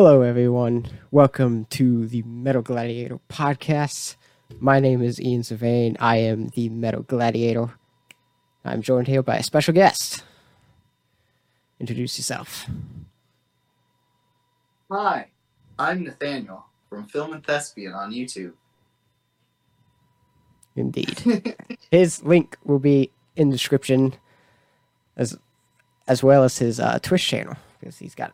Hello, everyone. Welcome to the Metal Gladiator podcast. My name is Ian Sylvain. I am the Metal Gladiator. I'm joined here by a special guest. Introduce yourself. Hi, I'm Nathaniel from Film and Thespian on YouTube. Indeed. his link will be in the description as as well as his uh, Twitch channel because he's got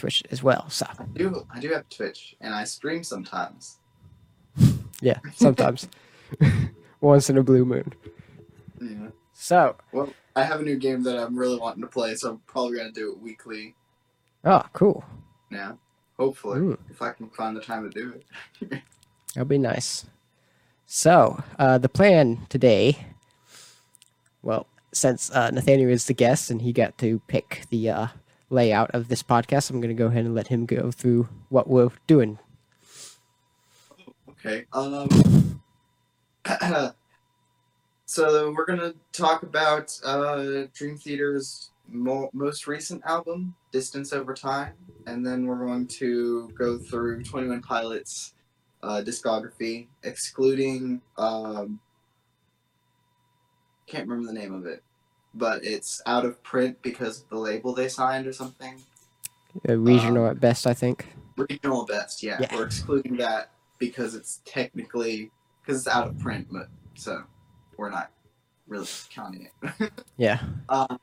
Twitch as well. So I do I do have Twitch and I stream sometimes. yeah, sometimes once in a blue moon. Yeah. So Well, I have a new game that I'm really wanting to play, so I'm probably gonna do it weekly oh, cool. Yeah. Hopefully, Ooh. if I can find the time to do it. That'll be nice. So, uh, the plan today, well, since uh, Nathaniel is the guest and he got to pick the uh, layout of this podcast, I'm going to go ahead and let him go through what we're doing. Okay. Um. so we're gonna talk about uh, Dream Theater's mo- most recent album, Distance Over Time, and then we're going to go through Twenty One Pilots' uh, discography, excluding um, can't remember the name of it, but it's out of print because of the label they signed or something. Uh, regional Um, at best, I think. Regional at best, yeah. Yeah. We're excluding that because it's technically because it's out of print, but so we're not really counting it. Yeah. um,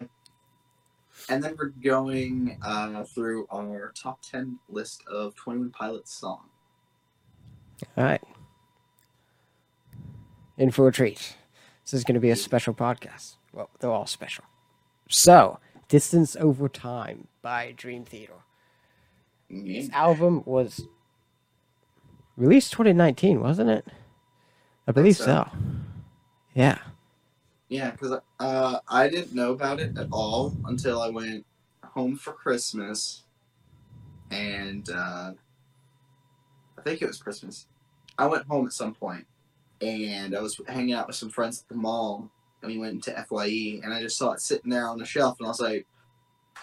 and then we're going uh, through our top ten list of Twenty One Pilots songs. All right. In for a treat. This is going to be a special podcast. Well, they're all special. So, Distance Over Time by Dream Theater. This album was released 2019, wasn't it? I believe so. so. Yeah. Yeah, because uh, I didn't know about it at all until I went home for Christmas, and uh, I think it was Christmas. I went home at some point, and I was hanging out with some friends at the mall, and we went into Fye, and I just saw it sitting there on the shelf, and I was like,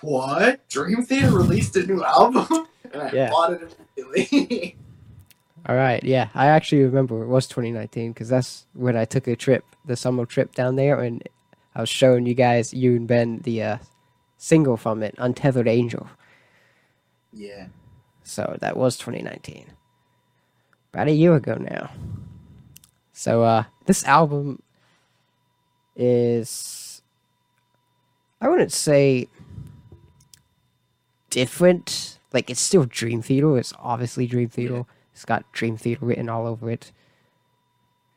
"What? Dream Theater released a new album?" and I Yeah. bought it immediately. All right. Yeah. I actually remember it was 2019 because that's when I took a trip, the summer trip down there, and I was showing you guys, you and Ben, the uh, single from it, Untethered Angel. yeah. So that was 2019. About a year ago now. So uh this album is I wouldn't say different. Like it's still Dream Theater. It's obviously Dream Theater. It's got Dream Theater written all over it.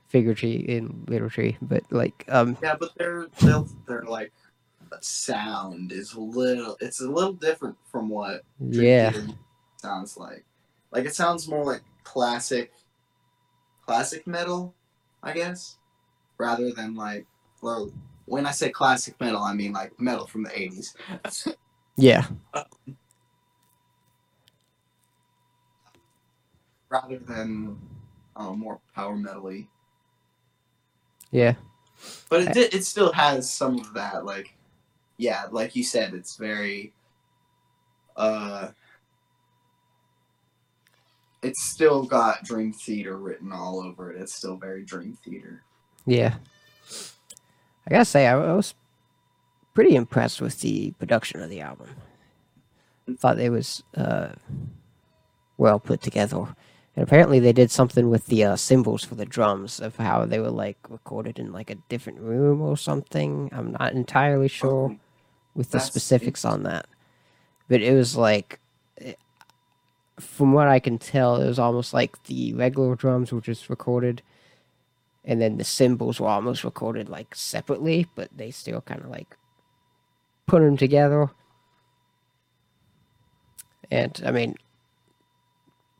Figuratively in literature, but like um Yeah, but they're they're, they're like the sound is a little it's a little different from what Dream yeah. Theater sounds like. Like it sounds more like classic classic metal, I guess, rather than like well when I say classic metal, I mean like metal from the eighties. Yeah. rather than uh, more power metally. Yeah. But it it still has some of that like yeah, like you said, it's very uh it's still got Dream Theater written all over it. It's still very Dream Theater. Yeah. I gotta say, I was pretty impressed with the production of the album. Thought it was uh, well put together. And apparently, they did something with the uh, cymbals for the drums of how they were like recorded in like a different room or something. I'm not entirely sure with the that's specifics on that. But it was like, eh, from what I can tell, it was almost like the regular drums were just recorded, and then the cymbals were almost recorded like separately, but they still kind of like put them together. And I mean,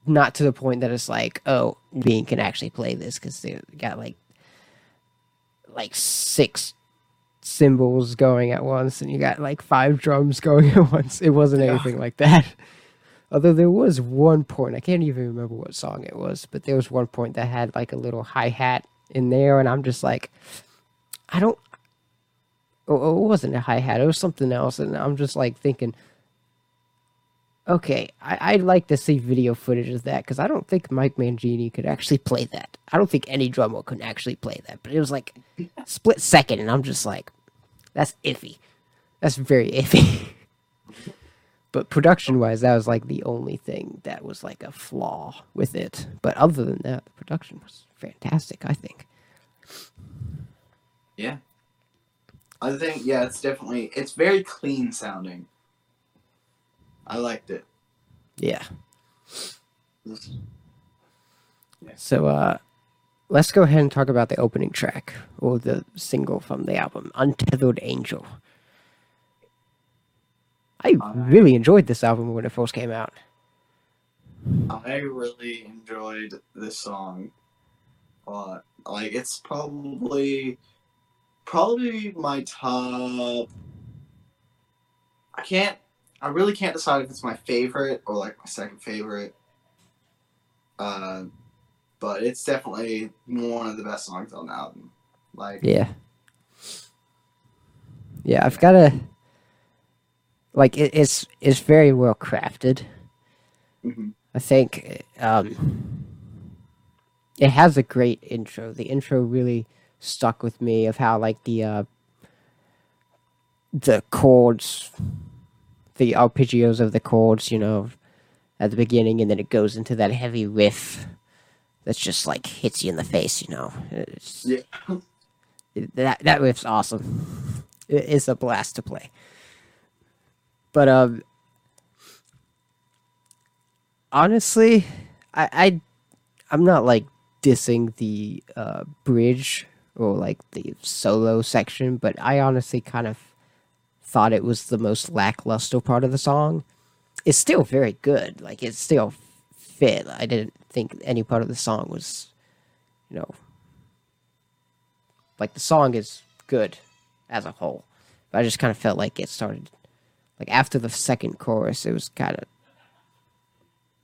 not to the point that it's like, oh, Bean can actually play this because they got like like six cymbals going at once and you got like five drums going at once. It wasn't Yeah. anything like that. Although there was one point, I can't even remember what song it was, but there was one point that had like a little hi hat in there, and I'm just like, I don't. Oh, oh it wasn't a hi hat; it was something else, and I'm just like thinking, okay, I, I'd like to see video footage of that because I don't think Mike Mangini could actually play that. I don't think any drummer could actually play that. But it was like split second, and I'm just like, that's iffy. That's very iffy. But production wise, that was like the only thing that was like a flaw with it. But other than that, the production was fantastic. I think. Yeah. I think yeah, it's definitely it's very clean sounding. I liked it. Yeah. So uh let's go ahead and talk about the opening track or the single from the album, Untethered Angel. I really enjoyed this album when it first came out. I really enjoyed this song a lot. Like it's probably probably my top I can't I really can't decide if it's my favorite or like my second favorite. Uh, but it's definitely one of the best songs on the album. Like Yeah. Yeah, I've got to like it, it's it's very well crafted. mhm. I think um, it has a great intro. The intro really stuck with me of how like the uh, the chords, the arpeggios of the chords, you know, at the beginning, and then it goes into that heavy riff that's just like hits you in the face. You know, it's, Yeah. that that riff's awesome. It's a blast to play. But um, honestly, I, I I'm not like dissing the uh, bridge or like the solo section, but I honestly kind of thought it was the most lackluster part of the song. It's still very good, like it still fit. I didn't think any part of the song was, you know, like the song is good as a whole. But I just kind of felt like it started, like after the second chorus, it was kind of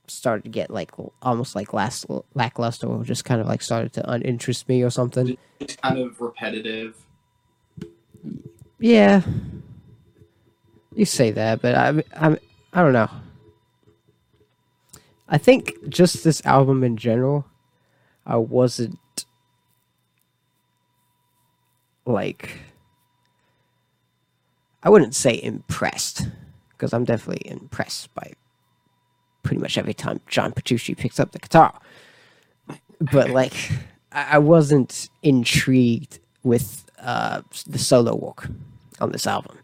started to get like almost like last lackluster or just kind of like started to uninterest me or something. It's kind of repetitive. Yeah, you say that, but I, I'm I don't know. I think just this album in general, I wasn't like I wouldn't say impressed because I'm definitely impressed by pretty much every time John Petrucci picks up the guitar. But like, I, I wasn't intrigued with uh, the solo work on this album.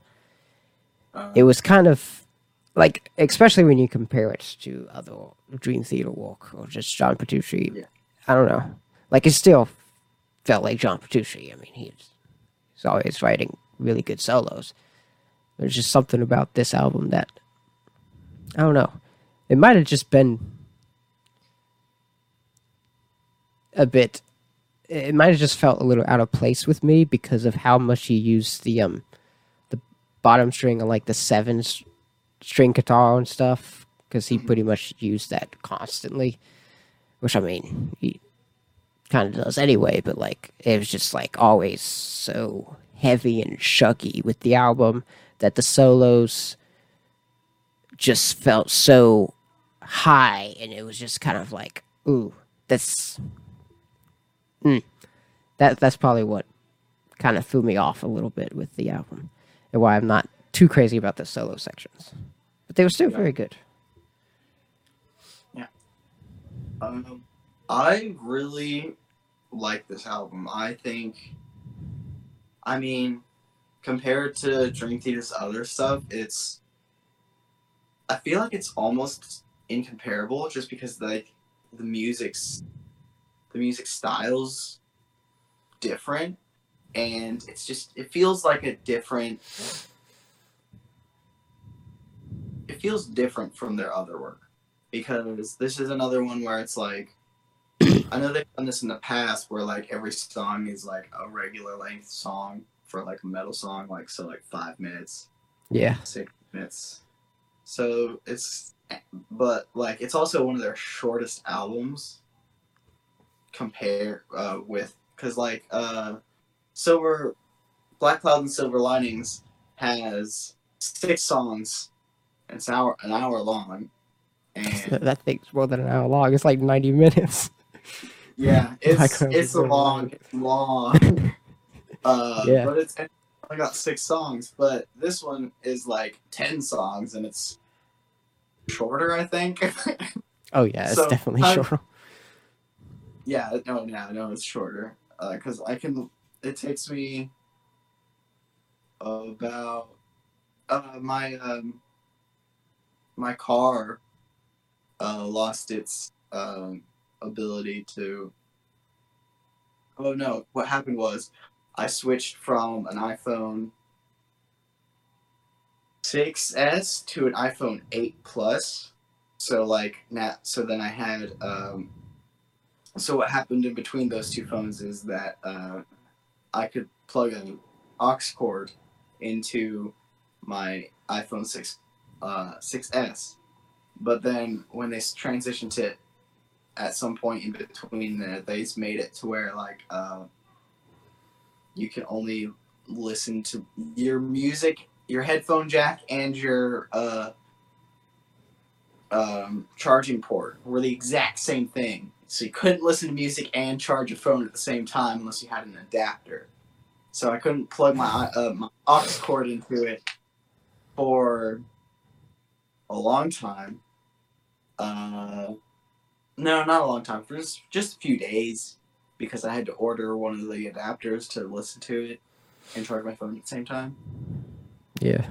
Uh, It was kind of like, especially when you compare it to other Dream Theater work or just John Petrucci. Yeah. I don't know. Like, it still felt like John Petrucci. I mean, he's, he's always writing really good solos. There's just something about this album that I don't know. It might have just been a bit. It might have just felt a little out of place with me because of how much he used the um the bottom string on like the seven string guitar and stuff because he pretty much used that constantly. Which I mean, he kind of does anyway, but like it was just like always so heavy and shuggy with the album that the solos just felt so high and it was just kind of like ooh that's mm, that that's probably what kind of threw me off a little bit with the album and why I'm not too crazy about the solo sections but they were still Yeah. very good yeah Um, I really like this album. I think, I mean, compared to Dream Theater's other stuff, it's. I feel like it's almost incomparable, just because like the music's, the music styles, different, and it's just it feels like a different. It feels different from their other work because this is another one where it's like I know they've done this in the past where like every song is like a regular length song for like a metal song, like so like five minutes, yeah six minutes. So it's but like it's also one of their shortest albums compare uh, with because like uh Silver Black Cloud and Silver Linings has six songs and It's an hour an hour long, and that takes more than an hour long. It's like ninety minutes. yeah, it's it's a long long. uh, Yeah. but it's I got six songs, but this one is like ten songs, and it's shorter, I think. Oh yeah, it's So, definitely I'm- short. yeah, no, no, no, it's shorter. Because I can, it takes me about uh, my um, my car uh, lost its um, ability to. Oh no! What happened was, I switched from an iPhone 6s to an iPhone 8 Plus. So like now, so then I had um, so what happened in between those two phones is that uh, I could plug an aux cord into my iPhone 6 uh, 6s, but then when they transitioned to at some point in between there, they made it to where like uh, you can only listen to your music, your headphone jack, and your uh, um, charging port were the exact same thing. So you couldn't listen to music and charge a phone at the same time unless you had an adapter. So I couldn't plug my uh, my aux cord into it for a long time. Uh, no, not a long time. For just just a few days because I had to order one of the adapters to listen to it and charge my phone at the same time. Yeah.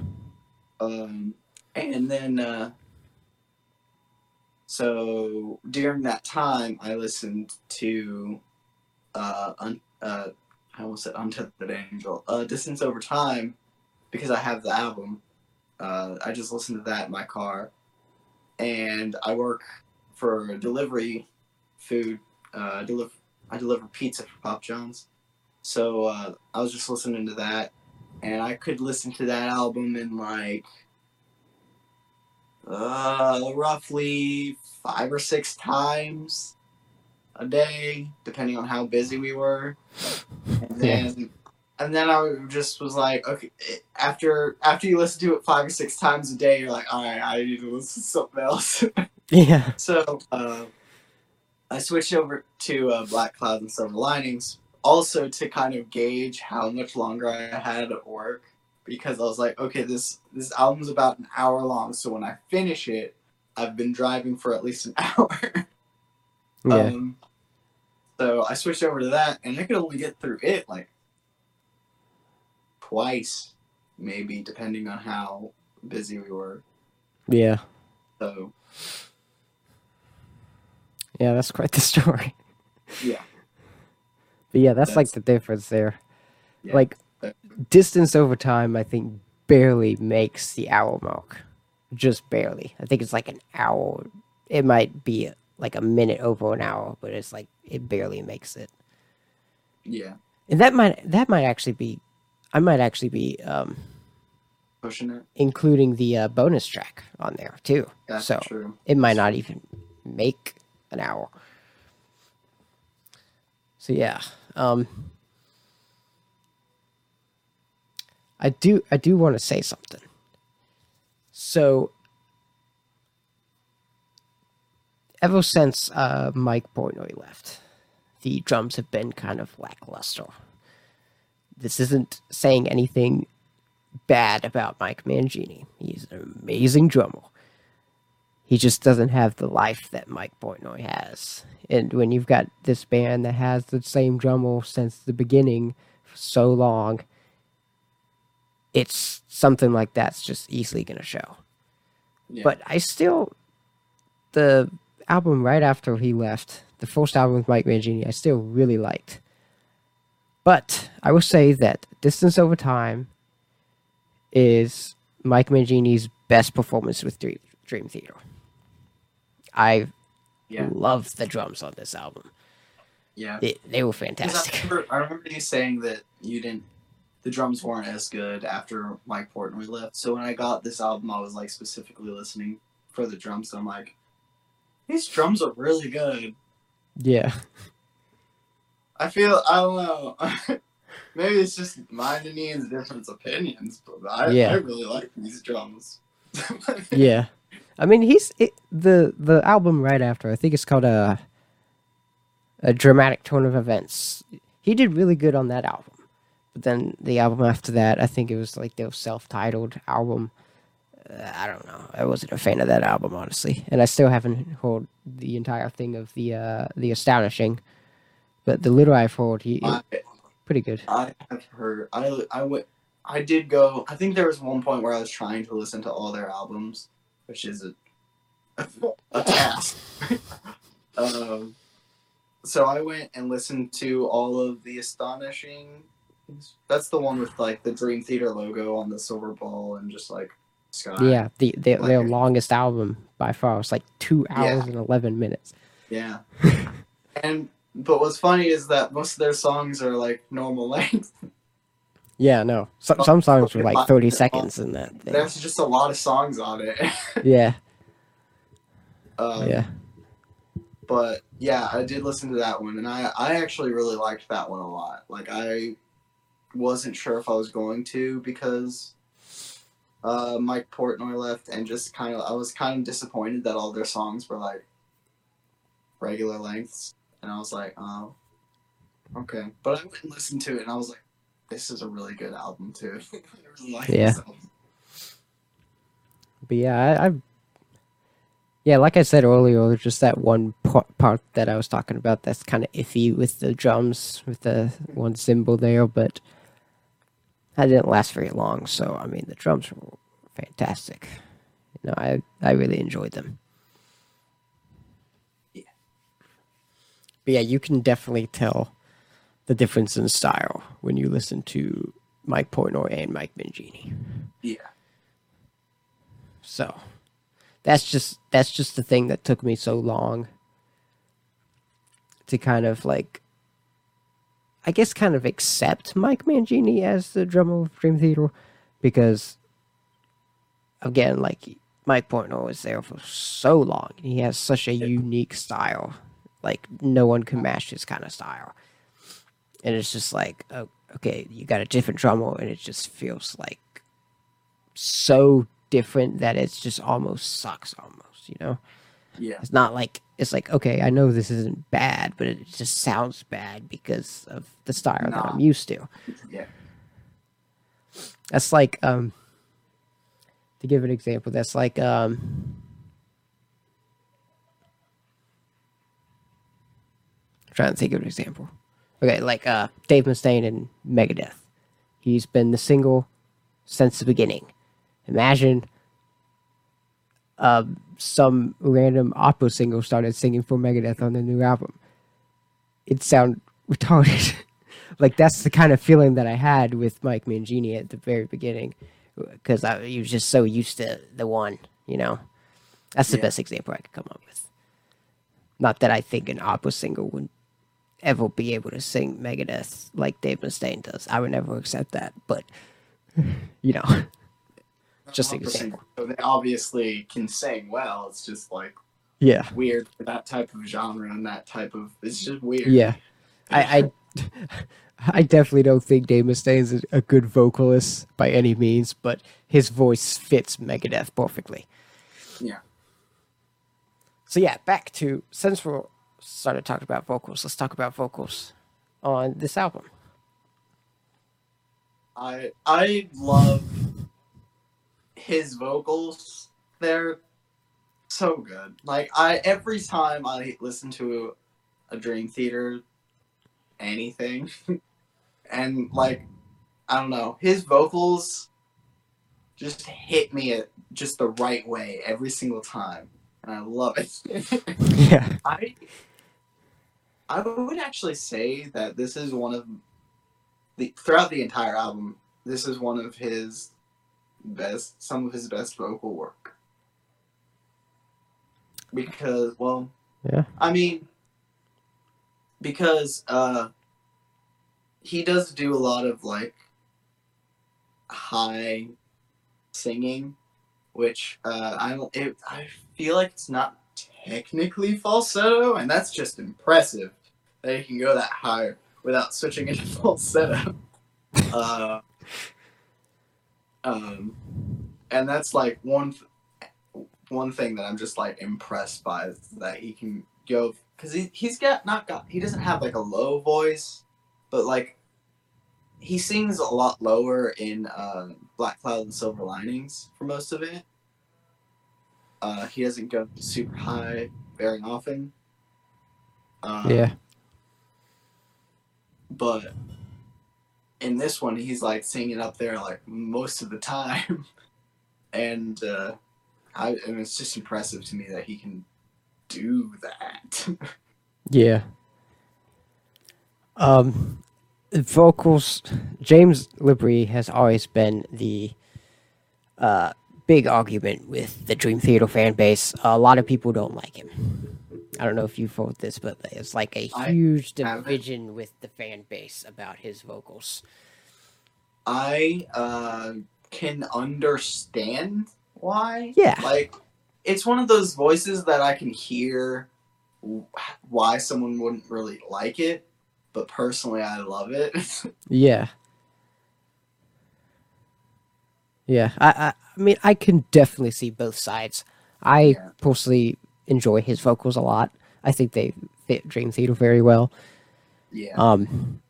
Um, and then, uh, so during that time, I listened to, uh, un- uh, I almost said Untethered Angel, uh, Distance Over Time, because I have the album. Uh, I just listened to that in my car. And I work for delivery food, uh, deliver, I deliver pizza for Papa John's. So, uh, I was just listening to that and I could listen to that album in like uh, roughly five or six times a day, depending on how busy we were. And Yeah. then, and then I just was like, okay, after after you listen to it five or six times a day, you're like, all right, I need to listen to something else. Yeah. So uh, I switched over to uh, Black Clouds and Silver Linings, also to kind of gauge how much longer I had at work, because I was like, okay, this this album's about an hour long, so when I finish it, I've been driving for at least an hour. Yeah. Um, so I switched over to that, and I could only get through it like twice, maybe, depending on how busy we were. yeah. So Yeah, that's quite the story. yeah, But yeah, that's, like the difference there. Yeah. Like distance over time, I think barely makes the hour mark. Just barely. I think it's like an hour. It might be like a minute over an hour, but it's like it barely makes it. yeah, And that might that might actually be, I might actually be um, pushing it. including the uh, bonus track on there too. That's so true. it might not even make an hour. So yeah, um, I do I do want to say something. So ever since uh, Mike Portnoy left, the drums have been kind of lackluster. This isn't saying anything bad about Mike Mangini. He's an amazing drummer. He just doesn't have the life that Mike Portnoy has. And when you've got this band that has the same drummer since the beginning for so long, it's something like that's just easily going to show. Yeah. But I still, the album right after he left, the first album with Mike Mangini, I still really liked. But I will say that Distance Over Time is Mike Mangini's best performance with Dream, Dream Theater. I yeah, love the drums on this album. yeah. They, they were 'Cause I fantastic. remember, I remember you saying that you didn't, the drums weren't as good after Mike Portnoy left. So when I got this album, I was like specifically listening for the drums. And I'm like, these drums are really good. Yeah. I feel I don't know. Maybe it's just mine and Ian's different opinions, but I, Yeah. I really like these drums. yeah. I mean, he's it, the the album right after. I think it's called a a dramatic turn of events. He did really good on that album, but then the album after that, I think it was like their self-titled album. Uh, I don't know. I wasn't a fan of that album honestly, and I still haven't heard the entire thing of the uh the astonishing. But the little I've heard, he I, pretty good. I have heard. I I went. I did go. I think there was one point where I was trying to listen to all their albums, which is a a task. um, so I went and listened to all of the astonishing. That's the one with like the Dream Theater logo on the silver ball and just like sky. Yeah, the, the their longest album by far. It's like two hours Yeah. and eleven minutes. Yeah. and but what's funny is that most of their songs are like normal length. Yeah, no. Some Oh, some songs were like thirty seconds in that thing. There's just a lot of songs on it. Yeah, um, yeah. but yeah, I did listen to that one, and I I actually really liked that one a lot. Like I wasn't sure if I was going to because uh, Mike Portnoy left, and just kind of I was kind of disappointed that all their songs were like regular lengths, and I was like, oh, okay. But I went and listened to it, and I was like, this is a really good album too. Really like Yeah. this album. But yeah, I, I yeah, like I said earlier, there's just that one part, part that I was talking about that's kind of iffy with the drums, with the one cymbal there, but that didn't last very long. So I mean, the drums were fantastic. You know, I I really enjoyed them. Yeah. But yeah, you can definitely tell the difference in style when you listen to Mike Portnoy and Mike Mangini. Yeah. So that's just that's just the thing that took me so long to kind of like I guess kind of accept Mike Mangini as the drummer of Dream Theater because again like Mike Portnoy was there for so long he has such a unique style like no one can match his kind of style and it's just like oh, okay you got a different drummer and it just feels like so different that it's just almost sucks almost you know Yeah. it's not like it's like okay i know this isn't bad but it just sounds bad because of the style that i'm used to Yeah. that's like um to give an example that's like um I'm trying to think of an example okay like uh dave mustaine and megadeth he's been the single since the beginning imagine uh, some random opera singer started singing for megadeth on the new album it'd sound retarded like that's the kind of feeling that I had with Mike Mangini at the very beginning, because I he was just so used to the one, you know. That's the Yeah. best example I could come up with. Not that I think an opera singer would ever be able to sing Megadeth like Dave Mustaine does. I would never accept that, but you know, Just example. So they obviously can sing well. It's just like yeah, weird for that type of genre and that type of. It's just weird. yeah. I, I, I definitely don't think Dave Mustaine is a good vocalist by any means, but his voice fits Megadeth perfectly. Yeah. So yeah, back to since we're started talking about vocals, let's talk about vocals on this album. I I love his vocals. They're so good. Like I every time I listen to a Dream Theater anything and like I don't know, his vocals just hit me at just the right way every single time. And I love it. Yeah. I I would actually say that this is one of the throughout the entire album, this is one of his best some of his best vocal work. Because well Yeah. I mean because uh he does do a lot of like high singing which uh I don't it, I feel like it's not technically falsetto and that's just impressive that he can go that high without switching into falsetto. uh, um, and that's like one th- one thing that I'm just like impressed by is that he can go because he he's got not got he doesn't have like a low voice, but like he sings a lot lower in uh, Black Cloud and Silver Linings for most of it. Uh, he doesn't go super high very often. Uh, yeah, but in this one he's like singing up there like most of the time and uh i and it's just impressive to me that he can do that yeah. Um, vocals. James LaBrie has always been the uh big argument with the Dream Theater fan base. A lot of people don't like him. I don't know if you felt this, but it's like a huge haven't. division with the fan base about his vocals. i uh can understand why Yeah. like it's one of those voices that i can hear why someone wouldn't really like it but personally i love it Yeah. Yeah, I, I, I mean, I can definitely see both sides. I Yeah. personally enjoy his vocals a lot. I think they fit Dream Theater very well. yeah Um,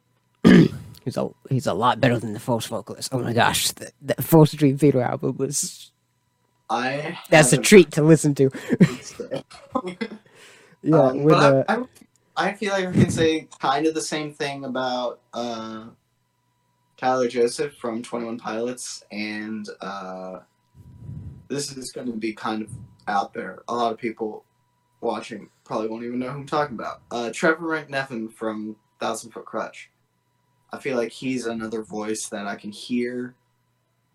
he's a he's a lot better than the first vocalist. Oh my gosh, the, the first Dream Theater album was i that's a treat to listen to. Yeah, Um, with, but uh, I, I, I feel like I can say kind of the same thing about uh, Tyler Joseph from Twenty One Pilots, and uh, this is going to be kind of out there. A lot of people watching probably won't even know who I'm talking about. Uh, Trevor McNevin from Thousand Foot Krutch. I feel like he's another voice that I can hear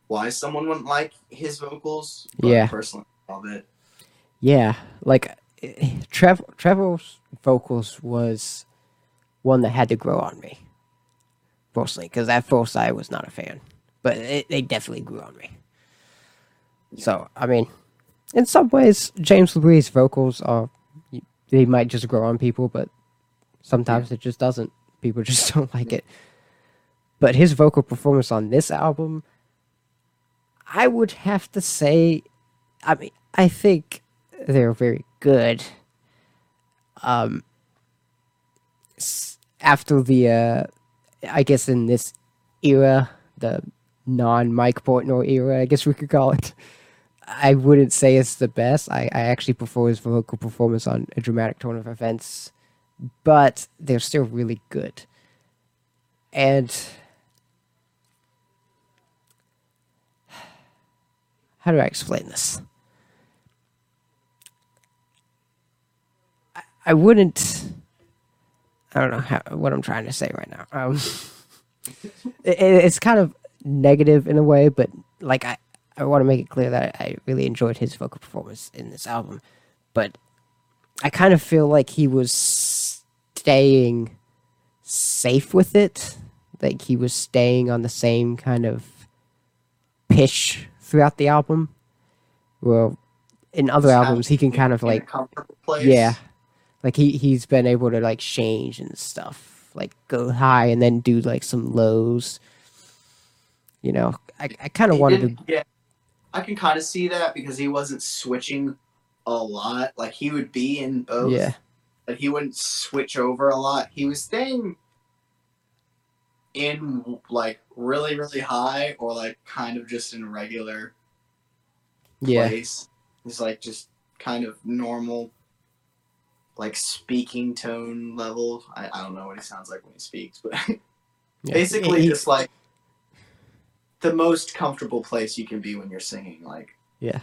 why someone wouldn't like his vocals. But Yeah. personally, I love it. Yeah, like eh, Trev Trevor's vocals was one that had to grow on me, personally, because at first I was not a fan, but it, they definitely grew on me. So I mean, in some ways, James LaBrie's vocals are they might just grow on people, but sometimes it just doesn't. People just don't like it. But his vocal performance on this album, I would have to say, I mean, I think they're very good. Um, after the, uh, I guess in this era, the non Mike Portnoy era, I guess we could call it. I wouldn't say it's the best. I, I actually prefer his vocal performance on a dramatic turn of events, but they're still really good. And how do I explain this? I, I wouldn't. I don't know how, what I'm trying to say right now. Um, it, it- it's kind of negative in a way, but like I, I want to make it clear that I really enjoyed his vocal performance in this album, but I kind of feel like he was staying safe with it, like he was staying on the same kind of pitch throughout the album. Well, in other albums, he can kind of like place. yeah, like he he's been able to like change and stuff, like go high and then do like some lows. You know, I I kind of wanted to get- I can kind of see that because he wasn't switching a lot. Like he would be in both, yeah but he wouldn't switch over a lot. He was staying in like really really high or like kind of just in a regular yeah place. He's like just kind of normal, like speaking tone level. I, I don't know what he sounds like when he speaks, but yeah. basically He- just like the most comfortable place you can be when you're singing. Like yeah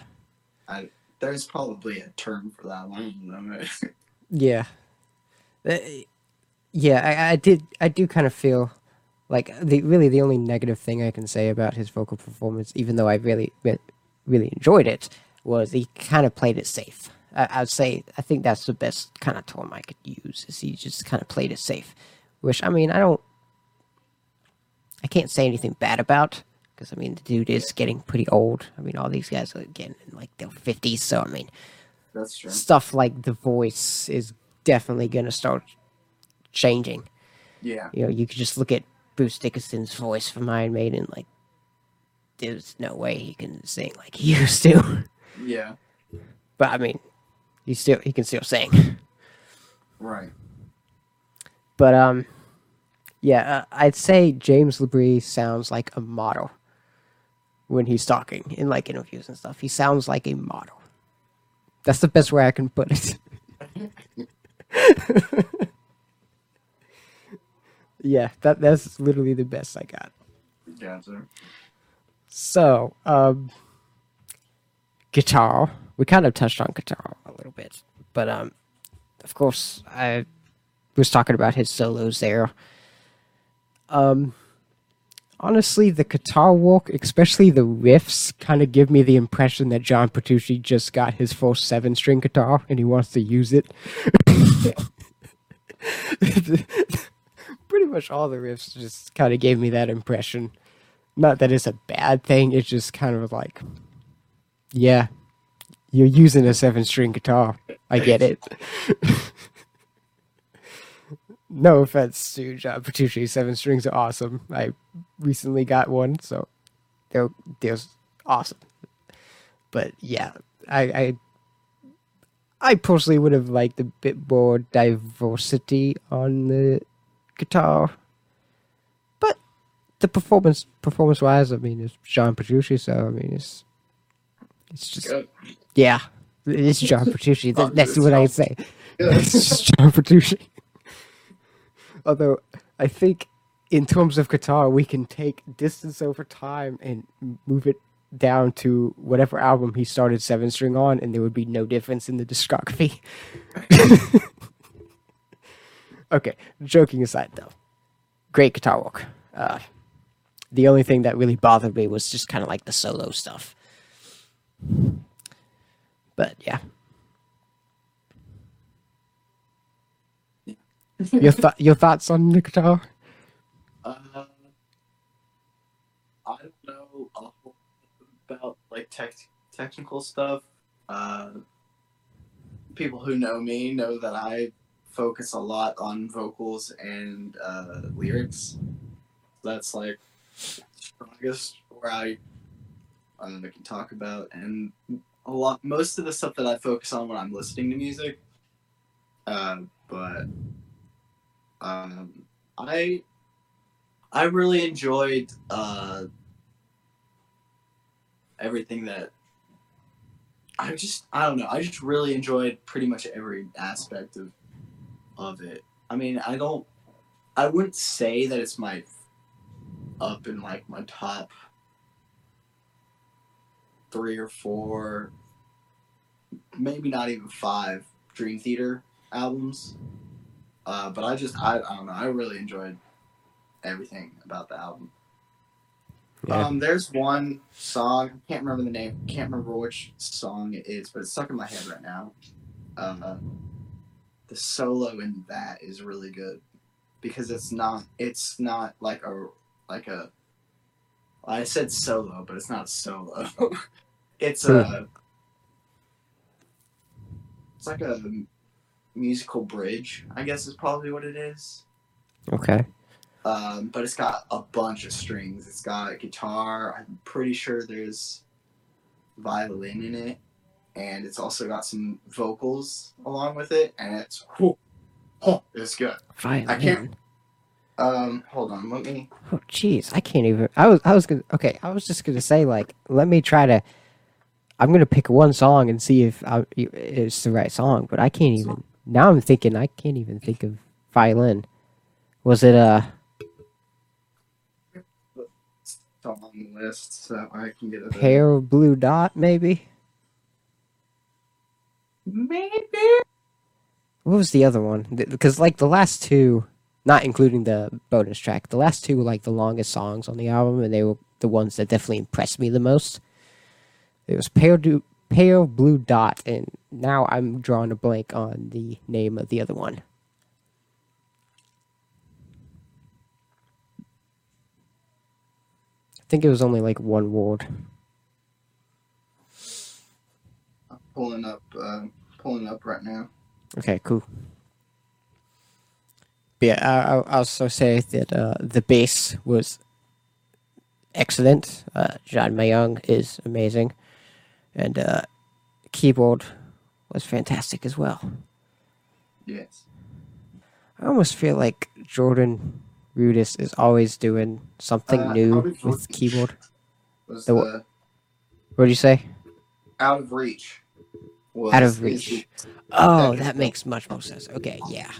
there's probably a term for that. I don't know. yeah Uh, yeah I, I did I do kind of feel like the really the only negative thing I can say about his vocal performance, even though I really really enjoyed it, was he kind of played it safe. I, I would say I think that's the best kind of term I could use. Is he just kind of played it safe, which I mean I don't, I can't say anything bad about because I mean the dude is getting pretty old. I mean all these guys are getting in like their fifties, so I mean That's true. stuff like the voice is definitely going to start changing. Yeah. You know, you could just look at Bruce Dickinson's voice from Iron Maiden. Like, there's no way he can sing like he used to. Yeah. But I mean, he still he can still sing. Right. But um, yeah, uh, I'd say James LaBrie sounds like a model when he's talking in like interviews and stuff. He sounds like a model. That's the best way I can put it. yeah, that that's literally the best I got. Gotcha. So, um, guitar. We kind of touched on guitar a little bit, but um, of course, I was talking about his solos there. Um, honestly, the guitar work, especially the riffs, kind of give me the impression that John Petrucci just got his first seven-string guitar and he wants to use it. Pretty much all the riffs just kind of gave me that impression. Not that it's a bad thing, it's just kind of like, yeah, you're using a seven-string guitar. I get it. no offense to John Petrucci, seven strings are awesome. I recently got one, so they're they're awesome. But yeah, I I, I personally would have liked a bit more diversity on the guitar. But the performance performance wise, I mean, it's John Petrucci, so I mean, it's it's just Good. yeah, it's John Petrucci. Oh, that, Oh, that's what I say. It's just John Petrucci. Although I think in terms of guitar, we can take distance over time and move it down to whatever album he started seven string on, and there would be no difference in the discography. okay, joking aside though, great guitar work. Uh, the only thing that really bothered me was just kind of like the solo stuff. But yeah. Your th- your thoughts on the guitar? Uh, I don't know about like tech technical stuff. Uh, people who know me know that I focus a lot on vocals and uh, lyrics. That's like strongest where I um, I can talk about and a lot most of the stuff that I focus on when I'm listening to music. Uh, but um, I I really enjoyed uh, everything that I just I don't know I just really enjoyed pretty much every aspect of of it. I mean I don't I wouldn't say that it's my up in like my top three or four maybe not even five Dream Theater albums. Uh, but I just I, I don't know I really enjoyed everything about the album. Yeah. Um, there's one song I can't remember the name, can't remember which song it is, but it's stuck in my head right now. Uh, the solo in that is really good because it's not it's not like a like a I said solo, but it's not solo. it's a it's like a musical bridge, I guess is probably what it is Okay. um, but it's got a bunch of strings. It's got a guitar. I'm pretty sure there's violin in it, and it's also got some vocals along with it, and it's whew, oh, it's good. Fine. I can't- Um, hold on, let me. Oh, jeez, I can't even. I was, I was gonna. Okay, I was just gonna say, like, let me try to. I'm gonna pick one song and see if I, it's the right song, but I can't even. Now I'm thinking I can't even think of violin. Was it uh? It's on the list, so I can get it. Pale blue dot maybe? Maybe. What was the other one? Because like the last two, not including the bonus track, the last two were like the longest songs on the album, and they were the ones that definitely impressed me the most. It was pale, du- pale blue dot, and now I'm drawing a blank on the name of the other one. I think it was only like one word. I'm pulling up. Uh, pulling up right now. Okay, cool. But yeah, I, I- also say that uh, the bass was excellent. Uh, John Myung is amazing, and uh, keyboard was fantastic as well. Yes. I almost feel like Jordan Rudess is always doing something Uh, new with Jordan. keyboard. Was The the, What did you say? out of reach? Was, Out of reach. the- Oh, that makes much more sense. Okay, yeah.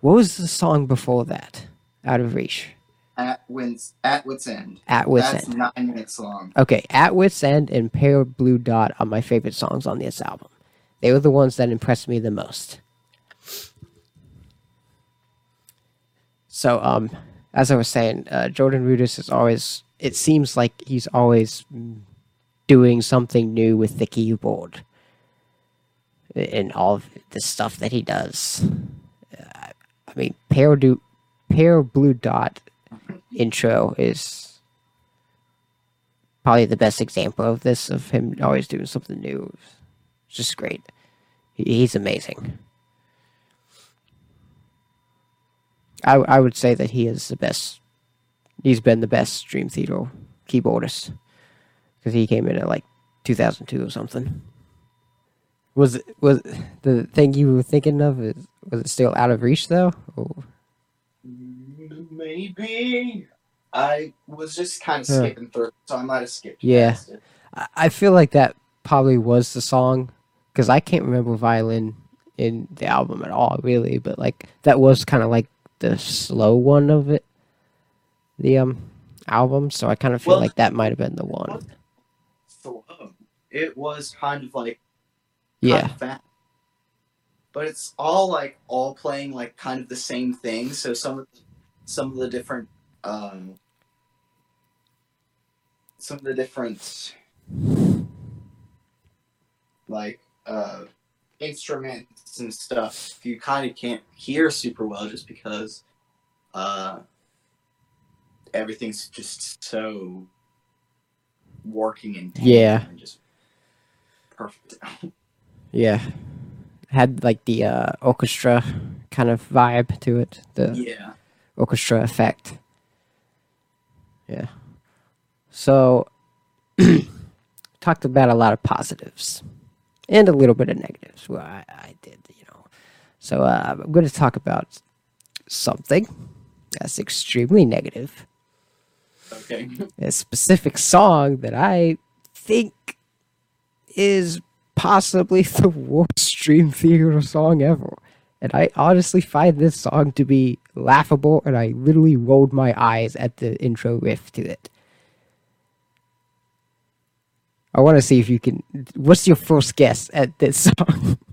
What was the song before that? Out of reach. At wins at wits end. At wit's That's end. nine minutes long. Okay, At Wit's End and Pale Blue Dot are my favorite songs on this album. They were the ones that impressed me the most. So, um, as I was saying, uh, Jordan Rudess is always. It seems like he's always doing something new with the keyboard and all of the stuff that he does. Uh, I mean, Pale, Do- Pale Blue Dot intro is probably the best example of this of him always doing something new. It's just great. He's amazing. I I would say that he is the best. He's been the best Dream Theater keyboardist because he came in at like 2002 or something. Was it was the thing you were thinking of? Is, was it still out of reach though? Or, mm-hmm. Maybe. I was just kind of Huh. skipping through, so I might have skipped. Yeah. I I feel like that probably was the song because I can't remember violin in the album at all, really. But like that was kind of like the slow one of it, the um album. So I kind of feel Well, like that might have been the one. So um, it was kind of like Yeah, of. But it's all like all playing like kind of the same thing. So some of the, some of the different um some of the different like uh instruments and stuff you kind of can't hear super well just because uh everything's just so working in tandem Yeah. and just perfect yeah. Had like the uh, orchestra kind of vibe to it, the yeah orchestra effect. Yeah. So, talked about a lot of positives and a little bit of negatives. Well, I, I did, you know. So, uh, I'm going to talk about something that's extremely negative. okay A specific song that I think is possibly the worst Dream Theater song ever. And I honestly find this song to be laughable, and I literally rolled my eyes at the intro riff to it. I want to see if you can. What's your first guess at this song?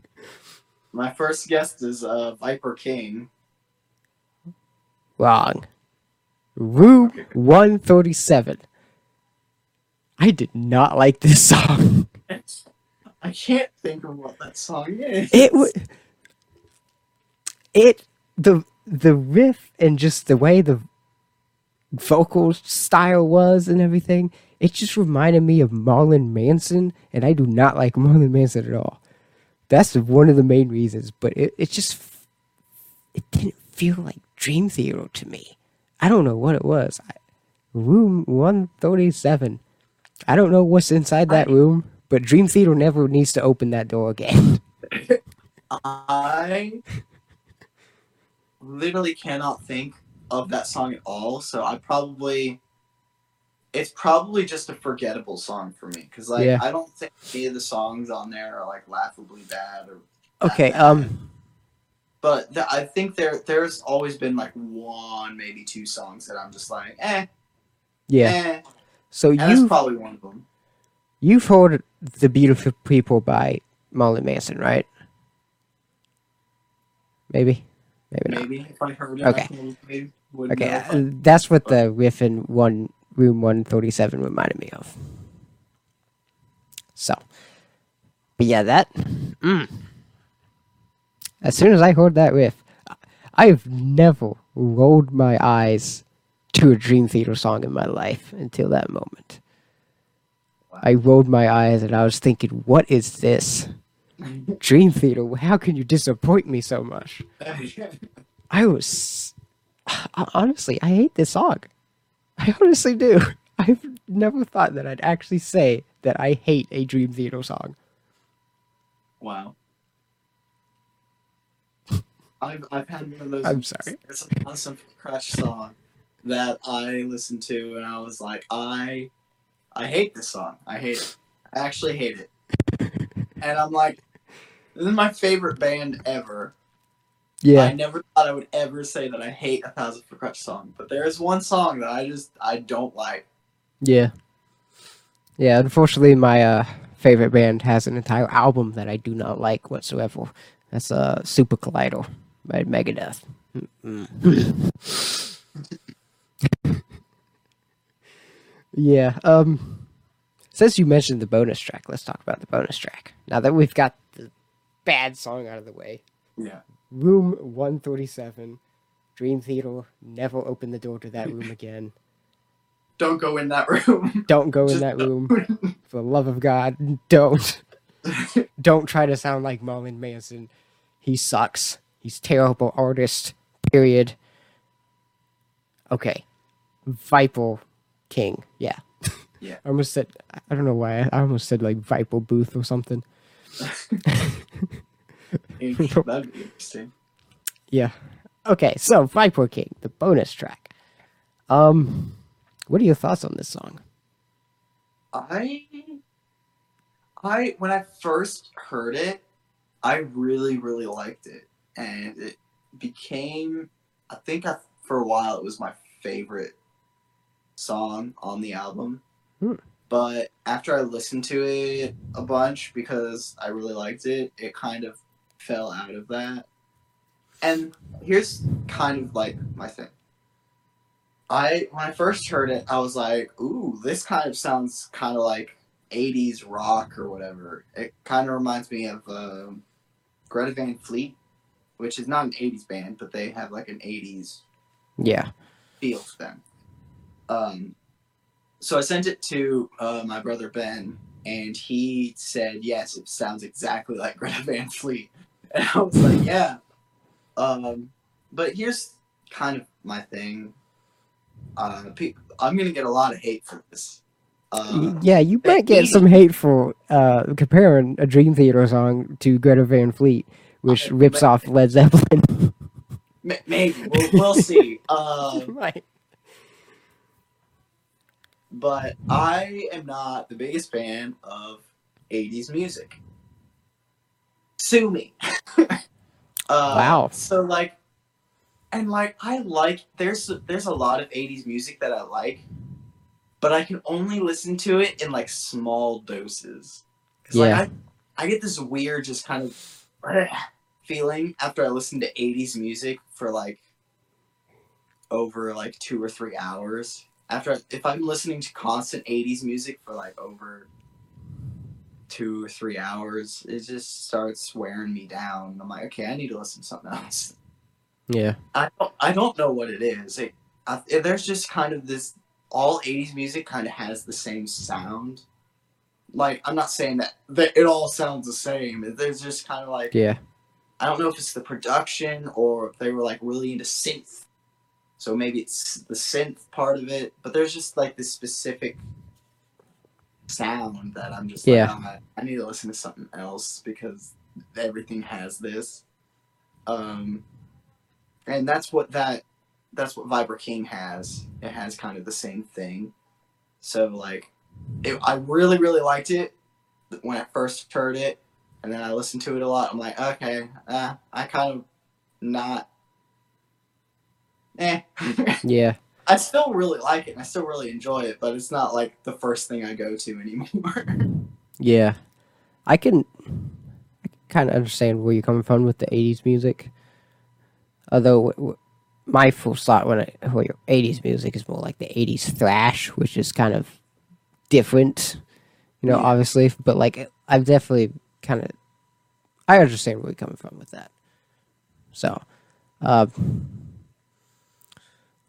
My first guess is uh, Viper King. Wrong. Room Okay. 137. I did not like this song. I can't think of what that song is. It was it the the riff and just the way the vocal style was and everything. It just reminded me of Marilyn Manson, and I do not like Marilyn Manson at all. That's one of the main reasons. But it, it just it didn't feel like Dream Theater to me. I don't know what it was. I, room one thirty seven. I don't know what's inside that room, but Dream Theater never needs to open that door again. I literally cannot think of that song at all. So I probably, it's probably just a forgettable song for me because like Yeah. I don't think any of the songs on there are like laughably bad or. Okay, bad. um But th- I think there there's always been like one maybe two songs that I'm just like eh yeah. eh. So you probably one of them. you've heard "The Beautiful People" by Marilyn Manson, right? Maybe, maybe. Maybe if I heard it, Okay. I would Okay, uh, that's what the riff in one room one thirty seven reminded me of. So, but yeah, that. Mm. As soon as I heard that riff, I've never rolled my eyes to a Dream Theater song in my life until that moment. I rolled my eyes and I was thinking, what is this? Dream Theater, how can you disappoint me so much? I was honestly, I hate this song. I honestly do. I've never thought that I'd actually say that I hate a Dream Theater song. Wow. I've I've had one of those. I'm sorry. It's an awesome Crush song that I listened to, and I was like, I, I hate this song. I hate it. I actually hate it. and I'm like, this is my favorite band ever. Yeah. I never thought I would ever say that I hate a Thousand Foot Krutch song, but there is one song that I just I don't like. yeah, yeah. Unfortunately, my uh, favorite band has an entire album that I do not like whatsoever. That's uh, Super Collider by Megadeth. Yeah. Um. Since you mentioned the bonus track, let's talk about the bonus track. Now that we've got bad song out of the way, Yeah. Room 137, Dream Theater, never open the door to that room again. Don't go in that room. Don't go in that room. For the love of God, don't. Don't try to sound like Marilyn Manson. He sucks. He's terrible artist. Period. Okay. Viper King. Yeah. Yeah. I almost said I don't know why. I almost said like Viper Booth or something. That'd be interesting. Yeah. Okay, so Viper King, the bonus track. Um what are your thoughts on this song? I I when I first heard it, I really really liked it, and it became I think I, for a while it was my favorite song on the album. Hmm. But after I listened to it a bunch because I really liked it, it kind of fell out of that. And here's kind of like my thing. I when I first heard it, I was like, "Ooh, this kind of sounds kind of like '80s rock or whatever." It kind of reminds me of um, Greta Van Fleet, which is not an '80s band, but they have like an '80s Yeah. feel to them. Um, so I sent it to uh, my brother Ben, and he said, "Yes, it sounds exactly like Greta Van Fleet." And I was like, "Yeah." Um, but here's kind of my thing. Uh, I'm gonna get a lot of hate for this. Uh, yeah, you might get some hate for uh, comparing a Dream Theater song to Greta Van Fleet, which rips off Led Zeppelin. maybe we'll, we'll see. Um, right. But I am not the biggest fan of 80s music. Sue me. uh, Wow. So like, and like I like there's there's a lot of 80s music that I like, but I can only listen to it in like small doses. Yeah. Like, I, I get this weird just kind of feeling after I listen to 80s music for like over like two or three hours. After if I'm listening to constant 80s music for like over two or three hours, it just starts wearing me down. I'm like, okay, I need to listen to something else. Yeah. I don't, I don't know what it is. It, I, there's just kind of this all 80s music kind of has the same sound. Like I'm not saying that, that it all sounds the same. There's just kind of like Yeah. I don't know if it's the production or if they were like really into synth. So maybe it's the synth part of it, but there's just like this specific sound that I'm just like, Yeah. "Oh, I, I need to listen to something else because everything has this. Um, and that's what that that's what Viper King has. It has kind of the same thing. So like, it, I really really liked it when I first heard it, and then I listened to it a lot. I'm like, okay, uh, I kind of not. Eh. Yeah. I still really like it and I still really enjoy it, but it's not like the first thing I go to anymore. Yeah. I can, I kind of understand where you're coming from with the 80s music. Although, w- w- my full thought when I hear your 80s music is more like the 80s thrash, which is kind of different, you know, Yeah. obviously. But, like, I've definitely kind of, I understand where you're coming from with that. So, uh,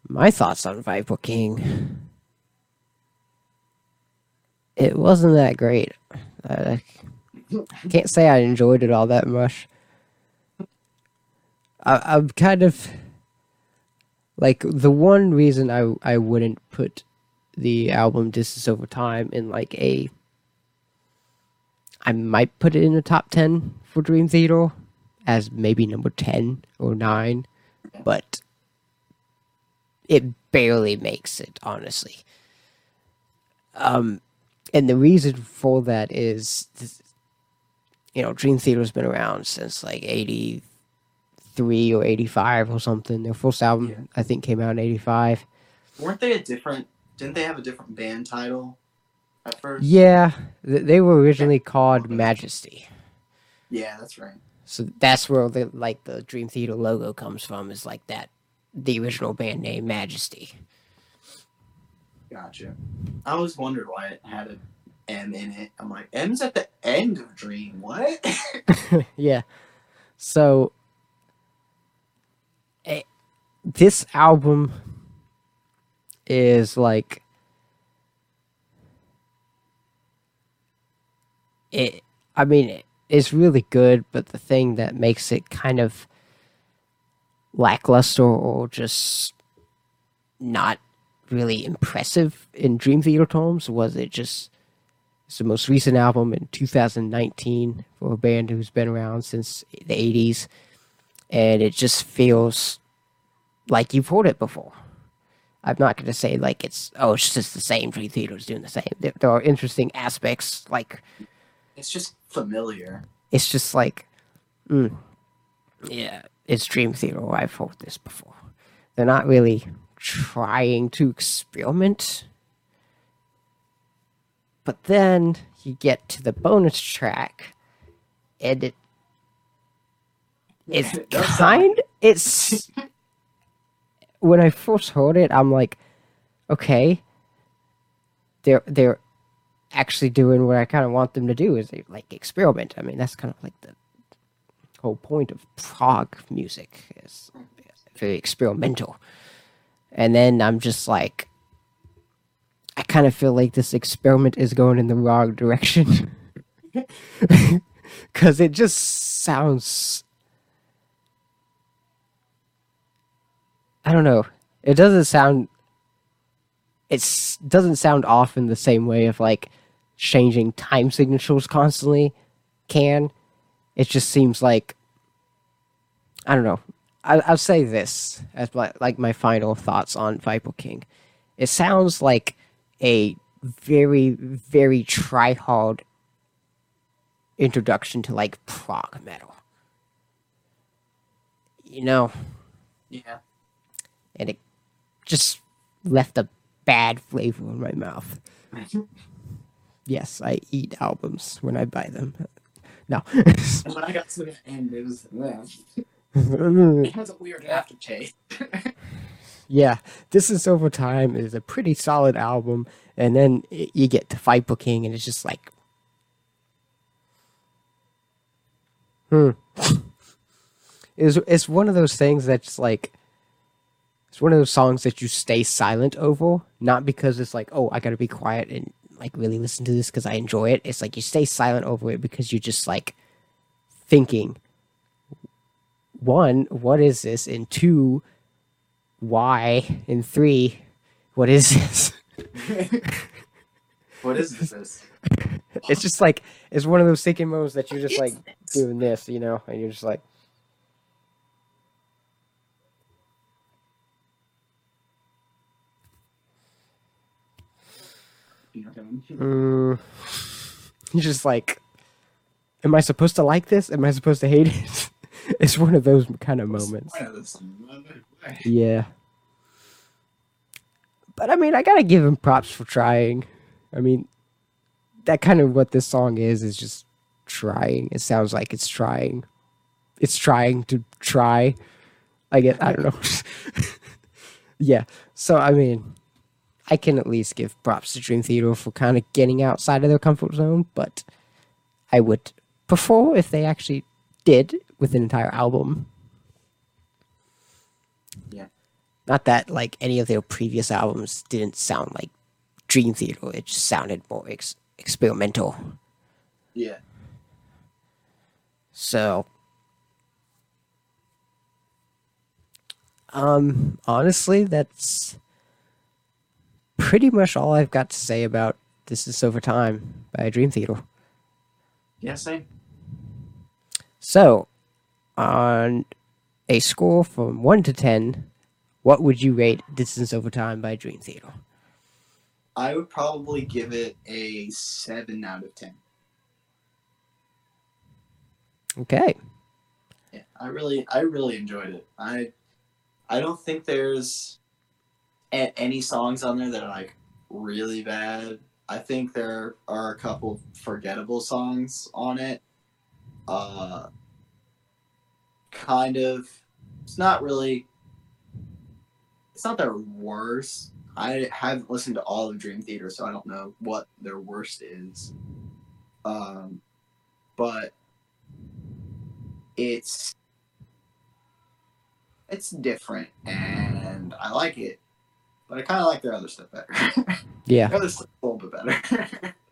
my thoughts on Viper King. It wasn't that great. I I can't say I enjoyed it all that much. I, I'm kind of like the one reason I I wouldn't put the album Distance Over Time in like a I might put it in the top 10 for Dream Theater as maybe number 10 or 9, but it barely makes it, honestly. Um, and the reason for that is, you know, Dream Theater's been around since like 83 or 85 or something. Their first album, Yeah. I think, came out in 85. Weren't they a different? Didn't they have a different band title at first? Yeah, th- they were originally called Majesty. Yeah, that's right. So that's where the like the Dream Theater logo comes from. Is like that the original band name Majesty. Gotcha. I always wondered why it had an M in it. I'm like, M's at the end of Dream. What? yeah. So eh, this album is like it I mean it, it's really good, but the thing that makes it kind of lackluster or just not really impressive in Dream Theater terms? Was it just it's the most recent album in 2019 for a band who's been around since the 80s and it just feels like you've heard it before. I'm not going to say like it's oh it's just the same. Dream theater's doing the same. There, there are interesting aspects like it's just familiar. it's just like mm, yeah it's dream theater. I've heard this before. They're not really trying to experiment. But then you get to the bonus track and it it's It does sound kind it's when i first heard it i'm like okay they're they're actually doing what i kind of want them to do is they like experiment. I mean that's kind of like the whole point of prog music is very experimental. And then i'm just like i kind of feel like this experiment is going in the wrong direction. Because it just sounds i don't know. It doesn't sound it doesn't sound off in the same way of like changing time signatures constantly can it just seems like i don't know. I, i'll say this as my, like my final thoughts on viper king. It sounds like a very very try hard introduction to like prog metal. You know? Yeah. and it just left a bad flavor in my mouth. Yes i eat albums when i buy them no. And when I got to the end, it was it has a weird aftertaste. yeah. Distance Over Time is a pretty solid album and then i- you get to Viper King, and it's just like hmm. It's, it's one of those things that's like it's one of those songs that you stay silent over not because it's like oh i gotta be quiet and like really listen to this because i enjoy it it's like you stay silent over it because you're just like thinking one what is this and two why and three what is this what is this? it's just like it's one of those thinking moments that you're just like this? doing this you know and you're just like mm, you're just like am i supposed to like this am i supposed to hate it it's one of those kind of moments Why this? Why? Yeah. But I mean, I gotta give him props for trying. I mean, that kind of what this song is is just trying. It sounds like it's trying. It's trying to try. I get. I don't know. yeah. So I mean, I can at least give props to Dream Theater for kind of getting outside of their comfort zone. But I would prefer if they actually did with an entire album. Yeah. Not that like any of their previous albums didn't sound like Dream Theater. It just sounded more ex- experimental. Yeah. So Um, honestly, that's pretty much all I've got to say about Distance Over Time by Dream Theater. Yeah, same. So, on a score from 1 to 10, what would you rate Distance Over Time by Dream Theater? I would probably give it a seven out of ten. Okay. Yeah, I really, I really enjoyed it. I, I don't think there's any songs on there that are like really bad. I think there are a couple forgettable songs on it. Uh, kind of. It's not really. It's not their worst. I haven't listened to all of Dream Theater, so I don't know what their worst is. Um, but it's it's different and I like it, but I kind of like their other stuff better. Yeah. their other stuff's a little bit better.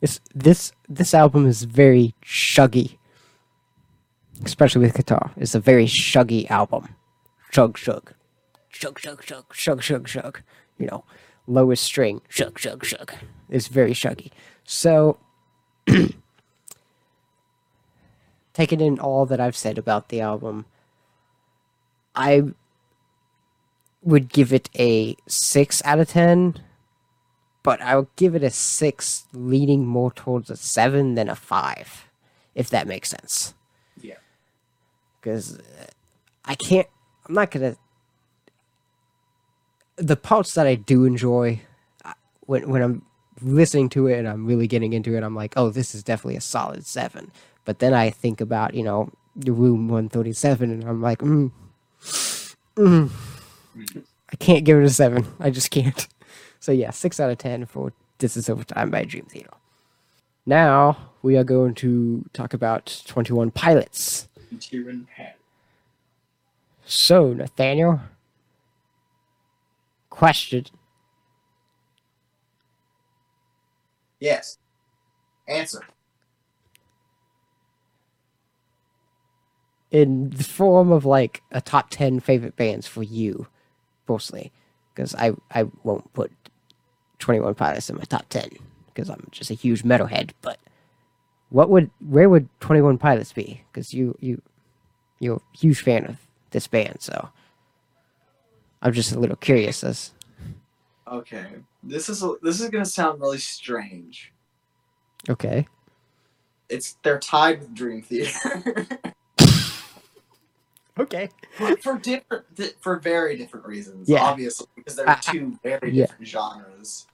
It's, this this album is very shuggy, especially with guitar. It's a very shuggy album. Shug shug, shug shug shug shug shug shug. You know, lowest string shug shug shug. It's very shuggy. So, taking in all that I've said about the album, I would give it a six out of ten but I would give it a six, leaning more towards a seven than a five, if that makes sense. Yeah. Because I can't, I'm not gonna. The parts that I do enjoy, when when I'm listening to it and I'm really getting into it, I'm like, oh, this is definitely a solid seven. But then I think about, you know, the room 137, and I'm like, mm, mm, I can't give it a seven. I just can't. So yeah, six out of ten for Distance Over Time by Dream Theater. Now we are going to talk about Twenty One Pilots. So Nathaniel, question: Yes. Answer. in the form of like a top ten favorite bands for you, mostly, because I I won't put Twenty One Pilots in my top ten because I'm just a huge metalhead. But what would where would Twenty One Pilots be? Because you you you're a huge fan of this band, so I'm just a little curious as Okay. This is a, this is gonna sound really strange. okay. It's they're tied with Dream Theater Okay. for different di- for very different reasons. Yeah. Obviously, because they're I- I- two very yeah. different genres.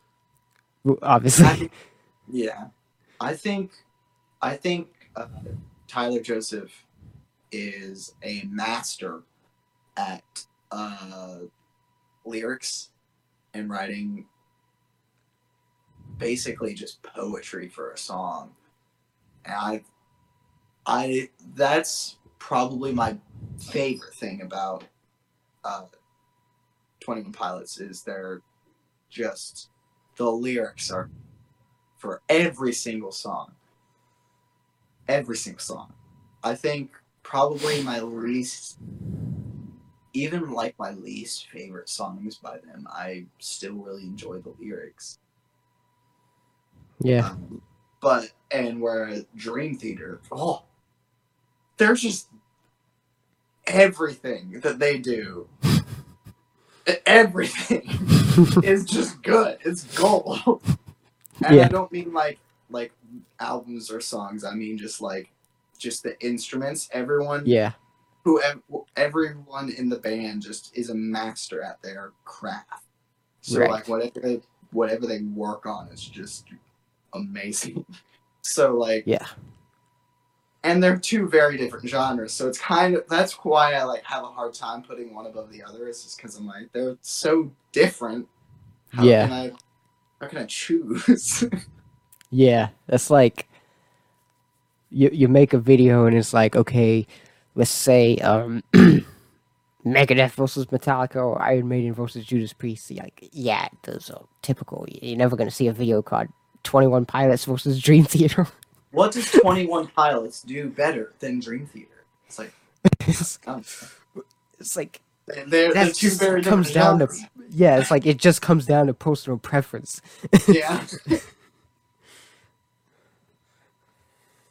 Obviously. I- yeah, I think I think uh, Tyler Joseph is a master at uh, lyrics and writing basically just poetry for a song. And I I that's probably my favorite thing about uh, 21 Pilots is they're just the lyrics are for every single song. Every single song. I think probably my least, even like my least favorite songs by them, I still really enjoy the lyrics. yeah. Um, but, and whereas Dream Theater, oh, there's just everything that they do. Everything is just good. It's gold. And Yeah. I don't mean like like albums or songs. I mean just like just the instruments. Everyone Yeah. who everyone in the band just is a master at their craft. So Right. like whatever they whatever they work on is just amazing. So like Yeah. And they're two very different genres. So it's kind of that's why I like have a hard time putting one above the other. It's just because I'm like they're so different. How Yeah. Can I, how can I choose? Yeah, that's like you you make a video and it's like, okay, let's say um Megadeth versus Metallica or Iron Maiden versus Judas Priest. Like, yeah, those are typical. You're never gonna see a video called Twenty One Pilots versus Dream Theater. what does Twenty One Pilots do better than Dream Theater? It's like it's, um, it's like They're, they're that two just very comes different down to yeah, it's like it just comes down to personal preference. yeah.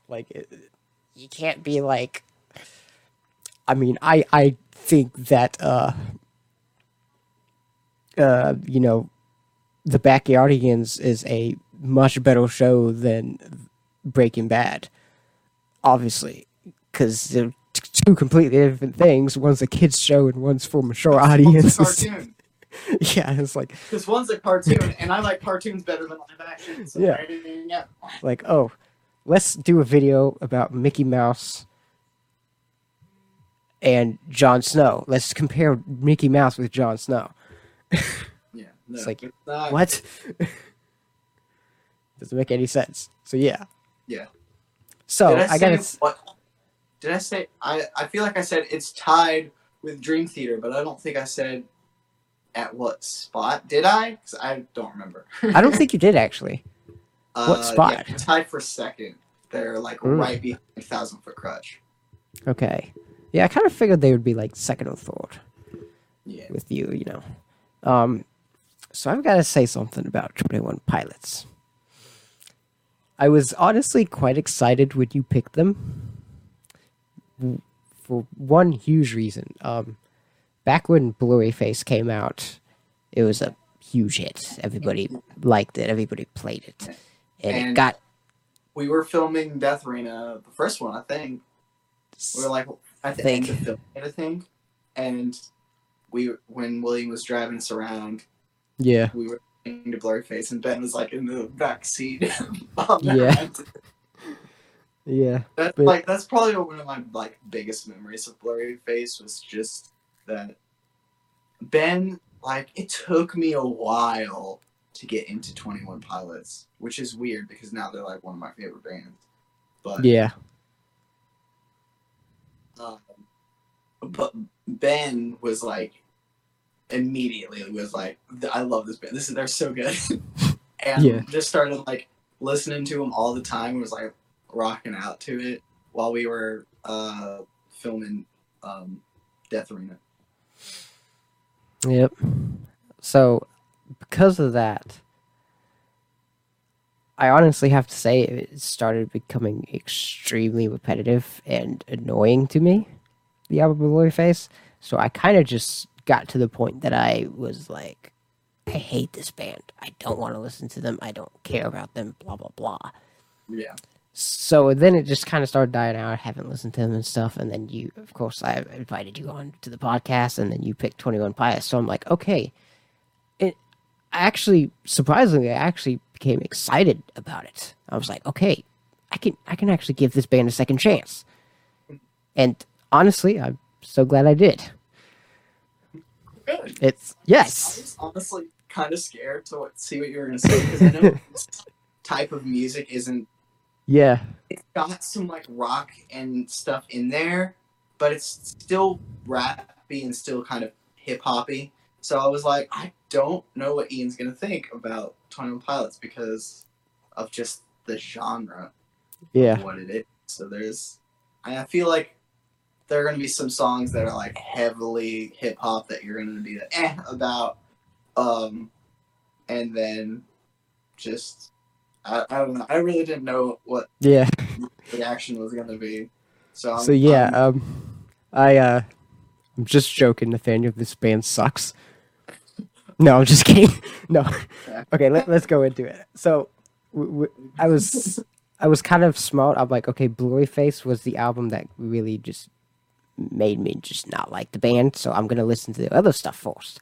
like it, you can't be like i mean i i think that uh uh you know the backyardigans is a much better show than breaking bad obviously because they're t- two completely different things one's a kids show and one's for mature audiences cartoon. yeah it's like Because one's a cartoon, and I like cartoons better than live action. So Yeah. yeah. like oh let's do a video about mickey mouse and Jon Snow. Let's compare Mickey Mouse with Jon Snow. Yeah. No, It's like, not- What? Doesn't make any sense. So yeah. Yeah. So Did I, I, gotta. what? Did I say? I I feel like I said it's tied with Dream Theater, but I don't think I said at what spot. Did I? 'Cause I don't remember. I don't think you did actually. What Uh, spot? Yeah, tied for second. They're like Mm. right behind Thousand Foot Krutch. Okay. Yeah, I kind of figured they would be like second or third Yeah. with you. You know. Um. So I've got to say something about Twenty One Pilots. I was honestly quite excited when you picked them. For one huge reason. Um, back when Blurryface came out, it was a huge hit. Everybody liked it. Everybody played it, and, it got We were filming Death Arena, the first one, I think. We were like at the Think. end of filming it, I think. And we, when William was driving us around, yeah, we were to Blurryface, and Ben was like in the back seat. Yeah. yeah, That's But- like that's probably one of my like biggest memories of Blurryface was just that Ben like it took me a while to get into Twenty One Pilots, which is weird because now they're like one of my favorite bands. But yeah, um, but Ben was like immediately was like I love this band. This is they're so good. and Yeah. just started like listening to them all the time and was like rocking out to it while we were uh filming um Death Arena. Yep. So, because of that, I honestly have to say it started becoming extremely repetitive and annoying to me, the album Blurryface. So I kind of just got to the point that I was like, I hate this band. I don't want to listen to them. I don't care about them. Blah blah blah. Yeah. So then it just kind of started dying out. I haven't listened to them and stuff. And then you, of course, I invited you on to the podcast, and then you picked Twenty One Pilots. So I'm like, okay. It actually, surprisingly, I actually became excited about it. I was like, okay, I can, I can actually give this band a second chance. And honestly, I'm so glad I did. Good. It's yes. I was honestly kind of scared to see what you were gonna say because I know this type of music isn't yeah, it's got some like rock and stuff in there, but it's still rappy and still kind of hip hoppy. So I was like, I don't know what Ian's gonna think about Twenty One Pilots because of just the genre yeah, what it is. So there's, I feel like there are gonna be some songs that are like heavily hip hop that you're gonna be like, eh about, um, and then just. I, I don't know. I really didn't know what yeah. the action was gonna be. So I'm- So yeah, I'm- um, I uh, I'm just joking, Nathaniel. This band sucks. No, I'm just kidding. No. Okay, let, let's go into it. So, w- w- I was I was kind of smart. I'm like, okay, Blurryface was the album that really just made me just not like the band. So I'm gonna listen to the other stuff first.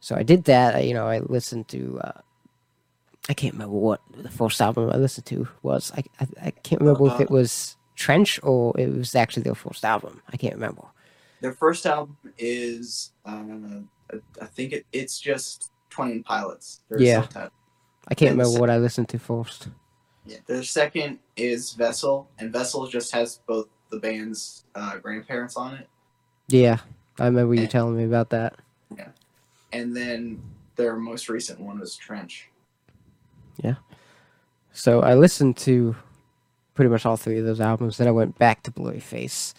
So I did that. I- You know, I listened to. Uh, I can't remember what the first album I listened to was. I I, I can't remember if it Uh, was Trench or it was actually their first album. I can't remember. their first album is uh, I think it, it's just Twenty Pilots. Their Yeah. subtitle. I can't And remember what I listened to first. Yeah. Their second is Vessel, and Vessel just has both the band's uh, grandparents on it, Yeah, I remember you telling me about that. Yeah, and then their most recent one was Trench. Yeah. So I listened to pretty much all three of those albums. Then I went back to Blurryface.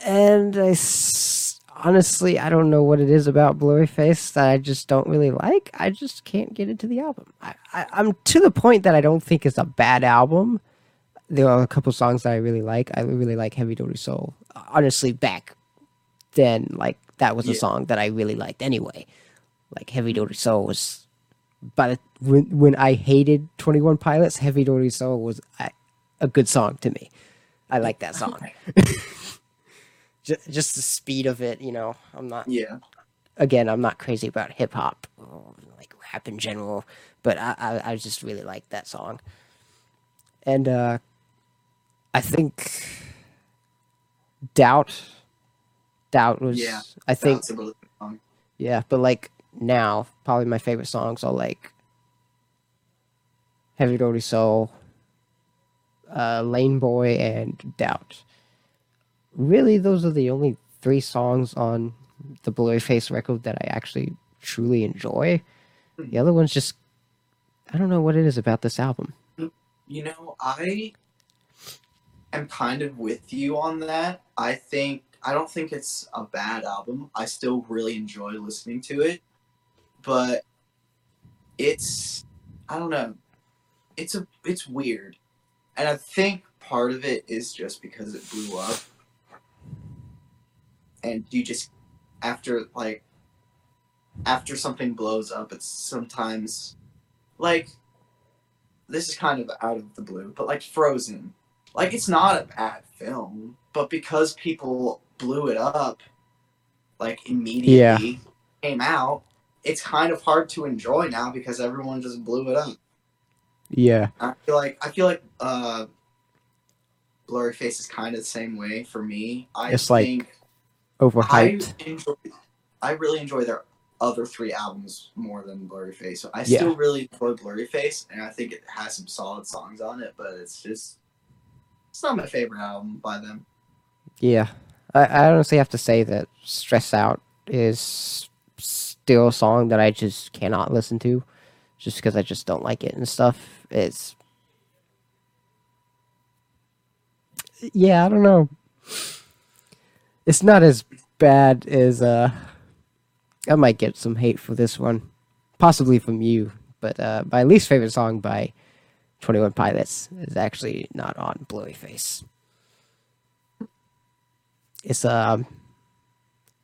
and I s- honestly I don't know what it is about Blurryface that I just don't really like. I just can't get into the album. I, I I'm to the point that I don't think it's a bad album. There are a couple songs that I really like. I really like Heavydirtysoul. Honestly, back then, like that was a song that I really liked anyway. Like Heavydirtysoul was, but when when I hated Twenty One Pilots, Heavydirtysoul was a, a good song to me. I like that song. just, just the speed of it, you know. I'm not Yeah. again. I'm not crazy about hip hop, or, like rap in general, but I, I I just really like that song. And uh I think doubt, doubt was. Yeah, I think yeah, but like now, probably my favorite songs are like Heavydirtysoul, uh, Lane Boy, and Doubt. Really, those are the only three songs on the Blurryface record that I actually truly enjoy. The other ones just, I don't know what it is about this album. You know, I am kind of with you on that. I think I don't think it's a bad album. I still really enjoy listening to it, but it's I don't know. It's a it's weird, and I think part of it is just because it blew up, and you just after like after something blows up, it's sometimes like this is kind of out of the blue, but like Frozen, like it's not a bad film, but because people blew it up like immediately came out, it's kind of hard to enjoy now because everyone just blew it up. Yeah. I feel like I feel like uh Blurryface is kind of the same way for me. I It's like think Overhyped. I enjoy I really enjoy their other three albums more than Blurryface. So I Yeah. still really enjoy Blurryface and I think it has some solid songs on it, but it's just it's not my favorite album by them. Yeah, I, I honestly have to say that "Stressed Out" is still a song that I just cannot listen to, just because I just don't like it and stuff. It's yeah, I don't know. It's not as bad as uh. I might get some hate for this one, possibly from you, but uh, my least favorite song by Twenty One Pilots is actually not on Blurryface. It's um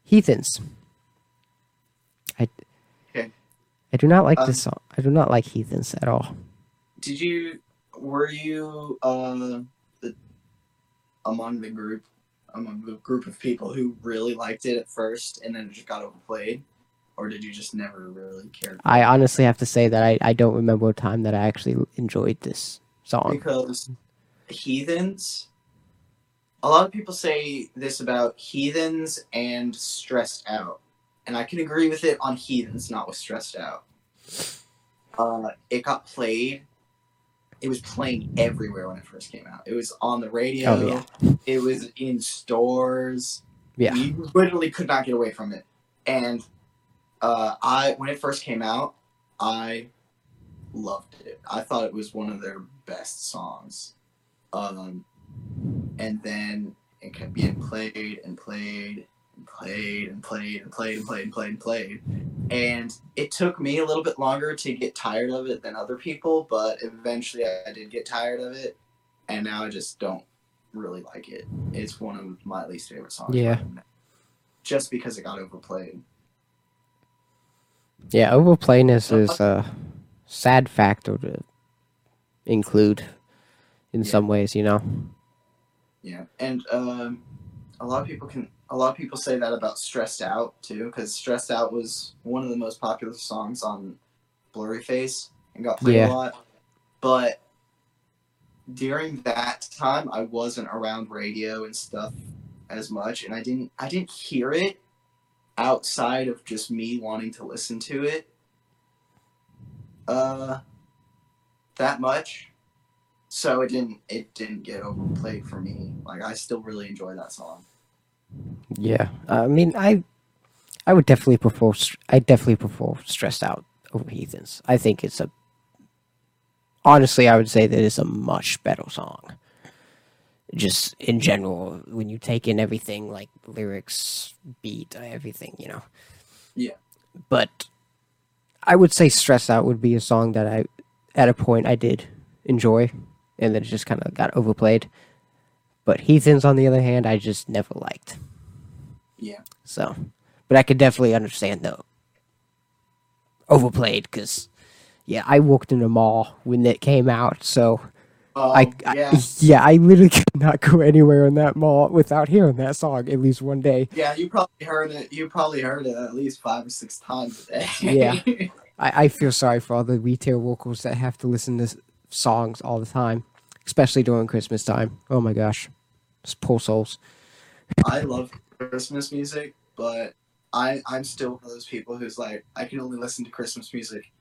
Heathens. I Okay. I do not like Um, this song. I do not like Heathens at all. Did you were you uh the, among the group among the group of people who really liked it at first and then it just got overplayed? Or did you just never really care? I honestly have to say that I, I don't remember a time that I actually enjoyed this song. because heathens a lot of people say this about heathens and stressed out and i can agree with it on heathens not with stressed out uh, it got played it was playing everywhere when it first came out it was on the radio Oh, yeah. it was in stores Yeah. you literally could not get away from it and uh, i when it first came out i loved it. I thought it was one of their best songs. Um, and then it kept being played and played and played and played and played and played and played and played. And it took me a little bit longer to get tired of it than other people, but eventually I did get tired of it. And now I just don't really like it. It's one of my least favorite songs. Yeah. Just because it got overplayed. Yeah, overplayness is a sad factor to include in Yeah. some ways, you know. Yeah, and um, a lot of people can. A lot of people say that about "Stressed Out" too, because "Stressed Out" was one of the most popular songs on Blurryface and got played Yeah. a lot. But during that time, I wasn't around radio and stuff as much, and I didn't. I didn't hear it outside of just me wanting to listen to it. Uh, that much so it didn't it didn't get overplayed for me like i still really enjoy that song Yeah, I mean, I, I would definitely prefer. I definitely prefer stressed out over heathens. I think it's a. Honestly, I would say that it's a much better song. Just in general when you take in everything like lyrics, beat, everything, you know. Yeah. But I would say "Stressed Out" would be a song that I, at a point, I did enjoy, and then it just kind of got overplayed. But Heathens, on the other hand, I just never liked. Yeah. So, but I could definitely understand though overplayed because, yeah, I walked in a mall when it came out, so Oh, I, I yeah. yeah, I literally could not go anywhere in that mall without hearing that song at least one day. Yeah, you probably heard it. You probably heard it at least five or six times a day. Yeah. I, I feel sorry for all the retail workers that have to listen to songs all the time, especially during Christmas time. Oh my gosh, it's poor souls. I love Christmas music, but I I'm still one of those people who's like I can only listen to Christmas music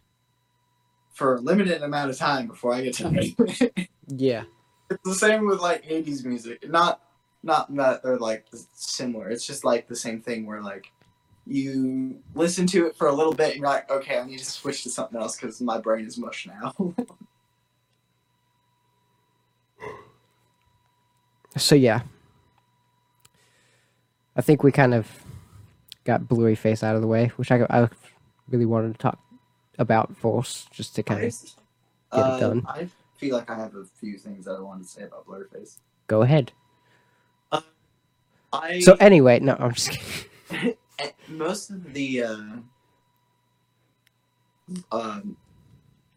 for a limited amount of time before I get tired. it. Yeah, it's the same with like 80s music. Not not that they're like similar. It's just like the same thing where like you listen to it for a little bit and you're like, okay, I need to switch to something else because my brain is mush now. so yeah, I think we kind of got Blurryface out of the way, which I I really wanted to talk about Force just to kind of I, Get it done. Uh, I feel like I have a few things that I wanted to say about Blurface. go ahead. I So anyway, no, I'm just kidding. Most of the uh, um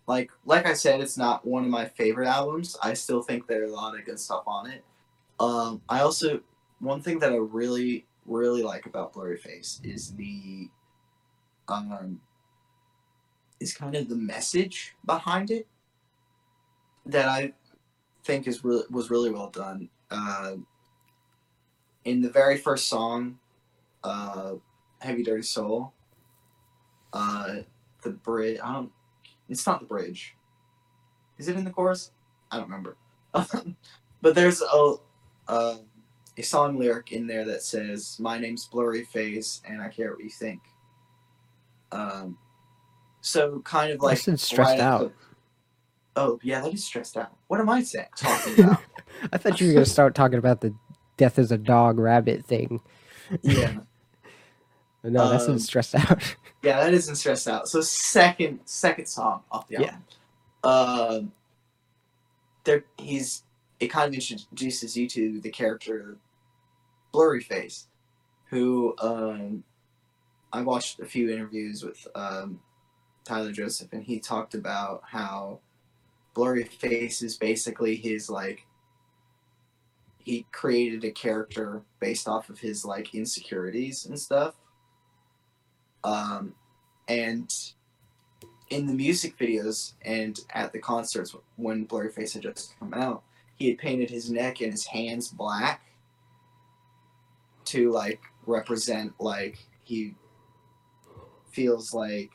like like I said, it's not one of my favorite albums. I still think there are a lot of good stuff on it. Um, I also one thing that I really really like about Blurryface is the um is kind of the message behind it that I think is really was really well done. Uh, in the very first song, uh, "Heavydirtysoul," uh, the bridge. I don't. It's not the bridge. Is it in the chorus? I don't remember. but there's a uh, a song lyric in there that says, "My name's Blurryface, and I care what you think." Um, so kind of like stressed right out. after- Oh yeah, that is stressed out. What am I saying? Talking about? I thought you were gonna start talking about the death as a dog rabbit thing. yeah, no, that's Um, stressed out. yeah, that isn't stressed out. So second, second song off the album. Yeah. Um, there he's it kind of introduces you to the character Blurryface, who um, I watched a few interviews with um, Tyler Joseph, and he talked about how Blurryface is basically his like he created a character based off of his like insecurities and stuff. Um, and in the music videos and at the concerts when Blurryface had just come out, he had painted his neck and his hands black to like represent like he feels like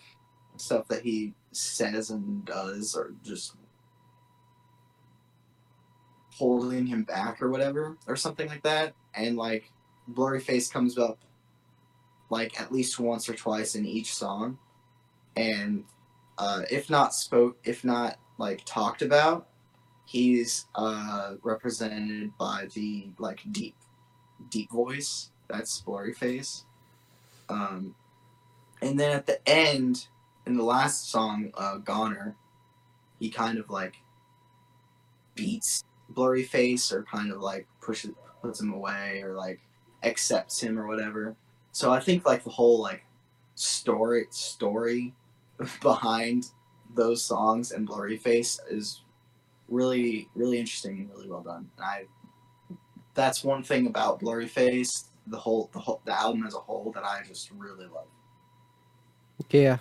stuff that he says and does or just holding him back or whatever or something like that. And like Blurryface comes up like at least once or twice in each song. And uh, if not spoke if not like talked about he's uh, represented by the like deep deep voice. That's blurry face. Um, and then at the end in the last song uh, goner he kind of like beats Blurryface or kind of like pushes puts him away or like accepts him or whatever. So i think like the whole like story story behind those songs and Blurryface is really really interesting and really well done. And i that's one thing about Blurryface the whole the whole the album as a whole that i just really love. Yeah.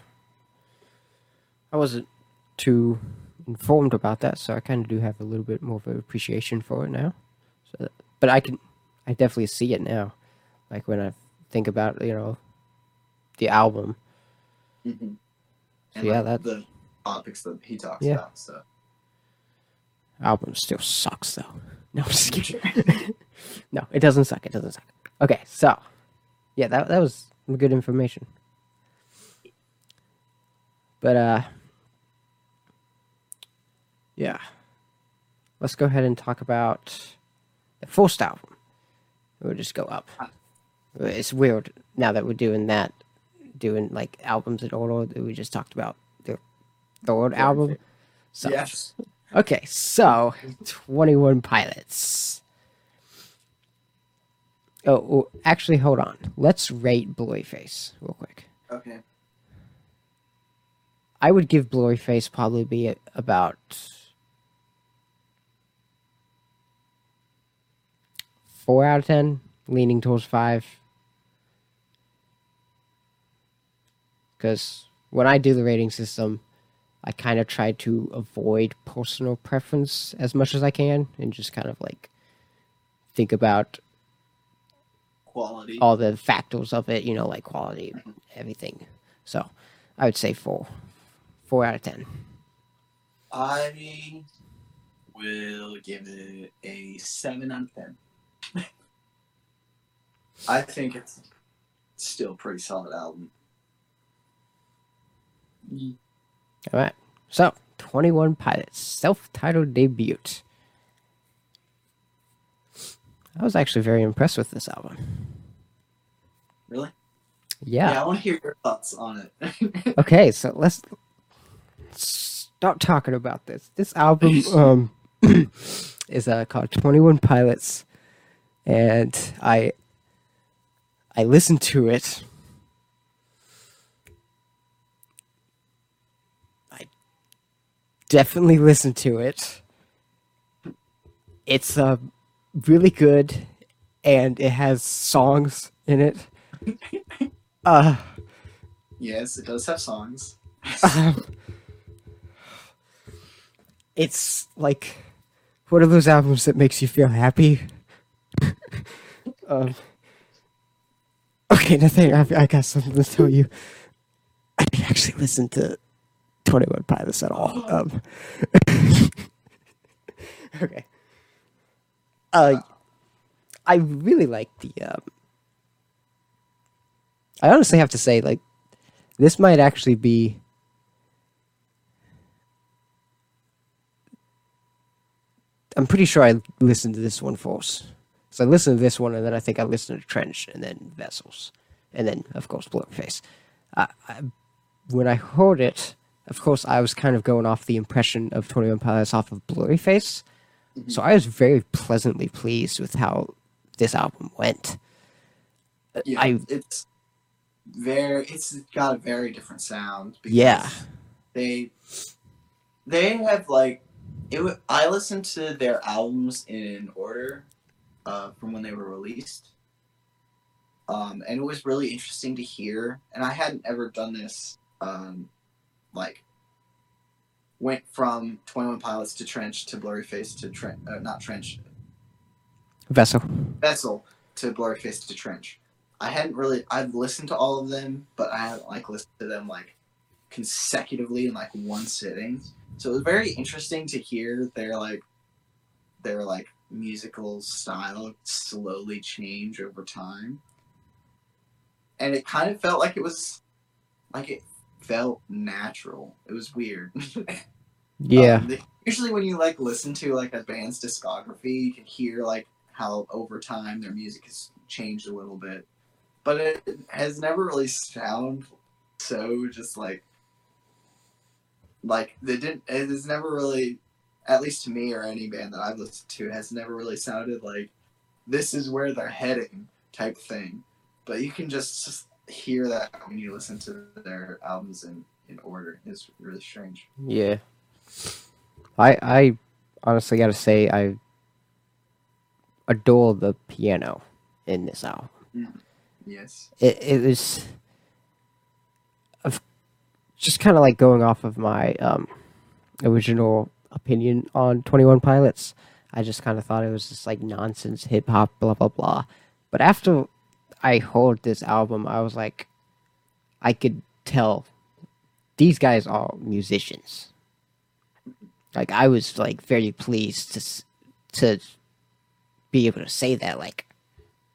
I wasn't too informed about that, so I kind of do have a little bit more of an appreciation for it now. So, but I can, I definitely see it now. Like when I think about you know, the album. mm-hmm. So yeah, like, that the topics that he talks Yeah. about so album still sucks though. No, I'm just kidding. no, it doesn't suck. It doesn't suck. Okay, so yeah, that that was good information. But uh, yeah, let's go ahead and talk about the first album, would just go up. Ah. It's weird now that we're doing that, doing like albums in order. that We just talked about the third album. So Yes. okay, so Twenty One Pilots. Oh, oh, actually, hold on. Let's rate Blurryface real quick. Okay. I would give Blurryface probably be about four out of ten, leaning towards five. Because when I do the rating system, I kind of try to avoid personal preference as much as I can, and just kind of like think about Quality. all the factors of it, you know, like quality, mm-hmm. everything. So I would say four, four out of ten. I will give it a seven out of ten. I think it's still a pretty solid album. All right. So, 21 Pilots self titled debut. I was actually very impressed with this album. Really? Yeah. Yeah, I want to hear your thoughts on it. Okay, so let's start talking about this. This album um, is uh, called 21 Pilots, and I I listened to it. I definitely listened to it. It's uh, really good, and it has songs in it. Uh, yes, it does have songs. um, it's like one of those albums that makes you feel happy. um, okay, Nathaniel, I, I got something to tell you. I didn't actually listen to Twenty One Pilots at all. Um, okay. Uh, I really like the. Um, I honestly have to say, like, this might actually be I'm pretty sure I listened to this one first. So I listened to this one, and then I think I listened to Trench, and then Vessels, and then of course Blurryface. I, I, when I heard it, of course I was kind of going off the impression of Twenty One Pilots off of Blurryface, mm-hmm. so I was very pleasantly pleased with how this album went. Yeah, I it's very. It's got a very different sound. because Yeah. They they have like it. I listened to their albums in order uh, from when they were released. Um, and it was really interesting to hear. And I hadn't ever done this. Um, like went from Twenty One Pilots to Trench to Blurryface to Trench. Uh, not Trench. Vessel. Vessel to Blurryface to Trench. I hadn't really I've listened to all of them, but I haven't like listened to them like consecutively in like one sitting. So it was very interesting to hear their like their like musical style slowly change over time. And it kind of felt like it was like it felt natural. It was weird. Yeah. Um, the- usually when you like listen to like a band's discography, you can hear like how over time their music has changed a little bit, but it has never really sound so just like like they didn't. It has never really, at least to me or any band that I've listened to, has never really sounded like this is where they're heading type thing. But you can just, just hear that when you listen to their albums in in order. It's really strange. Yeah. I I honestly got to say I adore the piano in this album. Yes. It it was of just kind of like going off of my um original opinion on 21 Pilots. I just kind of thought it was just like nonsense hip hop blah blah blah. But after I heard this album, I was like I could tell these guys are musicians. Like I was like very pleased to to be able to say that like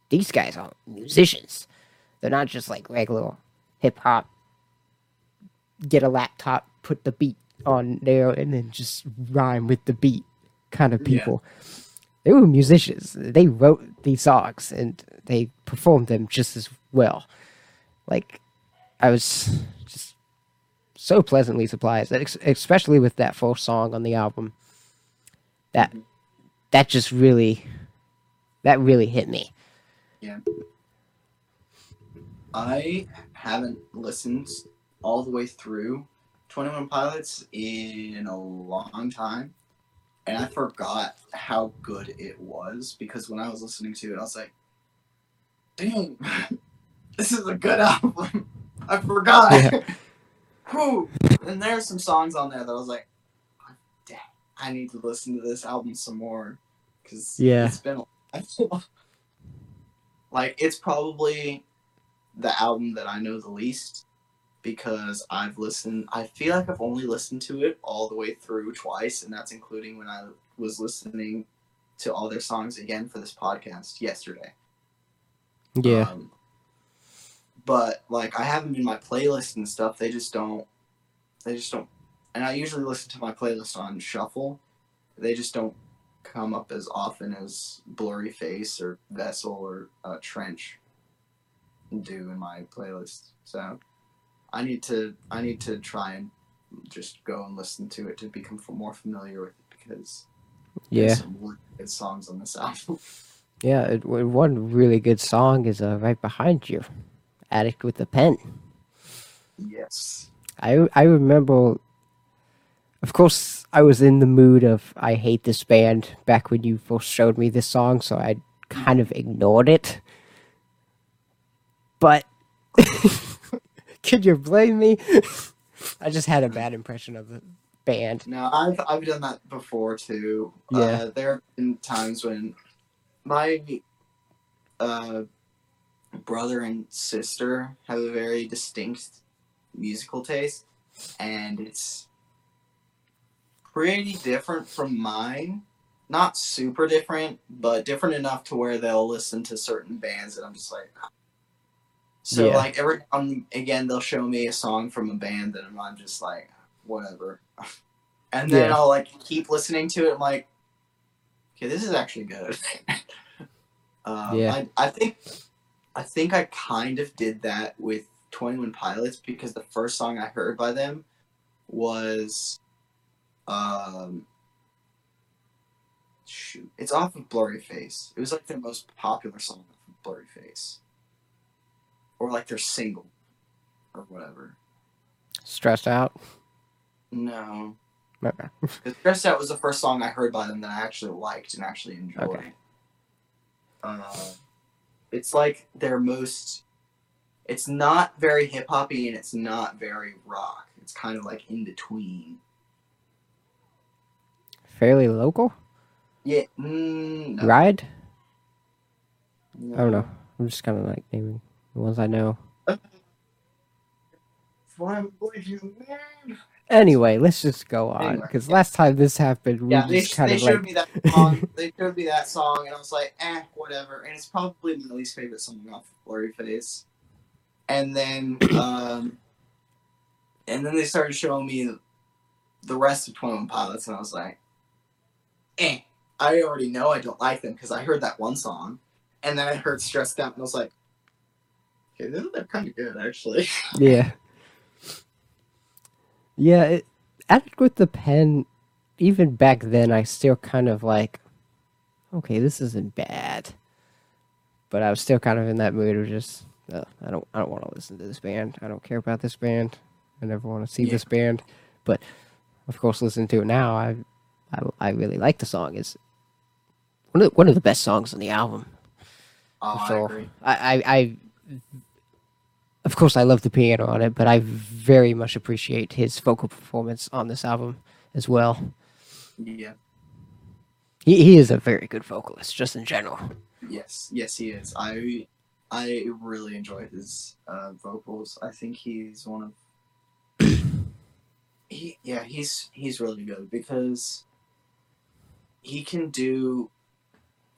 these guys are musicians. They're not just like regular hip hop. Get a laptop, put the beat on there, and then just rhyme with the beat kind of Yeah. people. they were musicians. They wrote these songs and they performed them just as well. Like I was just so pleasantly surprised, especially with that first song on the album. That that just really that really hit me. Yeah. I haven't listened all the way through 21 Pilots in a long time. And I forgot how good it was because when I was listening to it, I was like, dang, this is a good album. I forgot. Yeah. Whew. And there's some songs on there that I was like, dang, I need to listen to this album some more. Because Yeah. it's been a like it's probably the album that I know the least because I've listened I feel like I've only listened to it all the way through twice and that's including when I was listening to all their songs again for this podcast yesterday. Yeah. Um, but like I have them in my playlist and stuff. They just don't. They just don't. And I usually listen to my playlist on shuffle. They just don't come up as often as Blurryface or Vessel or uh, Trench do in my playlist. So I need to. I need to try and just go and listen to it to become more familiar with it because yeah. some good songs on this album. Yeah, it, one really good song is uh, right behind you, "Addict with a Pen." yes. I I remember. Of course, I was in the mood of I hate this band back when you first showed me this song, so I kind of ignored it. But could you blame me? I just had a bad impression of the band. No, I've I've done that before too. Yeah. Uh, there have been times when my uh, brother and sister have a very distinct musical taste, and it's pretty different from mine. Not super different, but different enough to where they'll listen to certain bands, and I'm just like. So Yeah. like every um, again they'll show me a song from a band, and I'm just like whatever. And then Yeah. I'll like keep listening to it. I'm like, okay, this is actually good. um, Yeah. I, I think, I think I kind of did that with Twenty One Pilots because the first song I heard by them was, um, shoot, it's off of Blurryface. It was like their most popular song off of Blurryface, or like they're single, or whatever. Stressed out. No. Okay. Because Stressed Out was the first song I heard by them that I actually liked and actually enjoyed. Okay. Uh, it's like their most. It's not very hip hoppy and it's not very rock. It's kind of like in between. Fairly local. Yeah. Mm, no, Ride. no. I don't know. I'm just kind of like naming the ones I know. What I'm going to- Anyway, let's just go on Anyway, because yeah. last time this happened, we Yeah, they, just kind they of showed like me that song. they showed me that song, and I was like, eh, whatever. And it's probably my least favorite song off of Blurryface. And then, um, and then they started showing me the rest of Twenty One Pilots, and I was like, eh. I already know I don't like them because I heard that one song, and then I heard Stressed Out, and I was like, okay, they're, they're kind of good actually. yeah, yeah. It, Addict with the pen, even back then, I still kind of like, okay, this isn't bad, but I was still kind of in that mood of just, uh, I don't, I don't want to listen to this band. I don't care about this band. I never want to see Yeah. this band, but of course, listening to it now, I, I, I really like the song. It's one of the, one of the best songs on the album. Oh, for I. I, I, I, of course, I love the piano on it, but I very much appreciate his vocal performance on this album as well. Yeah. He, he is a very good vocalist, just in general. Yes, yes, he is. I I really enjoy his uh, vocals. I think he's one of he yeah he's he's really good because he can do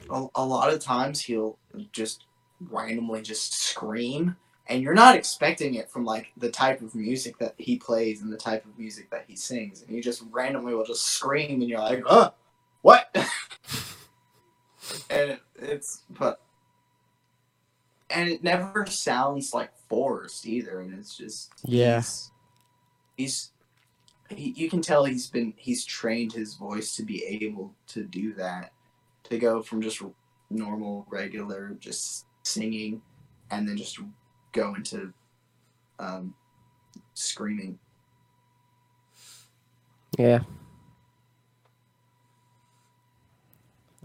a, a lot of times he'll just randomly just scream and you're not expecting it from like the type of music that he plays and the type of music that he sings and he just randomly will just scream and you're like oh what and it, it's but and it never sounds like forced either and it's just Yeah. he's, he's he, you can tell he's been he's trained his voice to be able to do that to go from just normal regular just singing and then just go into um screaming Yeah.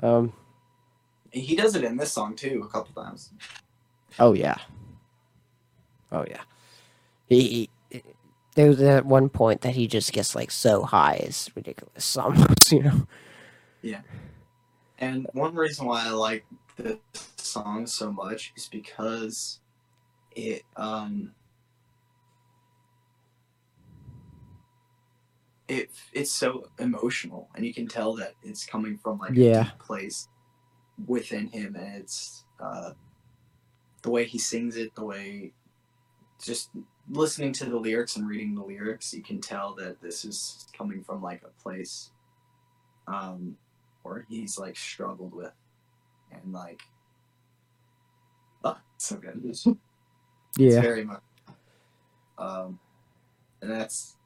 Um. he does it in this song too a couple times Oh yeah. Oh yeah. He, he there was at one point that he just gets like so high, is ridiculous. Almost, you know. Yeah. And one reason why I like this song so much is because it um it it's so emotional and you can tell that it's coming from like a Yeah. deep place within him and it's uh the way he sings it, the way just listening to the lyrics and reading the lyrics, you can tell that this is coming from like a place um or he's like struggled with and like oh, so good it's Yeah. very much um and that's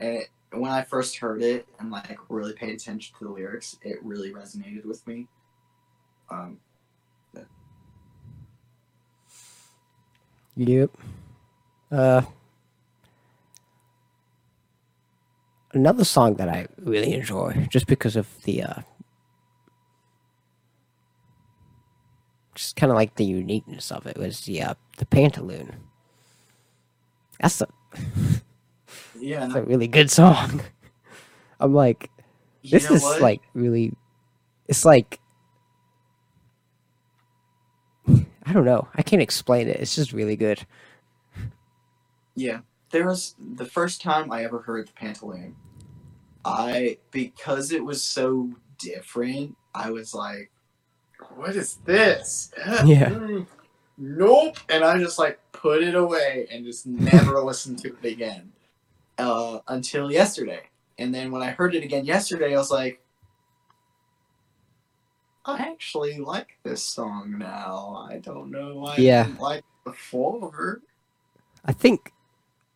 and it, when i first heard it and like really paid attention to the lyrics it really resonated with me um Yep. Uh. Another song that I really enjoy, just because of the uh, just kind of like the uniqueness of it, was the uh, the Pantaloon. That's a yeah That's a really good song. I'm like, you this know is what? like really, it's like, I don't know. I can't explain it. It's just really good. Yeah, there was the first time I ever heard the pantaloon. I because it was so different. I was like, "What is this?" Yeah. Mm. Nope. And I just like put it away and just never listened to it again uh, until yesterday. And then when I heard it again yesterday, I was like, I actually like this song now. I don't know why Yeah. I didn't like it before. I think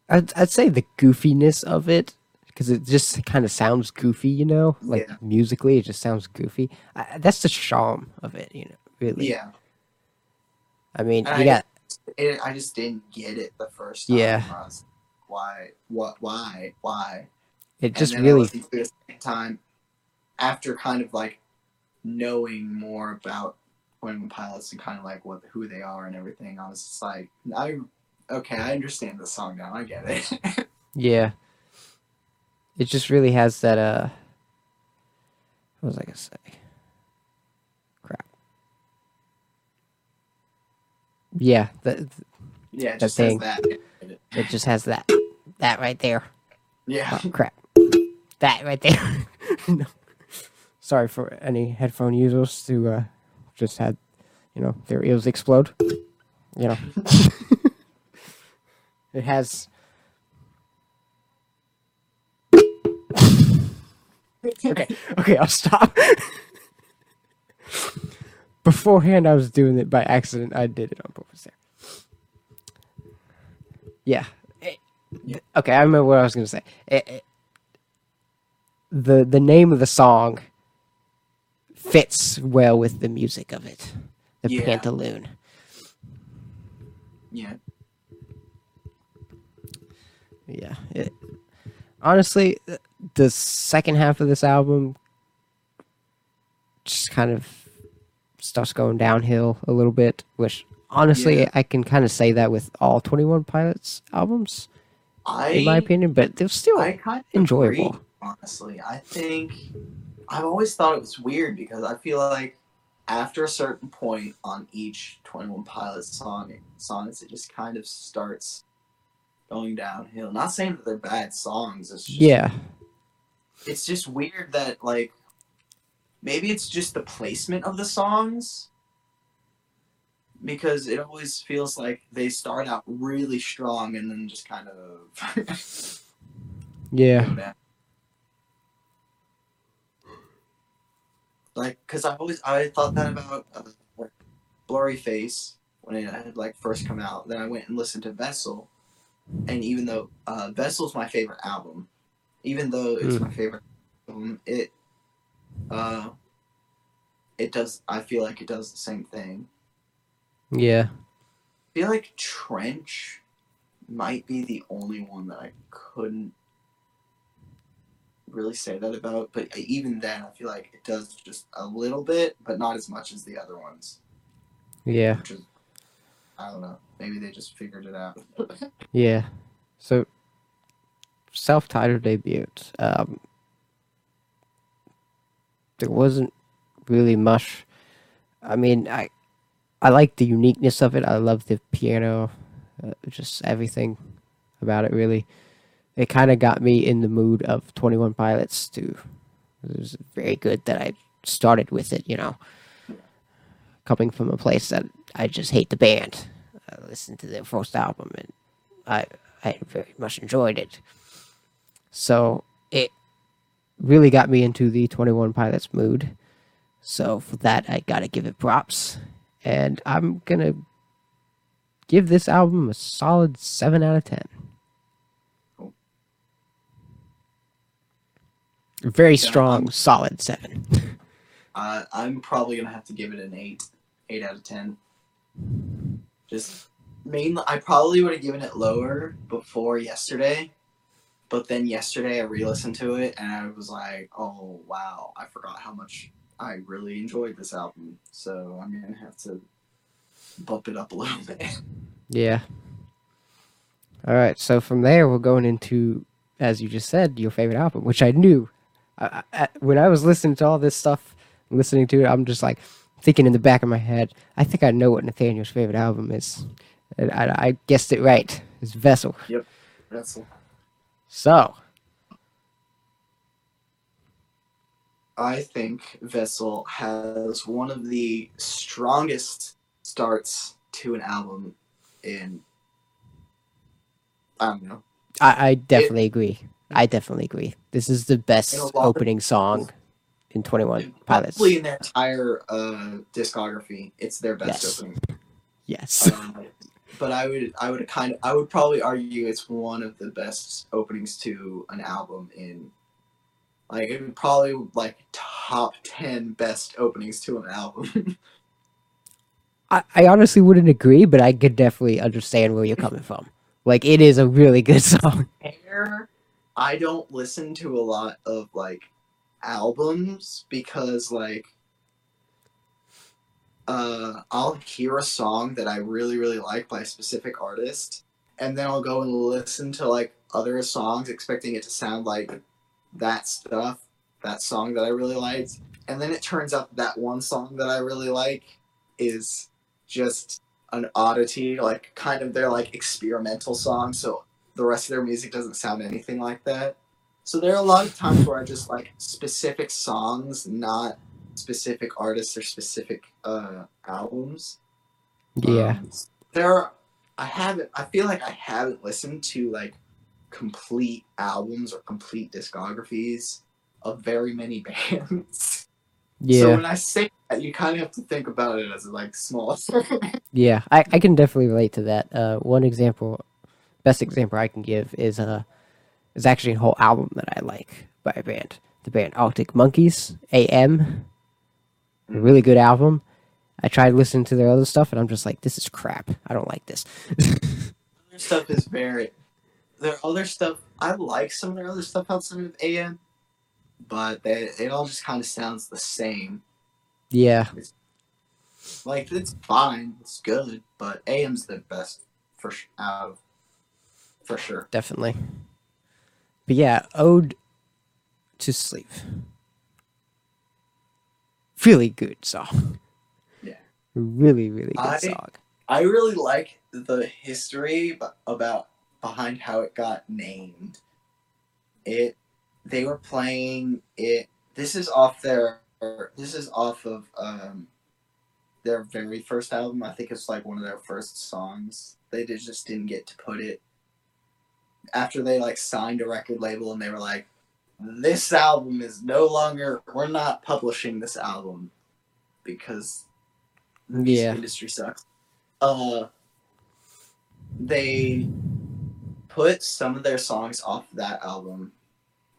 I'd, I'd say the goofiness of it, because it just kind of sounds goofy, you know, like Yeah. musically, it just sounds goofy. I, that's the charm of it, you know. Really. Yeah. I mean, And you I- got it, I just didn't get it the first time. Yeah. Like, why? What? Why? Why? it just really, listened to it time after kind of like knowing more about Twenty Pilots and kind of like what who they are and everything. I was just like, I okay, I understand the song now. I get it. yeah. It just really has that. Uh, what was I gonna say? Crap. Yeah, that yeah, it just thing. that. it just has that that right there. Yeah. Oh, crap. That right there. no. Sorry for any headphone users who uh, just had, you know, their ears explode. You know. it has. okay, okay, I'll stop. Beforehand, I was doing it by accident. I did it on purpose there. Yeah. Eh, Okay, I remember what I was going to say. Eh, eh, the the name of the song fits well with the music of it. The Yeah. Pantaloon. Yeah. Yeah. It, honestly, the second half of this album just kind of starts going downhill a little bit, which honestly, Yeah. I can kind of say that with all 21 Pilots albums, I in my opinion, but they're still I kind of enjoyable. agree, honestly, I think I've always thought it was weird because I feel like after a certain point on each Twenty One Pilots song songs, it just kind of starts going downhill. Not saying that they're bad songs. It's just, yeah. it's just weird that like maybe it's just the placement of the songs because it always feels like they start out really strong and then just kind of Yeah. like because I always I thought that about uh, like Blurryface when it had like first come out. Then I went and listened to Vessel, and even though uh, Vessel's my favorite album, even though it's Mm. my favorite album, it uh it does. I feel like it does the same thing. Yeah. I feel like Trench might be the only one that I couldn't really say that about. But even then, I feel like it does just a little bit, but not as much as the other ones. Yeah. Which is, I don't know. Maybe they just figured it out. Yeah. So self-titled debut. Um, there wasn't really much. I mean, I I like the uniqueness of it. I love the piano, uh, just everything about it. Really, it kind of got me in the mood of Twenty One Pilots too. It was very good that I started with it. You know, coming from a place that I just hate the band. I listened to their first album and I I very much enjoyed it. So it really got me into the 21 Pilots mood. So for that, I gotta give it props. And I'm gonna give this album a solid 7 out of 10. Cool. Very Yeah, strong, I'm- solid 7. Uh, I'm probably gonna have to give it an eight, eight out of ten. Just mainly, I probably would have given it lower before yesterday, but then yesterday I re-listened to it and I was like, oh wow, I forgot how much I really enjoyed this album. So I'm gonna have to bump it up a little bit. Yeah. All right. So from there, we're going into, as you just said, your favorite album, which I knew. I, I, when I was listening to all this stuff, listening to it, I'm just like thinking in the back of my head, I think I know what Nathaniel's favorite album is. And I, I guessed it right. It's Vessel. That's So, I think Vessel has one of the strongest starts to an album in I don't know. I, I definitely agree. I definitely agree. This is the best of- opening song in 21 Pilots. Probably in their entire uh, discography, it's their best Yes. opening. Yes. Um, but I would, I would kind of, I would probably argue it's one of the best openings to an album in, like, it would probably like top ten best openings to an album. I, I honestly wouldn't agree, but I could definitely understand where you're coming from. Like, it is a really good song. I don't listen to a lot of like albums because like uh I'll hear a song that I really really like by a specific artist and then I'll go and listen to like other songs expecting it to sound like that stuff that song that I really liked and then it turns out that one song that I really like is just an oddity like kind of their like experimental song so the rest of their music doesn't sound anything like that. So there are a lot of times where I just like specific songs, not specific artists or specific uh, albums. Yeah. Um, there are, I haven't, I feel like I haven't listened to like complete albums or complete discographies of very many bands. Yeah. So when I say that, you kind of have to think about it as like small. Yeah, I, I can definitely relate to that. Uh, one example, best example I can give is uh, is actually a whole album that I like by a band, the band Arctic Monkeys, AM. A really good album. I tried listening to their other stuff, and I'm just like, this is crap. I don't like this. other stuff is very their other stuff I like some of their other stuff outside of AM, but they, it all just kind of sounds the same. yeah, Like it's fine, it's good, but AM's the best for out of for sure. definitely. But yeah, Ode to Sleep. Really good song. Yeah. Really, really good I- song. I really like the history about behind how it got named. It they were playing it. This is off their. This is off of um, their very first album. I think it's like one of their first songs. They did, just didn't get to put it after they like signed a record label and they were like, this album is no longer we're not publishing this album because the Yeah. industry sucks. Uh they put some of their songs off that album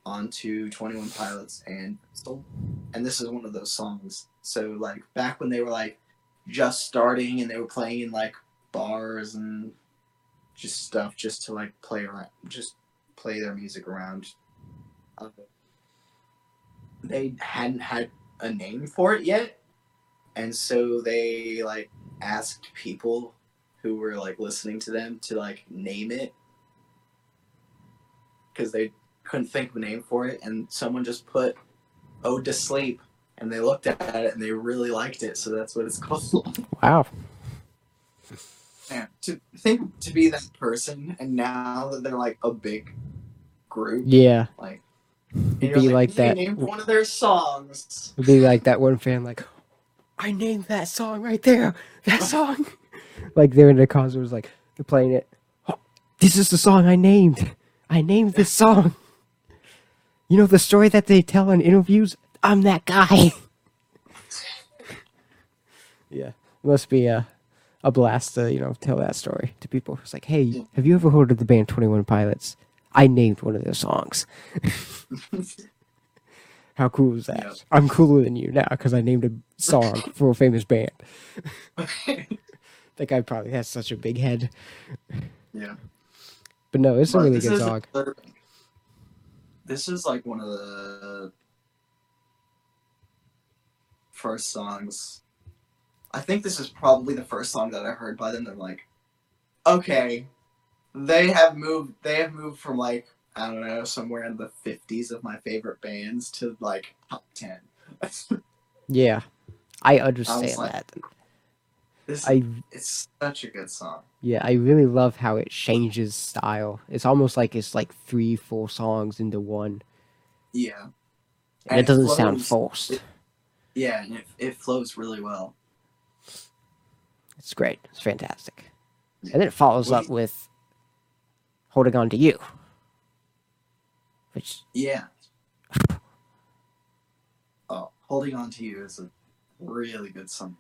onto 21 Pilots and Pistol, and this is one of those songs. So like back when they were like just starting and they were playing in like bars and just stuff just to like play around just play their music around uh, they hadn't had a name for it yet. And so they like asked people who were like listening to them to like name it. Because they couldn't think of a name for it. And someone just put ode to sleep. And they looked at it and they really liked it. So that's what it's called. Wow. Man, to think to be that person and now that they're like a big group Yeah. like It'd be you're like that. named one of their songs It'd be like that one fan, like, I named that song right there. That song. like they're in the concert, was like they're playing it. "Oh, this is the song I named. I named this song. You know the story that they tell in interviews. I'm that guy. yeah, must be a a blast to you know tell that story to people. It's like, hey, have you ever heard of the band Twenty One Pilots? I named one of their songs. How cool is that? Yep. I'm cooler than you now because I named a song for a famous band. That guy probably has such a big head. yeah But no, it's a really good song. another- This is like one of the first songs. I think this is probably the first song that I heard by them. They're like, okay, they have moved. They have moved from like I don't know somewhere in the fifties of my favorite bands to like top ten. Yeah, I understand like- that. this I it's such a good song. yeah, I really love how it changes style. It's almost like it's like three, four songs into one, Yeah, and it doesn't sound flows- forced. it- Yeah, and it, it flows really well. It's great. It's fantastic. And then it follows up with "Holding On to You," which Yeah. Oh, holding on to you is a really good song.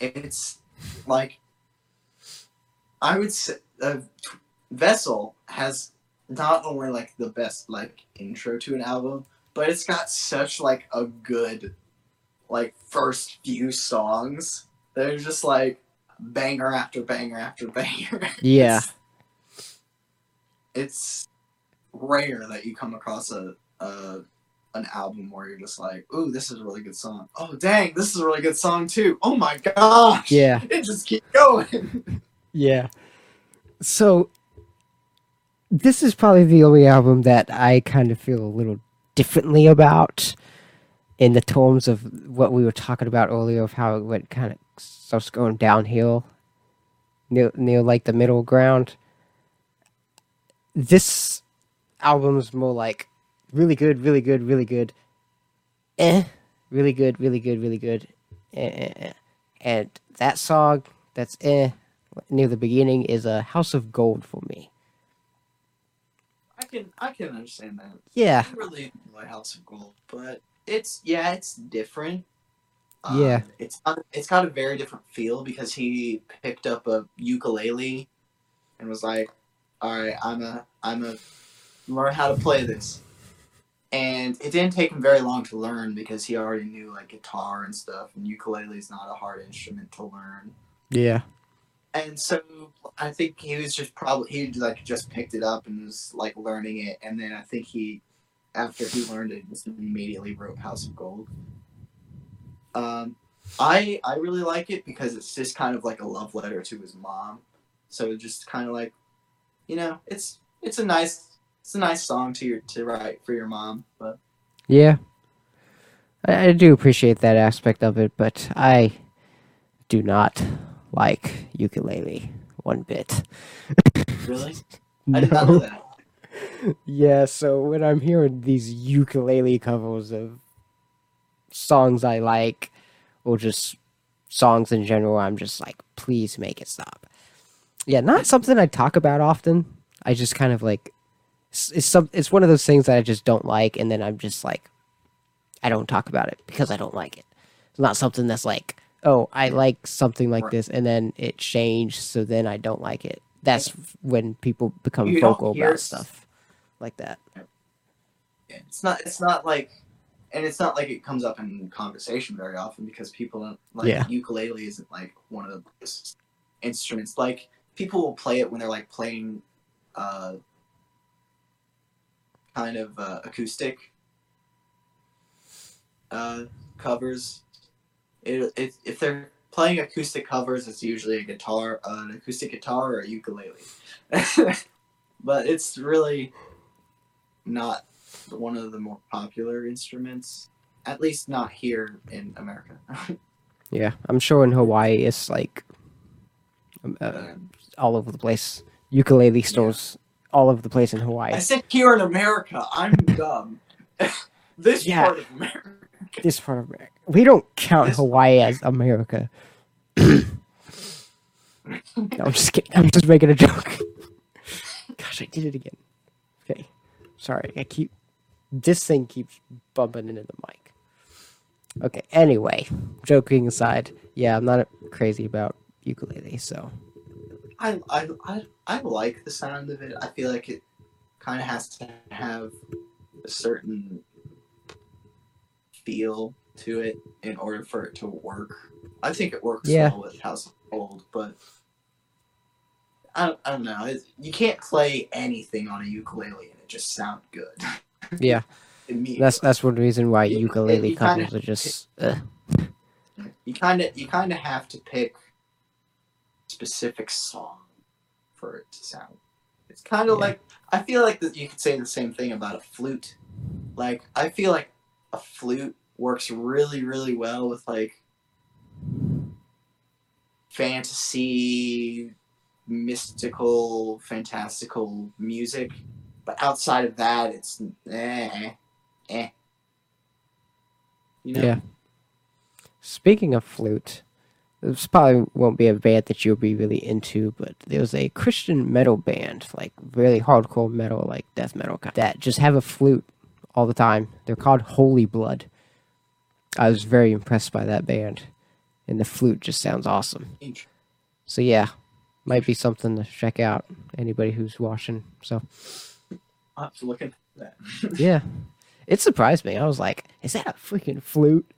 It's like I would say uh, Vessel has not only like the best like intro to an album, but it's got such like a good like first few songs. They're just like banger after banger after banger. Yeah. It's, rare that you come across a, a an album where you're just like, "Ooh, this is a really good song." Oh, dang, this is a really good song too. Oh my gosh. yeah, It just keeps going. yeah. So this is probably the only album that I kind of feel a little differently about in the terms of what we were talking about earlier of how it went kind of starts going downhill near, near like the middle ground. This album's more like really good, really good, really good, eh, really good, really good, really good, eh, eh, eh. and that song that's eh near the beginning is a House of Gold for me. I can I can understand that. Yeah, I really enjoy House of Gold, but it's yeah, it's different. Yeah. it's got, it's got a very different feel because he picked up a ukulele and was like, "All right, I'm a I'm a learn how to play this." And it didn't take him very long to learn because he already knew like guitar and stuff, and ukulele is not a hard instrument to learn. yeah, And so I think he was just probably he like just picked it up and was like learning it, and then I think he, after he learned it, just immediately wrote House of Gold. Um, I I really like it because it's just kind of like a love letter to his mom, so it's just kind of like, you know, it's it's a nice it's a nice song to your to write for your mom, but yeah. I, I do appreciate that aspect of it, but I do not like ukulele one bit. really, I did not know that. Yeah, so when I'm hearing these ukulele covers of songs I like, or just songs in general, I'm just like, please make it stop. Yeah, not something I talk about often. I just kind of like it's, it's some it's one of those things that I just don't like, and then I'm just like, I don't talk about it because I don't like it. It's not something that's like, oh, I like something like this, and then it changed, so then I don't like it. That's when people become You vocal about stuff like that. It's not. It's not like, and it's not like it comes up in conversation very often because people don't like Yeah. ukulele isn't like one of the instruments. Like people will play it when they're like playing, uh, kind of uh, acoustic uh, covers. It, it if they're playing acoustic covers, it's usually a guitar, uh, an acoustic guitar or a ukulele. but it's really not one of the more popular instruments, at least not here in America. Yeah, I'm sure in Hawaii it's like um, uh, Um, all over the place. Ukulele stores all over the place in Hawaii. I said here in America. I'm dumb. this Yeah. part of America. this part of America. We don't count This- Hawaii as America. no, I'm just kidding. I'm just making a joke. Gosh, I did it again. Okay, sorry. I keep this thing keeps bumping into the mic. Okay. Anyway, joking aside, yeah, I'm not crazy about ukulele, so I, I, I, I like the sound of it. I feel like it kind of has to have a certain feel to it in order for it to work. I think it works Yeah. well with House of Gold, but I don't, I don't know. It, you can't play anything on a ukulele and it just sound good. yeah, that's that's one reason why You- ukulele you kinda- are just. Uh, you kind of you kind of have to pick specific song for it to sound. It's kind of Yeah. like I feel like that you could say the same thing about a flute. Like I feel like a flute works really really well with like fantasy, mystical, fantastical music, but outside of that, it's eh, eh. You know? Yeah. Speaking of flute, this probably won't be a band that you'll be really into, but there was a Christian metal band, like really hardcore metal, like death metal, kind, that just have a flute all the time. They're called Holy Blood. I was very impressed by that band, and the flute just sounds awesome. So yeah, might be something to check out. Anybody who's watching. So I'll have to look into that. yeah, it surprised me. I was like, "Is that a freaking flute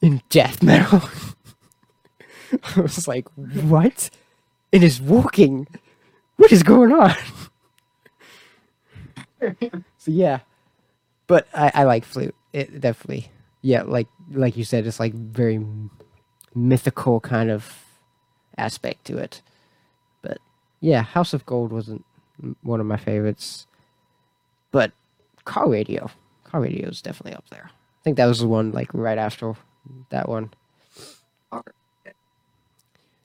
in death metal?" I was like, "What? It is walking. What is going on?" so yeah, but I, I like flute. It definitely, yeah, like like you said, it's like very mythical kind of aspect to it. But yeah, House of Gold wasn't one of my favorites, but car radio, car radio is definitely up there. I think that was the one like right after that one.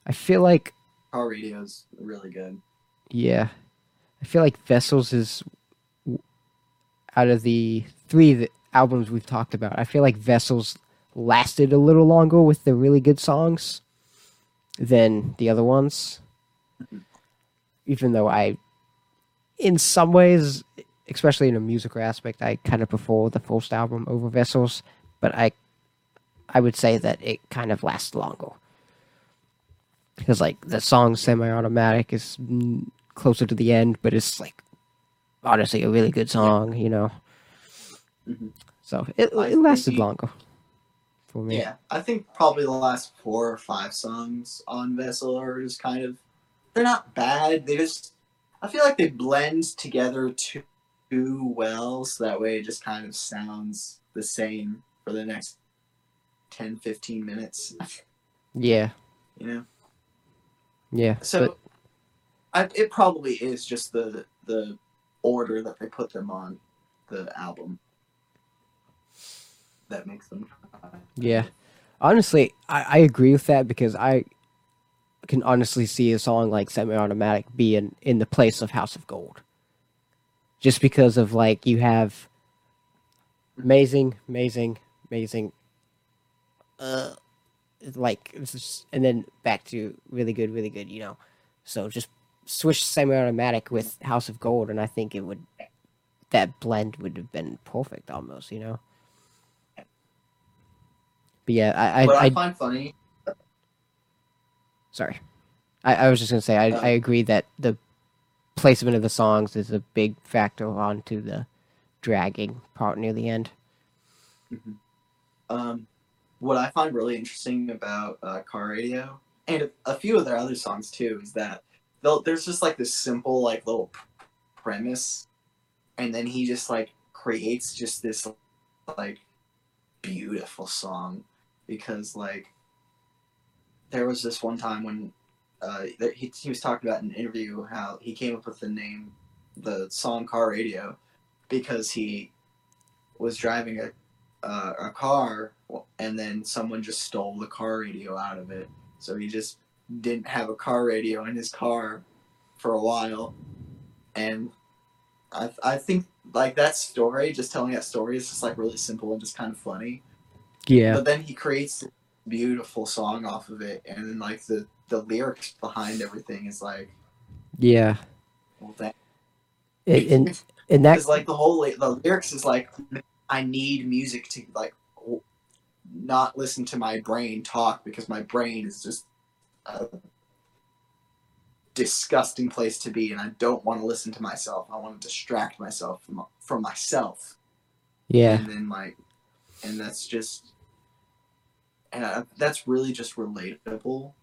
I feel like Car radio's really good. yeah, I feel like Vessels is out of the three th- albums we've talked about. I feel like Vessels lasted a little longer with the really good songs than the other ones. Mm-hmm. Even though I, in some ways, especially in a musical aspect, I kind of prefer the first album over Vessels. But I, I would say that it kind of lasts longer because like the song "Semi-Automatic" is closer to the end, but it's like honestly a really good song, you know. Mhm. So it it lasted think- longer for me. Yeah, I think probably the last four or five songs on Vessel are just kind of they're not bad. They just I feel like they blend together too, too well, so that way it just kind of sounds the same for the next 10, 15 minutes. Yeah, You know, yeah. so but I, it probably is just the the order that they put them on the album that makes them. Yeah. honestly, I, I agree with that because I can honestly see a song like "Semi-Automatic" being in the place of House of Gold, just because of like you have amazing, amazing, amazing. Uh, like just, and then back to really good, really good. You know, so just switch semi-automatic with House of Gold, and I think it would that blend would have been perfect almost, you know. But yeah, I I, what I, I find funny, sorry, I, I was just gonna say I, Uh, I agree that the placement of the songs is a big factor onto the dragging part near the end. um, what I find really interesting about uh, Car Radio and a, few of their other songs too is that there's just like this simple like little pr- premise, and then he just like creates just this like beautiful song because like there was this one time when uh, he, he was talking about in an interview how he came up with the name the song car radio because he was driving a uh, a car and then someone just stole the car radio out of it. So he just didn't have a car radio in his car for a while. And i i think like that story just telling that story is just like really simple and just kind of funny. Yeah, but then he creates this beautiful song off of it and then like the the lyrics behind everything is like yeah, well that and and, and that Because like the whole the lyrics is like, I need music to like not listen to my brain talk because my brain is just a disgusting place to be, and I don't want to listen to myself. I want to distract myself from from myself, yeah, and then like, and that's just, and I, that's really just relatable.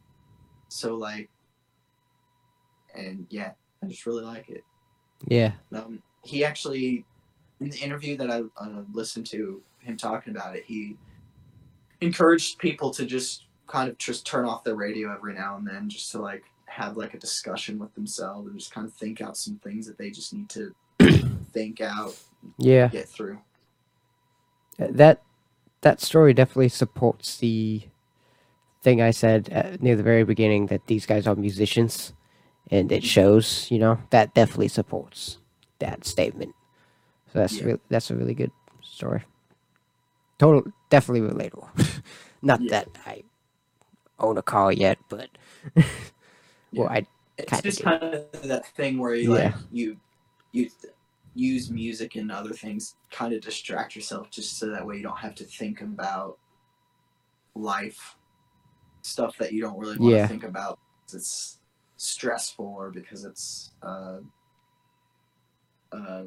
So like, and yeah, I just really like it. yeah, Um, he actually, in the interview that I uh, listened to him talking about it, he encouraged people to just kind of just turn off their radio every now and then, just to like have like a discussion with themselves and just kind of think out some things that they just need to think out, yeah. get through. that that story definitely supports the thing I said uh, near the very beginning that these guys are musicians, and it shows. You know that definitely supports that statement. So that's Yeah. really that's a really good story. Total, definitely relatable. Not Yeah. that I own a car yet, but well, I It's just do. kind of that thing where you Yeah. like you you use music and other things kind of distract yourself just so that way you don't have to think about life stuff that you don't really want Yeah. to think about it's stressful or because it's uh, uh,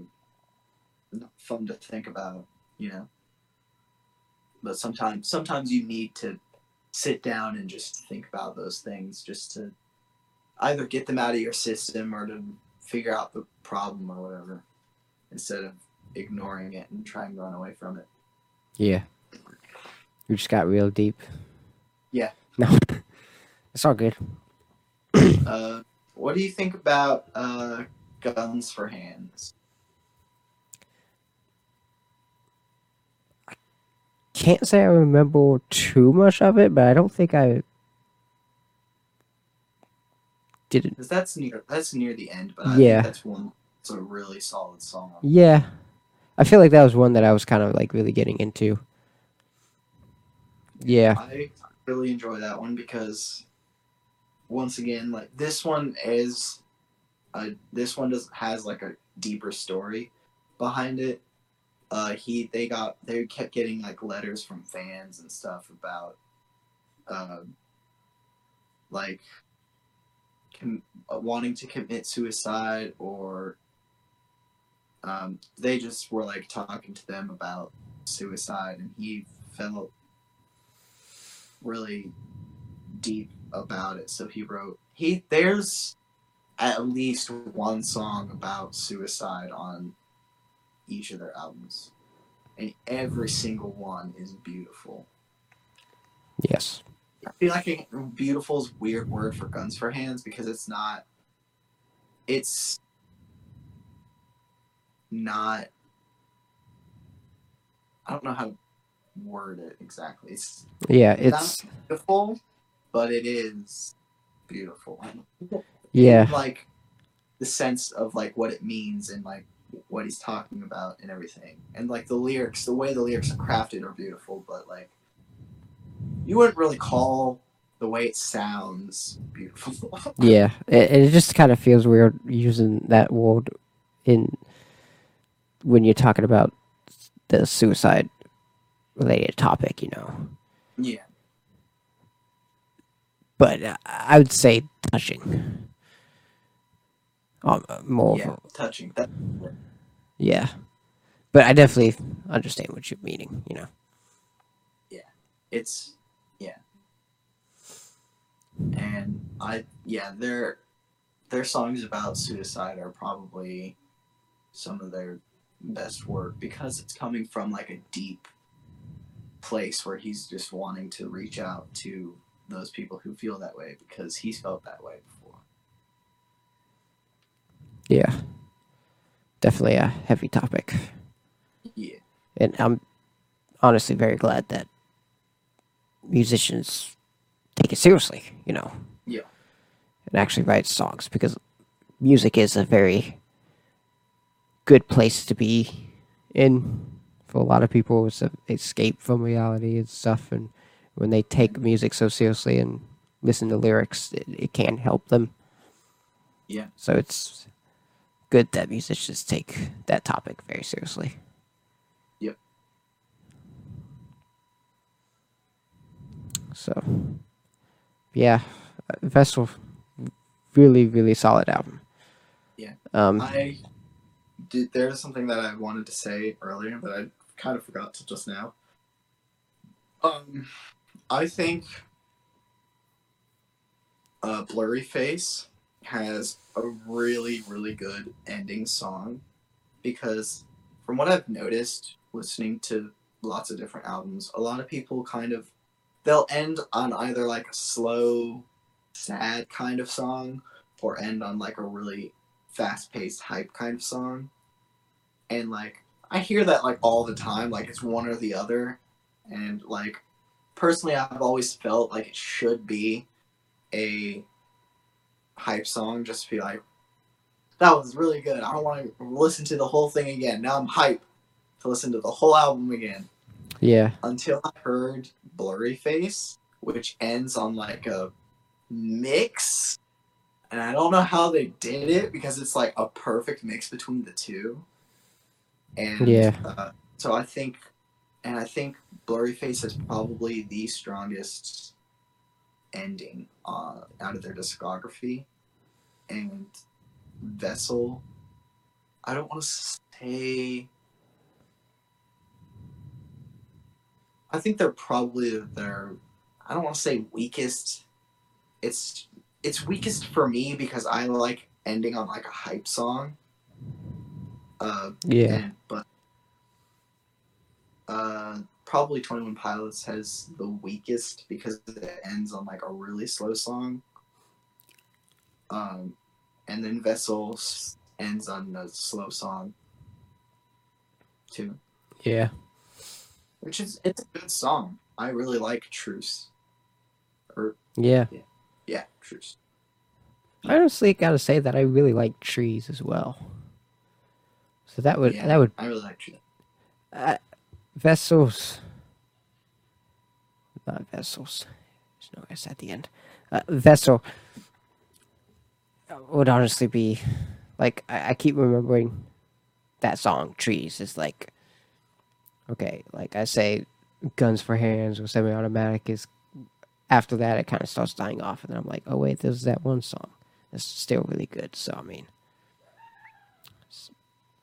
not fun to think about you know but sometimes sometimes you need to sit down and just think about those things just to either get them out of your system or to figure out the problem or whatever instead of ignoring it and trying to run away from it. yeah. We just got real deep. Yeah. No, it's all good. Uh, what do you think about uh, guns for hands? Can't say I remember too much of it, but I don't think I didn't. Because that's near that's near the end, but I Yeah. think that's one. It's a really solid song. Yeah, I feel like that was one that I was kind of like really getting into. Yeah, I really enjoy that one because once again, like this one is, uh, this one does has like a deeper story behind it. Uh, he they got they kept getting like letters from fans and stuff about, uh, like, com- uh, wanting to commit suicide or. Um, they just were like talking to them about suicide, and he felt really deep about it. So he wrote he there's at least one song about suicide on each of their albums. And every single one is beautiful. yes, I feel like beautiful is a weird word for guns for hands because it's not it's not I don't know how to word it exactly. It's yeah, it's it's beautiful, but it is beautiful. yeah, Like the sense of like what it means and like what he's talking about and everything. And like the lyrics, the way the lyrics are crafted are beautiful, but like you wouldn't really call the way it sounds beautiful. yeah. It, it just kind of feels weird using that word in when you're talking about the suicide related topic, you know. Yeah. But uh, I would say touching. Um, more Yeah. a, Touching. That. yeah. But I definitely understand what you're meaning, you know. Yeah, it's yeah. And I yeah their their songs about suicide are probably some of their best work because it's coming from like a deep place where he's just wanting to reach out to those people who feel that way because he's felt that way before. Yeah. Definitely a heavy topic. Yeah. And I'm honestly very glad that musicians take it seriously, you know. Yeah. And actually write songs because music is a very good place to be in for a lot of people. It's an escape from reality and stuff. And when they take music so seriously and listen to lyrics, it, it can help them. Yeah. So it's good that musicians take that topic very seriously. Yep. So, yeah, uh, Vessel, really, really solid album. Yeah. Um. I did. There's something that I wanted to say earlier, but I kind of forgot to just now. Um, I think uh, Blurryface has a really, really good ending song because, from what I've noticed listening to lots of different albums, a lot of people kind of they'll end on either like a slow, sad kind of song or end on like a really fast paced hype kind of song. And like I hear that like all the time, like it's one or the other. And like personally I've always felt like it should be a hype song just to be like that was really good. I don't want to listen to the whole thing again. Now I'm hype to listen to the whole album again. Yeah. Until I heard Blurryface, which ends on like a mix and I don't know how they did it because it's like a perfect mix between the two. And Yeah. uh, so I think, and I think Blurryface is probably the strongest ending uh, out of their discography. And Vessel, I don't want to say. I think they're probably their. I don't want to say weakest. It's it's weakest for me because I like ending on like a hype song. Uh, Yeah. and, but uh, probably Twenty One Pilots has the weakest because it ends on like a really slow song. Um, and then Vessels ends on a slow song. Too, Yeah. which is it's a good song. I really like Truce. Or Yeah. yeah, Truce. I honestly gotta say that I really like Truce as well. So that would Yeah. that would I really like uh, vessels. Not vessels. There's no S at the end. Uh, vessel would honestly be like I, I keep remembering that song Truce is like okay like i say guns for hands or semi-automatic is after that it kind of starts dying off and then i'm like oh wait there's that one song that's still really good so i mean it's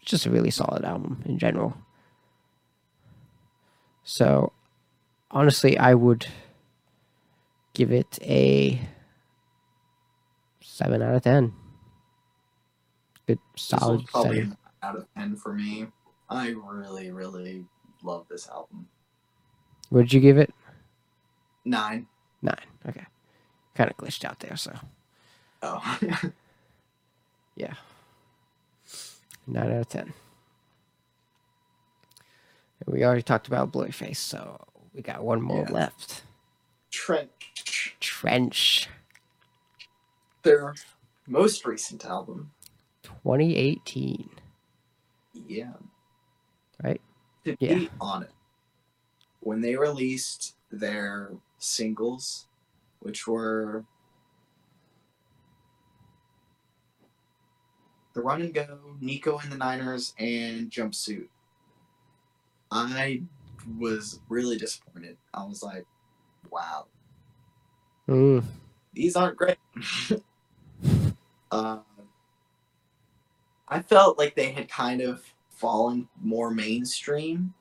just a really solid album in general so honestly i would give it a 7 out of 10 good This solid probably seven. out of ten for me. I really, really love this album. what did you give it Nine. Nine. Okay. Kind of glitched out there, so Oh. yeah. Nine out of ten. And we already talked about Blurryface, so we got one more Yeah. left. Trench. Trench, Their most recent album. 2018. Yeah. Right? To Yeah. be honest, when they released their singles, which were The Run and Go, Nico and the Niners, and Jumpsuit. I was really disappointed. I was like, wow, Mm. these aren't great. uh, I felt like they had kind of fallen more mainstream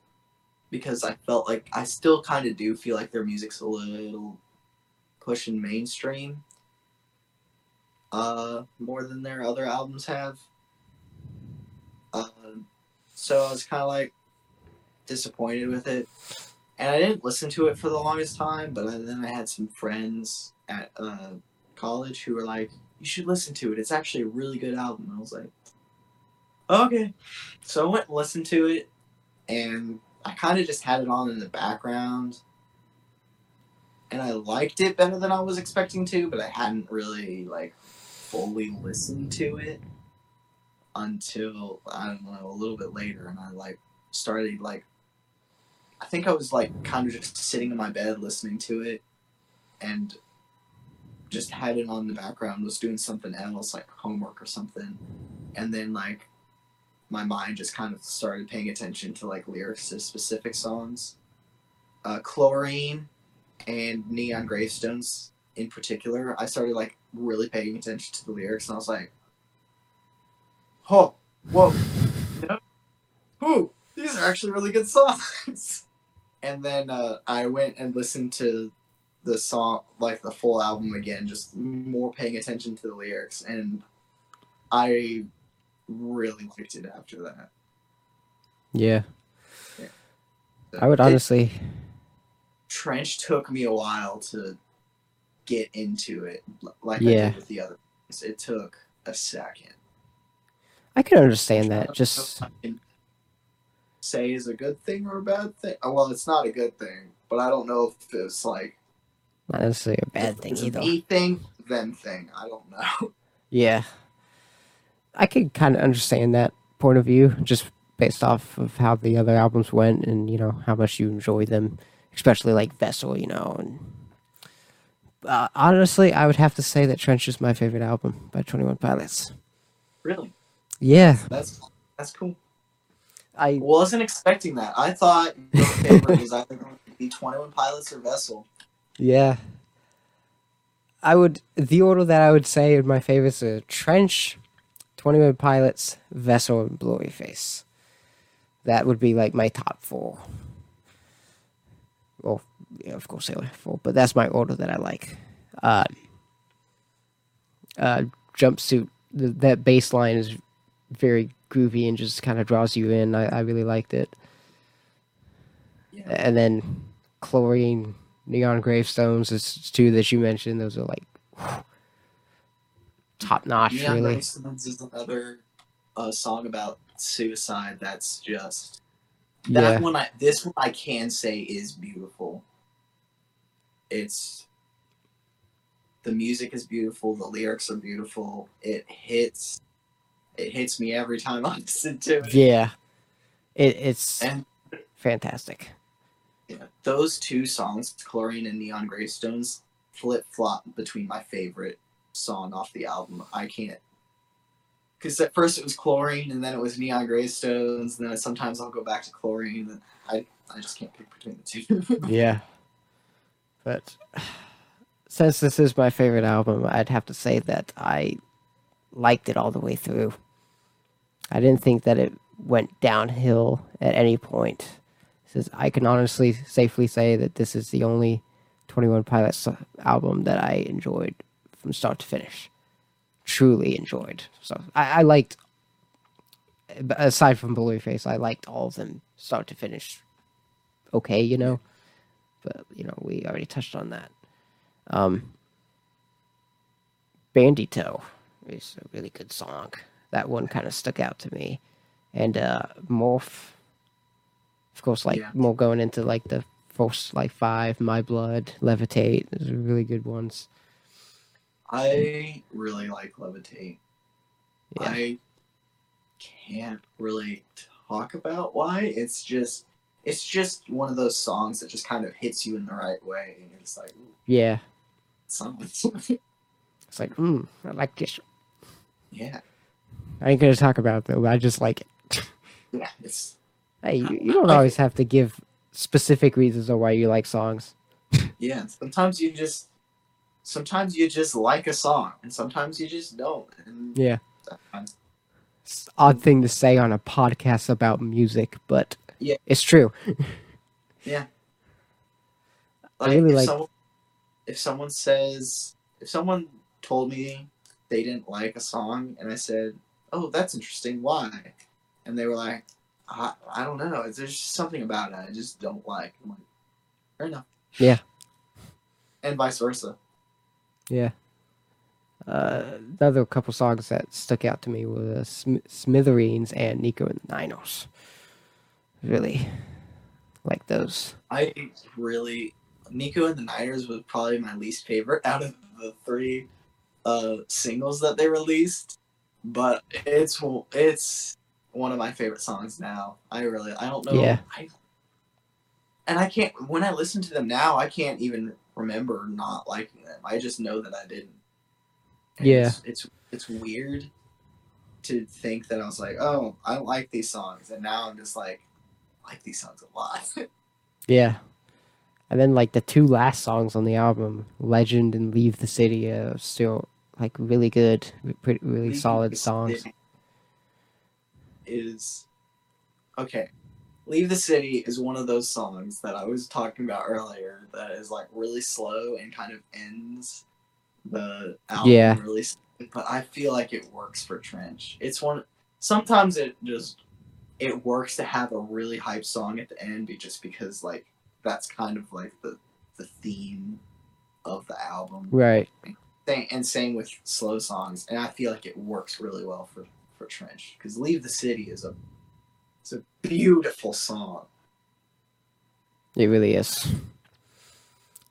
because I felt like I still kind of do feel like their music's a little pushing mainstream uh, more than their other albums have. Uh, so I was kind of like disappointed with it. And I didn't listen to it for the longest time, but then I had some friends at uh, college who were like, "You should listen to it. It's actually a really good album." And I was like, "Okay." So I went and listened to it, and I kind of just had it on in the background, and I liked it better than I was expecting to, but I hadn't really like fully listened to it until I don't know a little bit later, and I like started like I think I was like kind of just sitting in my bed listening to it and just had it on in the background, was doing something else, like homework or something. And then like my mind just kind of started paying attention to like lyrics to specific songs. Uh, Chlorine and Neon Gravestones in particular, I started like really paying attention to the lyrics and I was like, Oh, whoa. Ooh, these are actually really good songs. and then uh, I went and listened to the song, like the full album again, just more paying attention to the lyrics, and I really liked it after that. Yeah. Yeah. I would honestly. Trench took me a while to get into it, like I Yeah. did with the other. It took a second. I can understand I that. Just I say is a good thing or a bad thing. Uh, Well, it's not a good thing, but I don't know if it's like not necessarily a bad if thing either. thing, them thing. I don't know. Yeah. I could kind of understand that point of view just based off of how the other albums went and, you know, how much you enjoy them, especially like Vessel, you know. And uh, honestly, I would have to say that Trench is my favorite album by 21 Pilots. Really, Yeah. that's that's cool. I Wasn't expecting that. I thought your favorite was either going to be Twenty One Pilots or Vessel. Yeah. I would the order that I would say my favorites are Trench, Twenty One Pilots, Vessel, and Blurryface. That would be like my top four. Well, yeah, of course were four, but that's my order that I like. Uh, uh, jumpsuit. The, that baseline is very groovy and just kind of draws you in. I, I really liked it. Yeah. And then chlorine, neon gravestones is two that you mentioned. Those are like top notch, Neon really. Gravestones is another uh, song about suicide. That's just that Yeah, one. I this one I can say is beautiful. It's the music is beautiful. The lyrics are beautiful. It hits. It hits me every time I listen to it. yeah. It, it's And fantastic. yeah, those two songs, Chlorine and Neon Gravestones, flip flop between my favorite song off the album. I can't. Because at first it was Chlorine, and then it was Neon Gravestones, and then sometimes I'll go back to Chlorine. And I, I just can't pick between the two. Yeah. But since this is my favorite album, I'd have to say that I liked it all the way through. I didn't think that it went downhill at any point. Says I can honestly safely say that this is the only 21 Pilots album that I enjoyed from start to finish. Truly enjoyed. So I, I liked aside from Blurryface, I liked all of them start to finish okay, you know but you know we already touched on that. Um, Bandito is a really good song. That one kind of stuck out to me, and uh, Morph, of course, like Yeah. more going into like the first like five, My Blood, Levitate. Those are really good ones. I really like Levitate. Yeah, I can't really talk about why. It's just it's just one of those songs that just kind of hits you in the right way and you're just like "Ooh, yeah. It's like, mm, I like this. yeah. I ain't gonna talk about it though. I just like it. Yeah, it's Hey, you, you don't always have to give specific reasons of why you like songs. yeah. Sometimes you just, sometimes you just like a song, and sometimes you just don't. And Yeah. It's an odd thing to say on a podcast about music, but Yeah. it's true. Yeah. Like, really if like- someone, if someone says, if someone told me they didn't like a song, and I said, "Oh, that's interesting. Why?" and they were like, "I, I don't know. There's just something about it I just don't like." I'm like, fair enough. Yeah. And vice versa. Yeah. Uh, another couple songs that stuck out to me were Sm- Smithereens and Nico and the Niners. Really like those. I really Nico and the Niners was probably my least favorite out of the three uh singles that they released, but it's it's one of my favorite songs now. I really I don't know. Yeah. I, and I can't when I listen to them now, I can't even remember not liking them. I just know that I didn't. And Yeah. It's, it's it's weird to think that I was like, oh, I don't like these songs, and now I'm just like, I like these songs a lot. Yeah. And then like the two last songs on the album, Legend and Leave the City, are still like really good, pretty really solid songs. Is okay. Leave the City is one of those songs that I was talking about earlier that is like really slow and kind of ends the album Yeah. really but I feel like it works for Trench. It's one sometimes it just it works to have a really hype song at the end be just because like that's kind of like the the theme of the album Right. Same, and same with slow songs and i feel like it works really well for for trench because leave the city is a it's a beautiful song It really is.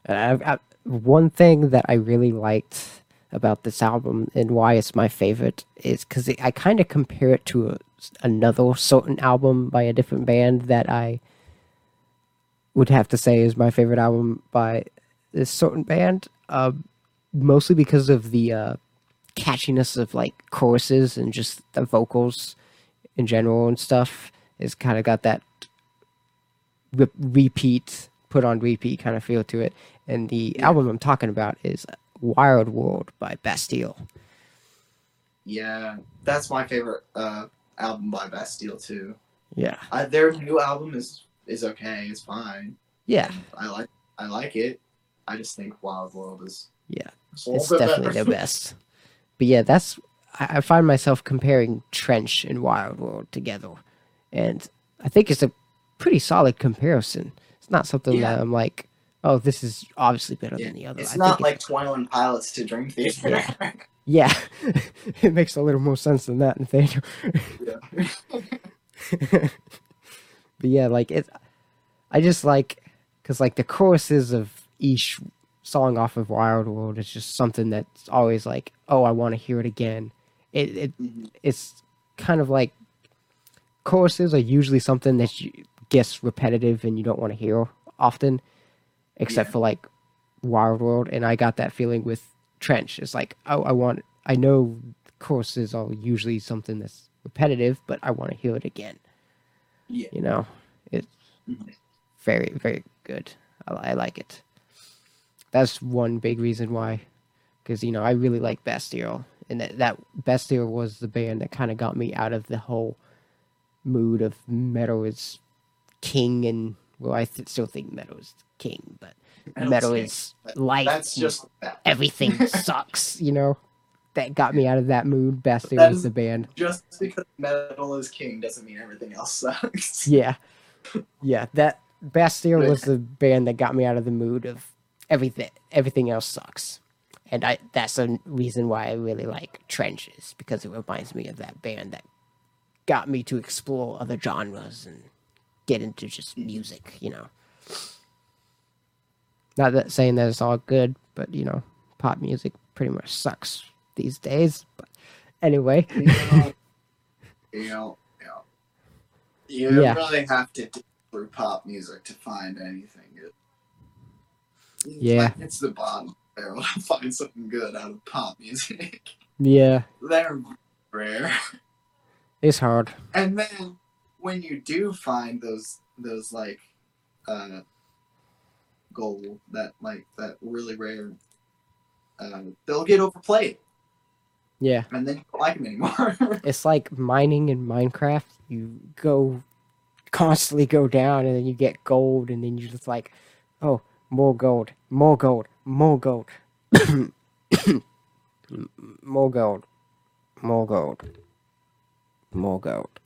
I, I, one thing that I really liked about this album and why it's my favorite is because I kind of compare it to a, another certain album by a different band that I would have to say is my favorite album by this certain band. Uh, mostly because of the uh, catchiness of like choruses and just the vocals in general and stuff. It's kind of got that re- repeat, put on repeat kind of feel to it. And the Yeah. album I'm talking about is Wild World by Bastille. yeah that's my favorite uh album by bastille too Yeah. I, their new album is is okay it's fine Yeah. i like i like it i just think wild world is Yeah. It's definitely better. the best. But yeah, that's I, I find myself comparing Trench and Wild World together. And I think it's a pretty solid comparison. It's not something Yeah. that I'm like, oh, this is obviously better Yeah, than the other. it's I not like 21 pilots to dream theater Yeah. Yeah. it makes a little more sense than that, Nathaniel. yeah. but yeah, like it, I just like because like the choruses of each song off of Wild World is just something that's always like, oh, I want to hear it again. It, it Mhm. it's kind of like choruses are usually something that you, gets repetitive and you don't want to hear often, except Yeah. for like Wild World. And I got that feeling with Trench. It's like, oh, I want, I know choruses are usually something that's repetitive, but I want to hear it again. Yeah. You know, it's Mhm. very, very good. I, I like it. That's one big reason why, because you know I really like Bastille, and that that Bastille was the band that kind of got me out of the whole mood of metal is king, and well, I th- still think metal is king, but Metal king. is life. That's just that. everything sucks. You know, that got me out of that mood. Bastille was the band. Just because metal is king doesn't mean everything else sucks. Yeah, yeah. That Bastille was the band that got me out of the mood of everything. Everything else sucks, and I. That's a reason why I really like Trenches because it reminds me of that band that got me to explore other genres and get into just music. You know, not that saying that it's all good, but you know, pop music pretty much sucks these days. But anyway, You know, you you Yeah. really have to dig through pop music to find anything Yeah. like- it's the bottom barrel to find something good out of pop music. yeah, They're rare. It's hard. And then when you do find those those like uh gold that like that really rare uh, they'll get overplayed Yeah. and then you don't like them anymore. It's like mining in Minecraft. You go constantly go down and then you get gold and then you're just like, oh, more gold, more gold, more gold. more gold. More gold. More gold.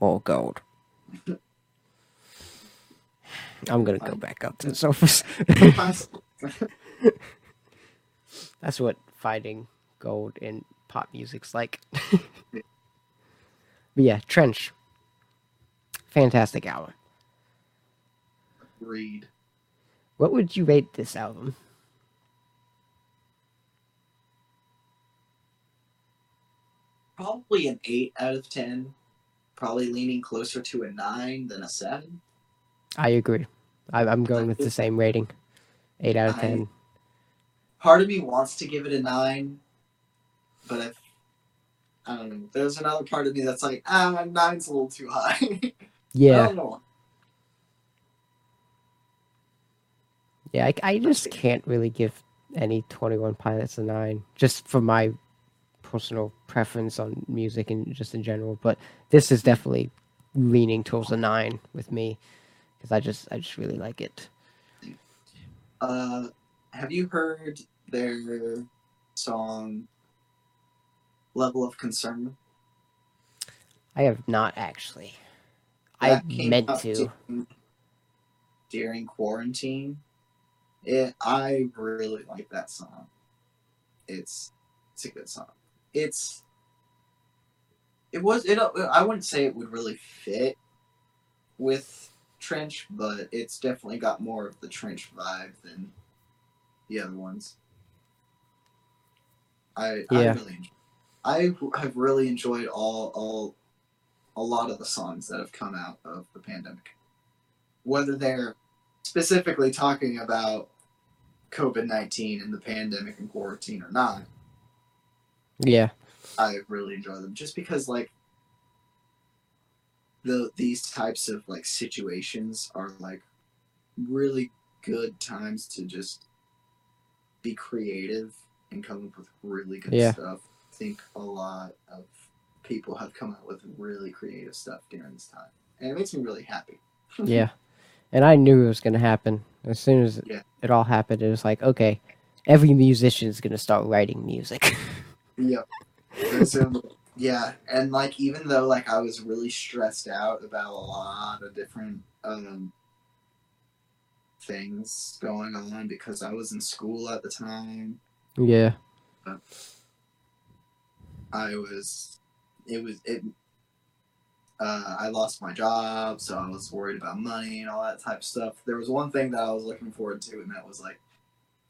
More gold. I'm gonna go back up to the surface. That's what finding gold in pop music's like. but yeah, Trench. Fantastic album. Read. What would you rate this album? Probably an eight out of ten. Probably leaning closer to a nine than a seven. I agree. I, I'm going with the same rating. 8 out of I- 10. Part of me wants to give it a nine, but if I don't know, there's another part of me that's like, ah, nine's a little too high. I Yeah. don't know. Yeah, I, I just can't really give any 21 Pilots a 9, just for my personal preference on music and just in general. But this is definitely leaning towards a 9 with me, because I just, I just really like it. Uh, have you heard their song "Level of Concern"? I have not actually. I That came meant out to. during- during quarantine. It, I really like that song. It's it's a good song. It's it was it. I wouldn't say it would really fit with Trench, but it's definitely got more of the Trench vibe than the other ones. I I Yeah. really enjoy, I have really enjoyed all all a lot of the songs that have come out of the pandemic. Whether they're specifically talking about COVID 19 and the pandemic and quarantine or not, Yeah. I really enjoy them just because, like, the these types of like situations are like really good times to just be creative and come up with really good Yeah. stuff. I think a lot of people have come out with really creative stuff during this time, and it makes me really happy. Yeah. And I knew it was going to happen. As soon as Yeah. it all happened, it was like, okay, every musician is going to start writing music. Yep. And so, yeah, and like even though like I was really stressed out about a lot of different um things going on because I was in school at the time, yeah. I was it was it uh, I lost my job, so I was worried about money and all that type of stuff. There was one thing that I was looking forward to, and that was like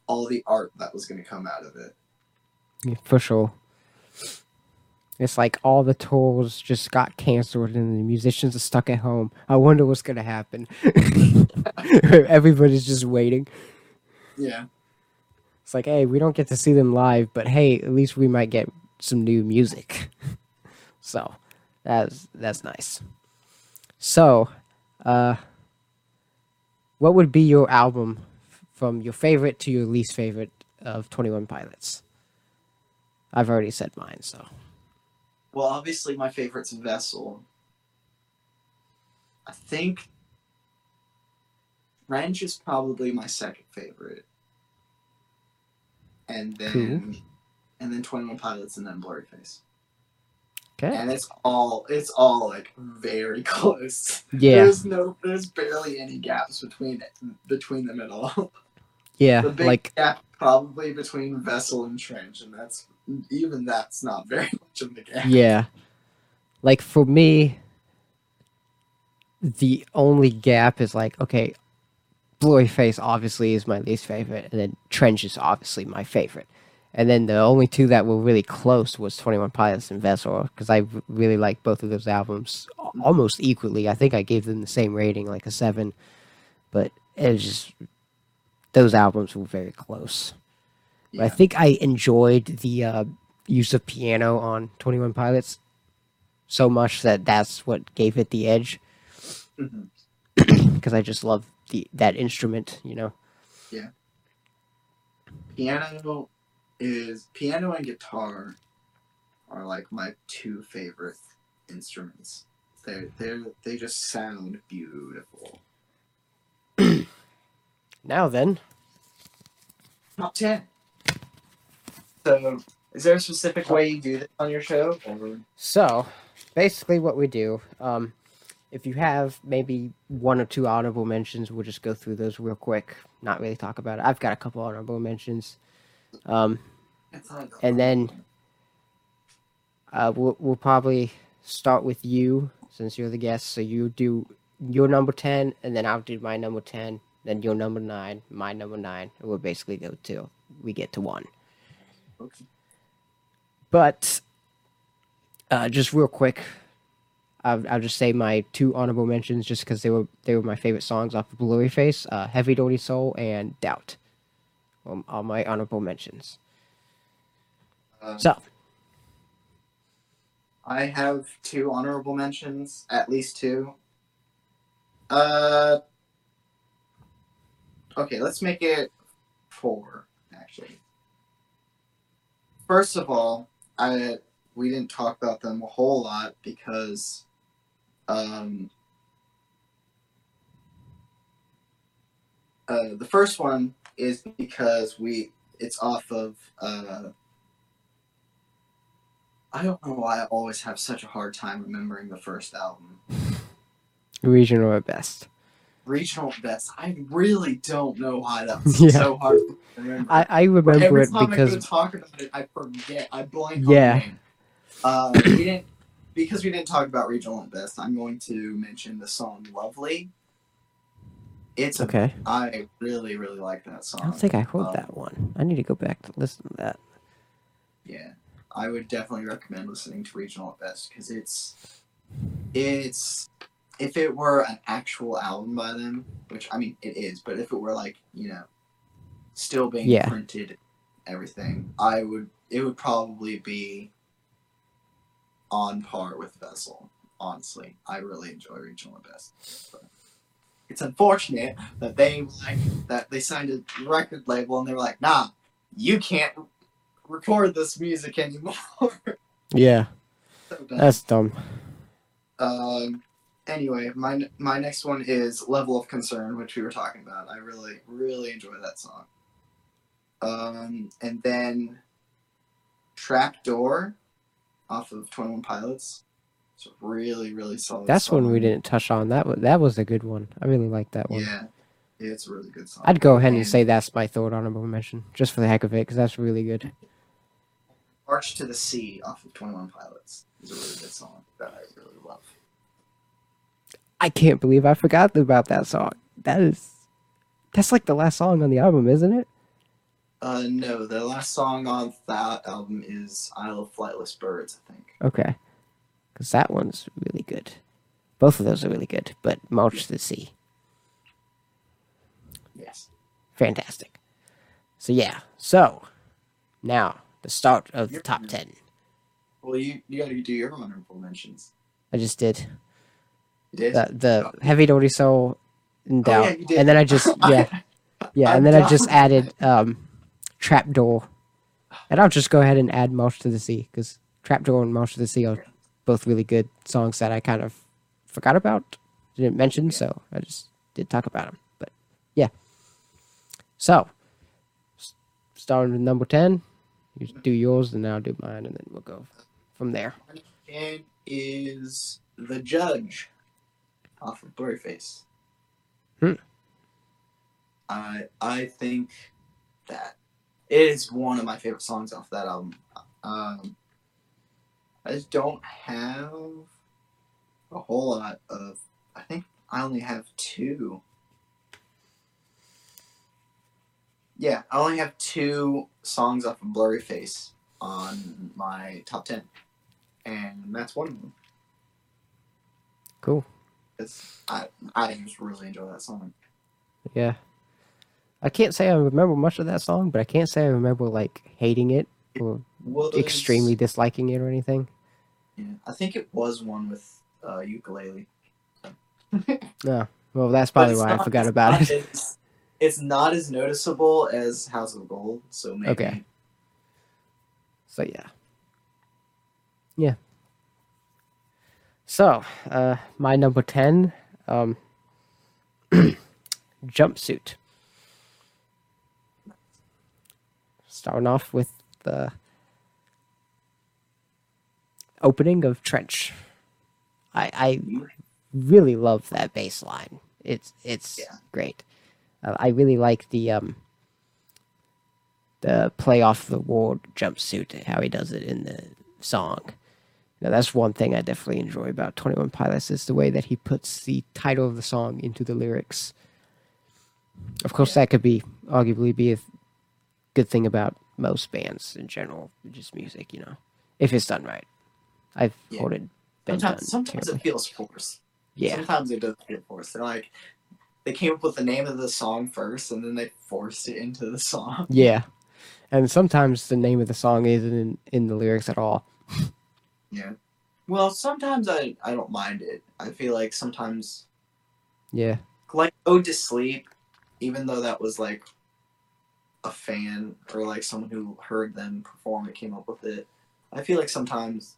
all the art that was going to come out of it. Yeah, For sure. It's like all the tours just got canceled and the musicians are stuck at home. I wonder what's going to happen. Everybody's just waiting. Yeah, It's like, hey, we don't get to see them live, but hey, at least we might get some new music. so that's that's nice. So, uh, what would be your album f- from your favorite to your least favorite of Twenty One Pilots? I've already said mine, so Well, obviously, my favorite's Vessel. I think Trench is probably my second favorite, and then and then Twenty One Pilots, and then Blurryface. Okay. And it's all it's all like very close. Yeah, There's no there's barely any gaps between between them at all. yeah, The big like gap probably between Vessel and Trench, and that's even that's not very much of the gap. Yeah. Like for me, the only gap is like, okay, Blurryface obviously is my least favorite, and then Trench is obviously my favorite. And then the only two that were really close was 21 Pilots and Vessel, because I really like both of those albums almost equally. I think I gave them the same rating, like a 7. But it was just, those albums were very close. But I think I enjoyed the uh, use of piano on Twenty One Pilots so much that that's what gave it the edge because I just love the that instrument. You know. Yeah. Piano is piano and guitar are like my two favorite instruments. They they they just sound beautiful. Now then, Top ten. So, is there a specific way you do this on your show? Or... So, basically, what we do, um, if you have maybe one or two honorable mentions, we'll just go through those real quick. Not really talk about it. I've got a couple honorable mentions, um, and then uh, we'll we'll probably start with you since you're the guest. So you do your number ten, and then I'll do my number ten. Then your number nine, my number nine, and we'll basically go till we get to one. Okay. But uh, just real quick, I'll, I'll just say my two honorable mentions, just because they were they were my favorite songs off of Blurryface, uh, "Heavydirtysoul" and "Doubt." Um, all my honorable mentions. Um, So I have two honorable mentions, at least two. Uh, okay, let's make it four. Actually, first of all, I we didn't talk about them a whole lot because, um, uh, the first one is because we it's off of uh I don't know why I always have such a hard time remembering the first album. regional at best. Regional Best. I really don't know why that's Yeah. so hard to remember. I, I remember Every it time I because go talk about it, I forget. I blank Yeah. Uh, we didn't because we didn't talk about Regional at Best. I'm going to mention the song "Lovely." It's okay. I really really like that song. I don't think I heard Um, that one. I need to go back to listen to that. Yeah, I would definitely recommend listening to Regional at Best because it's it's if it were an actual album by them, which I mean it is, but if it were like you know still being Yeah. printed, everything, I would it would probably be on par with Vessel. Honestly, I really enjoy Regional at Best. But it's unfortunate that they like that they signed a record label and they were like, nah, you can't record this music anymore. Yeah, So dumb. that's dumb. um, anyway, my my next one is "Level of Concern," which we were talking about. I really really enjoy that song. Um, and then "Trap Door" off of Twenty One Pilots. It's a really really solid. That's one we didn't touch on. That was that was a good one. I really like that one. Yeah, it's a really good song. I'd go ahead and And say that's my third honorable mention, just for the heck of it, because that's really good. "March to the Sea" off of Twenty One Pilots is a really good song that I really love. I can't believe I forgot about that song. That is, that's like the last song on the album, isn't it? Uh, no, the last song on that album is "Isle of Flightless Birds," I think. Okay, because that one's really good. Both of those are really good, but March to the Sea, Yes. fantastic. So yeah, so now the start of the top ten. Well, you you got to do your honorable mentions. I just did You did. the the Heavydirtysoul and Oh, yeah, you did. and then I just yeah yeah, and then I just added um trapdoor, and I'll just go ahead and add March to the Sea because trapdoor and March to the Sea are both really good songs that I kind of forgot about, didn't mention, so I just did talk about them. But yeah, so starting with number ten, you do yours, and then I'll do mine, and then we'll go from there. And is the judge off of Blurryface. Hmm. I I think that it is one of my favorite songs off that album. Um, I just don't have a whole lot of. I think I only have two. Yeah, I only have two songs off of Blurryface on my top ten, and that's one of them. Cool. It's I I just really enjoy that song. Yeah. I can't say I remember much of that song, but I can't say I remember like hating it or extremely disliking it or anything. Yeah, I think it was one with uh, ukulele. yeah, Well, that's probably why I forgot about not- it. It's, it's not as noticeable as House of Gold, so maybe. Okay. So yeah. Yeah. So, uh my number 10 um jumpsuit. Starting off with the opening of Trench. I I really love that bass line. It's it's Yeah. great. Uh, I really like the um the play off the wall jumpsuit, how he does it in the song. Now, that's one thing I definitely enjoy about Twenty One Pilots is the way that he puts the title of the song into the lyrics. Of course, that could be arguably be a good thing about most bands in general, just music, you know, if it's done right. I've Yeah. heard it been done Sometimes, sometimes it feels forced. Yeah, Sometimes it does feel forced. They're like, they came up with the name of the song first, and then they forced it into the song. yeah, and sometimes the name of the song isn't in, in the lyrics at all. Yeah. Well, sometimes I I don't mind it. I feel like sometimes Yeah, like Ode to Sleep, even though that was like a fan or like someone who heard them perform it came up with it. I feel like sometimes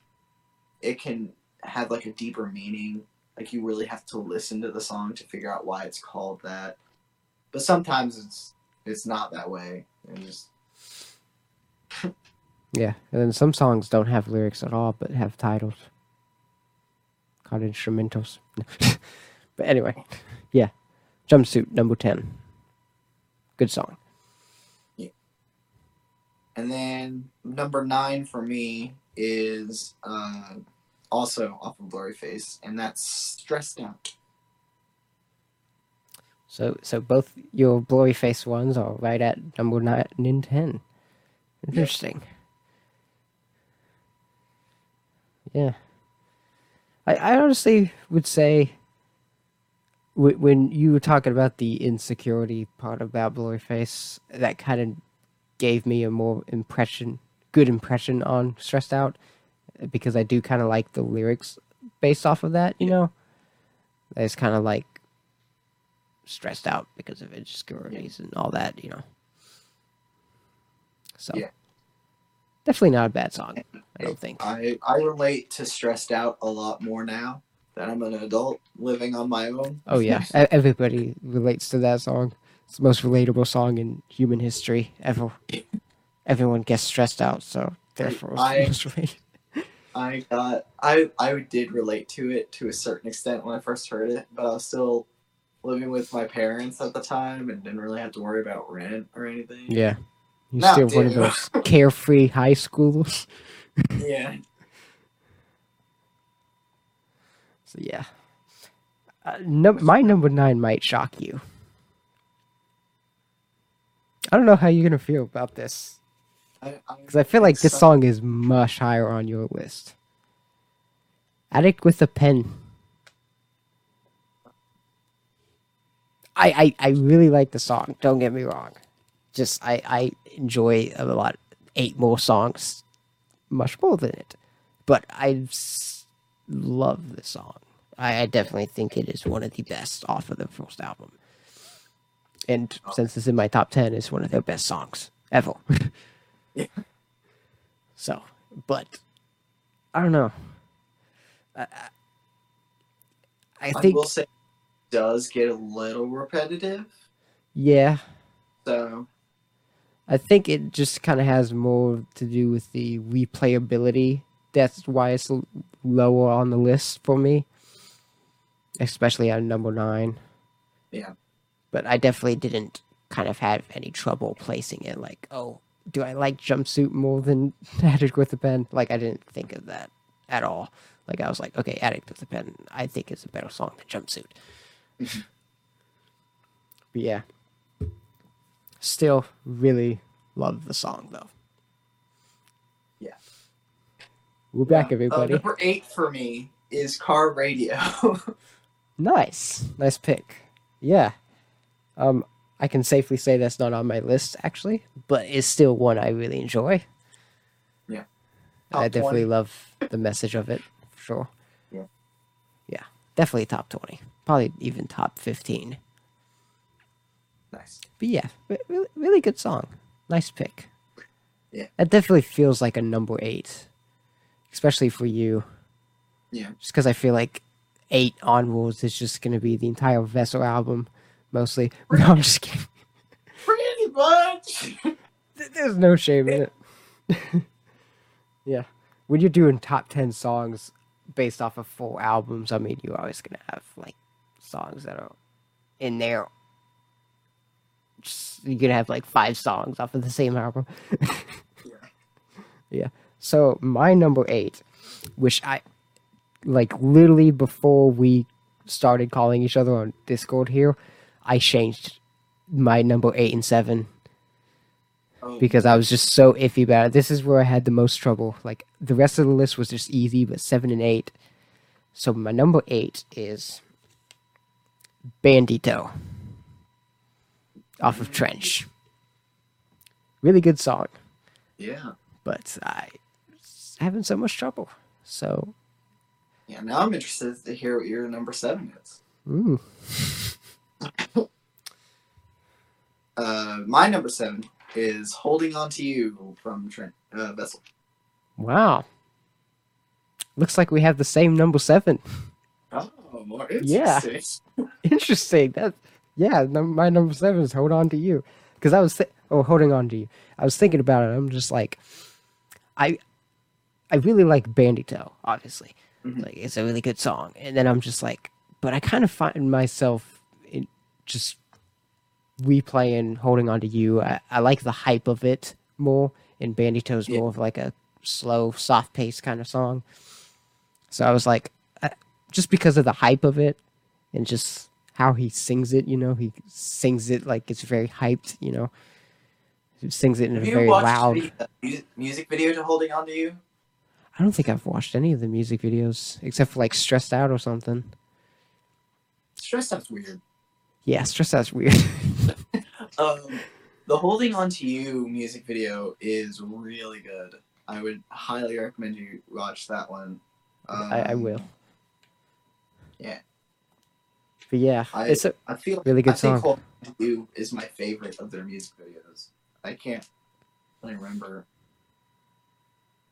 it can have like a deeper meaning. Like you really have to listen to the song to figure out why it's called that. But sometimes it's it's not that way. And just yeah, and then some songs don't have lyrics at all, but have titles called instrumentals. but anyway, yeah, jumpsuit number ten. Good song. Yeah. And then number nine for me is uh, also off of Blurryface, and that's Stressed Out. So so both your Blurryface ones are right at number nine and ten. Interesting. Yeah. I, I honestly would say wh- when you were talking about the insecurity part about Blurryface, that kind of gave me a more impression, good impression on stressed out, because I do kind of like the lyrics based off of that. You know, it's kind of like stressed out because of insecurities and all that, you know. So Yeah. definitely not a bad song, I don't think. I, I relate to Stressed Out a lot more now that I'm an adult living on my own. Oh yeah, everybody relates to that song. It's the most relatable song in human history ever. Everyone gets stressed out, so therefore I- the most related. I got I I did relate to it to a certain extent when I first heard it, but I was still living with my parents at the time and didn't really have to worry about rent or anything. Yeah. You're Now still one of those carefree high schoolers. Yeah. So yeah. Uh, num- my number nine might shock you. I don't know how you're gonna feel about this because I feel like this so- song is much higher on your list. Addict with a pen. I, I I really like the song. Don't get me wrong. Just I I enjoy a lot. Eight more songs, much more than it. But I love the song. I, I definitely think it is one of the best off of the first album. And since it's in my top ten, it's one of their best songs ever. Yeah. So, but I don't know. I, I, I I think will say it does get a little repetitive. yeah. So I think it just kind of has more to do with the replayability. That's why it's lower on the list for me, especially at number nine. Yeah. But I definitely didn't kind of have any trouble placing it. Like, oh, do I like jumpsuit more than Addict with a Pen? Like, I didn't think of that at all. Like, I was like, okay, Addict with a Pen, I think it's a better song than Jumpsuit. But yeah. Still really love the song, though. Yeah. We're back, everybody. Uh, number eight for me is Car Radio. Nice, nice pick. Yeah, um, I can safely say that's not on my list actually, but it's still one I really enjoy. Yeah. I definitely 20. love the message of it, for sure. Yeah. Yeah, definitely top 20. Probably even top 15. Nice. But yeah, re- really, really good song. Nice pick. Yeah. It definitely feels like a number eight, especially for you. Yeah. Just because I feel like eight onwards is just going to be the entire Vessel album, mostly. No, I'm just kidding. Pretty much. There's no shame in it. yeah. When you're doing top 10 songs based off of full albums, I mean, you're always going to have like songs that are in there. Just, you're going to have like five songs off of the same album. yeah. Yeah. So my number eight, which I like literally before we started calling each other on Discord here, I changed my number eight and seven Oh, because I was just so iffy about it. This is where I had the most trouble. Like the rest of the list was just easy, but seven and eight. So my number eight is Bandito off of Trench. Really good song, yeah. but I was having so much trouble. So, Yeah. Now I'm interested to hear what your number seven is. mm, Uh, my number seven is "Holding On to You" from Trent uh, Vessel. wow. Looks like we have the same number seven. Oh, more interesting. Yeah. interesting. That yeah, my number seven is hold on to you because I was th- oh holding on to you. I was thinking about it. I'm just like, I I really like Bandito. Obviously, Mhm. like it's a really good song. And then I'm just like, but I kind of find myself just replaying holding on to you. I, I like the hype of it more. And Bandito's Yeah. more of like a slow, soft paced kind of song. So I was like, I, just because of the hype of it and just how he sings it, you know, he sings it like it's very hyped, you know. He sings it in Have a very loud. the uh, music video to "Holding On to You"? I don't think I've watched any of the music videos except for like Stressed Out or something. Stressed Out's weird. Yeah, Stressed Out's weird. Um, the "Holding On to You" music video is really good. I would highly recommend you watch that one. Um, I, I will. yeah. But yeah, I- it's a I feel Really good I think song. "Holding On to You" is my favorite of their music videos. I can't really remember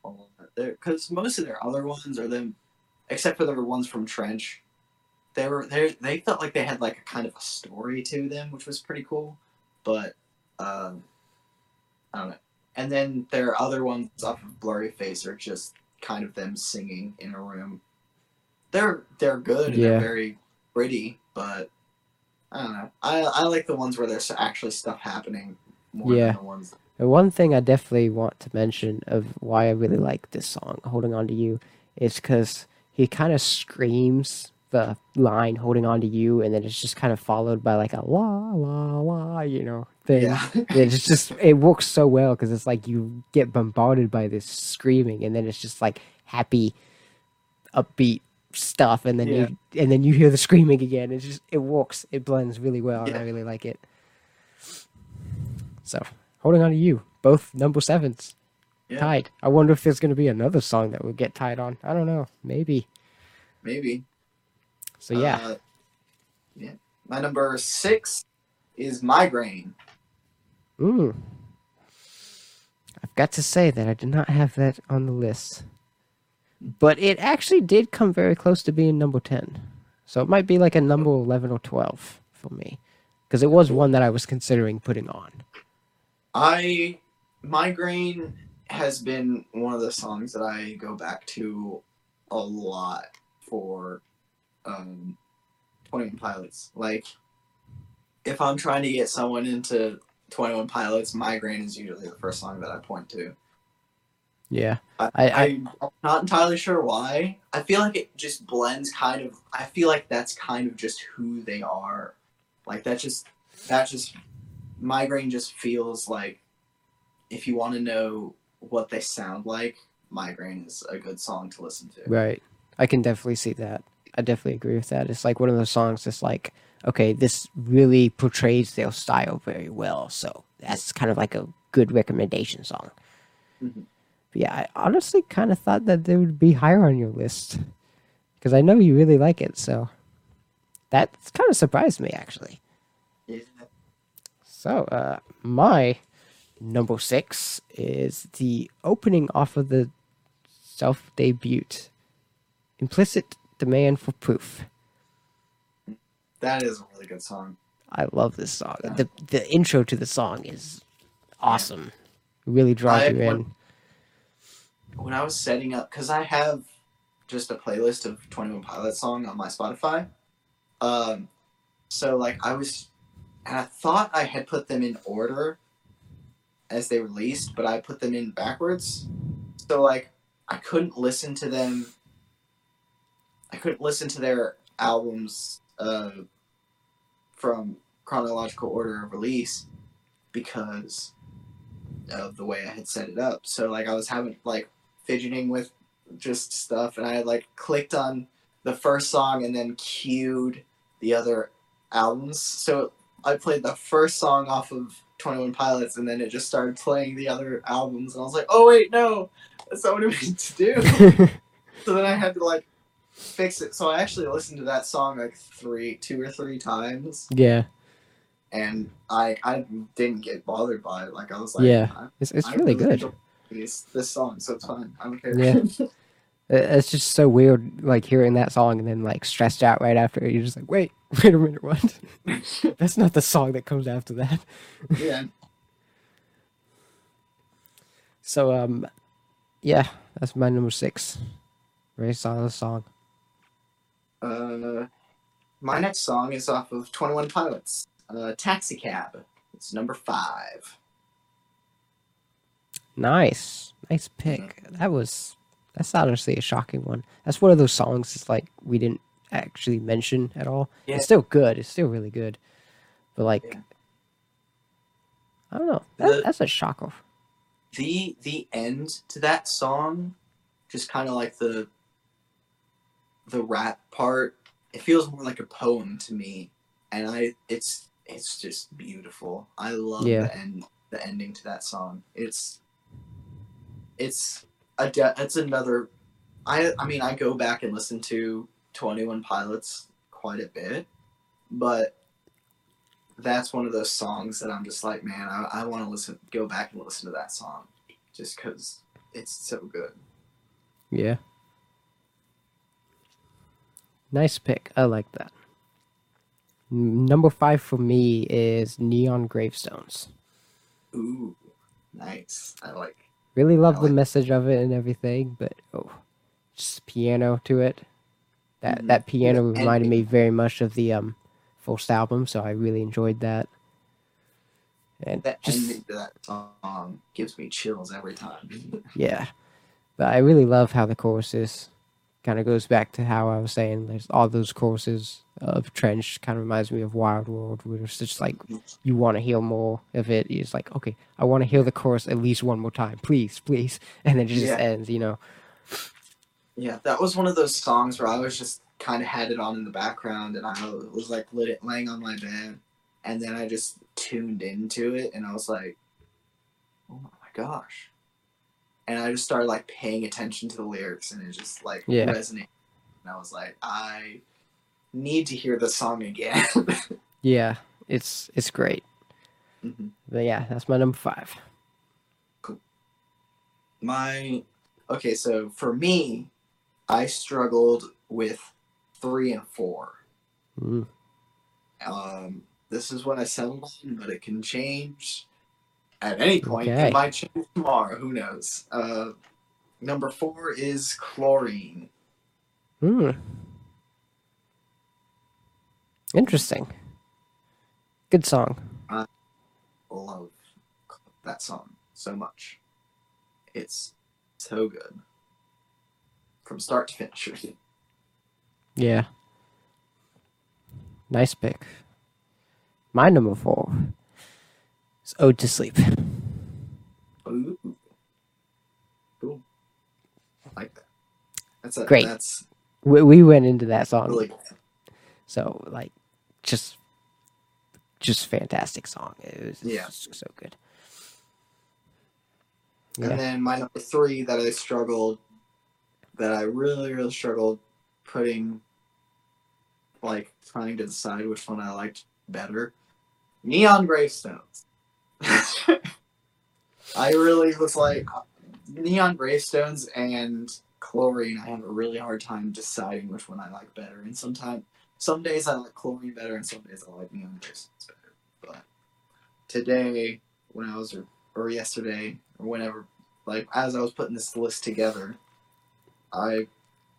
all of there because most of their other ones are them, except for the ones from Trench. They were they they felt like they had like a kind of a story to them, which was pretty cool. But um, I don't know. And then there are other ones off of Blurryface are just kind of them singing in a room. They're they're good and Yeah. they're very pretty, but I don't know. I I like the ones where there's actually stuff happening more Yeah. than the ones. And one thing I definitely want to mention of why I really like this song, Holding On to You, is because he kind of screams the line holding on to you and then it's just kind of followed by like a la la la you know thing. Yeah. it's just it works so well because it's like you get bombarded by this screaming and then it's just like happy upbeat stuff and then you and then you hear the screaming again. It's just it works. It blends really well and i really like it. So holding on to you. Both number sevens. Yeah. tied. I wonder if there's going to be another song that would get tied on. I don't know. Maybe. Maybe. So yeah Uh, yeah. My number six is migraine. Mm. I've got to say that I did not have that on the list. But it actually did come very close to being number 10. So it might be like a number 11 or 12 for me. Because it was one that I was considering putting on. I migraine has been one of the songs that I go back to a lot for um 21 Pilots. Like if I'm trying to get someone into 21 Pilots, migraine is usually the first song that I point to. Yeah. I, I- am not entirely sure why. I feel like it just blends kind of. I feel like that's kind of just who they are. Like that just that just migraine just feels like if you want to know what they sound like, migraine is a good song to listen to. Right. I can definitely see that. I definitely agree with that. It's like one of those songs that's like, okay, this really portrays their style very well. So that's kind of like a good recommendation song. Mhm. But yeah, I honestly kind of thought that they would be higher on your list because I know you really like it. So that kind of surprised me actually. Yeah. So uh, my number six is the opening off of the self debut, implicit demand for proof. That is a really good song. I love this song. Yeah. The the intro to the song is awesome. Really draws I- you in. when- When I was setting up, because I have just a playlist of Twenty One Pilots song on my Spotify. Um, so like I was, and I thought I had put them in order as they released, but I put them in backwards. So like I couldn't listen to them. I couldn't listen to their albums uh, from chronological order of release because of the way I had set it up. So like I was having like fidgeting with just stuff and I had like clicked on the first song and then cued the other albums. So I played the first song off of 21 Pilots and then it just started playing the other albums and I was like, "Oh wait, no. That's not what I meant to do." so then I had to like fix it. So I actually listened to that song like 3 two or 3 times yeah, and I I didn't get bothered by it. Like I was like, Yeah. It's it's I really good. This, this song, so it's fine. I don't care. Yeah. It's just so weird, like hearing that song and then like stressed out right after it. You're just like, wait, wait a minute, what? That's not the song that comes after that. yeah. So um, yeah, that's my number six. Very solid song. Uh, my next song is off of Twenty One Pilots. Uh, Taxi Cab. It's number five. Nice, nice pick. That was that's honestly a shocking one. That's one of those songs. It's like we didn't actually mention at all. Yeah. It's still good. It's still really good, but like. Yeah. I don't know. That, The- that's a shocker. The the end to that song, just kind of like the the rap part. It feels more like a poem to me, and I it's it's just beautiful. I love Yeah. the end the ending to that song. It's it's a de- it's another. I I mean I go back and listen to Twenty One Pilots quite a bit, but that's one of those songs that I'm just like, man, I, I want to listen, go back and listen to that song, just because it's so good. Yeah. Nice pick. I like that. Number five for me is Neon Gravestones. Ooh, nice. I like. Really love I the like- message of it and everything, but oh, just piano to it. That Mhm. that piano The reminded me very much of the um first album, so I really enjoyed that. And The just ending to that song gives me chills every time. Yeah. But I really love how the choruses kind of goes back to how I was saying there's all those courses of Trench kind of reminds me of Wild World where it's just like you want to hear more of it. It's like, okay, I want to hear the chorus at least one more time, please, please. And then it just Yeah. ends, you know. yeah, that was one of those songs where I was just kind of had it on in the background, and I was like lit it, laying on my bed, and then I just tuned into it, and I was like, oh my gosh. And I just started like paying attention to the lyrics, and it just like Yeah. resonated. And I was like, I need to hear the song again. Yeah, it's it's great. Mhm. But yeah, that's my number five. my okay so for me i struggled with three and four Mm. um this is what i settled on but it can change at any point Okay. it might change tomorrow who knows uh number four is chlorine Hmm. Interesting. Good song. I love that song so much it's so good from start to finish Yeah. Nice pick. My number four Ode to Sleep. Ooh. Cool. I like that. That's a, Great. That's We, we went into that song. really. So, like, just just fantastic song. It was Yeah. just so good. Yeah. And then my number three that I struggled, that I really, really struggled putting, like trying to decide which one I liked better. Neon Gravestones. I really was like, Neon Gravestones and Chlorine. I have a really hard time deciding which one I like better. And sometimes, some days I like Chlorine better, and some days I like Neon Gravestones better. But today, when I was, or yesterday, or whenever, like as I was putting this list together, I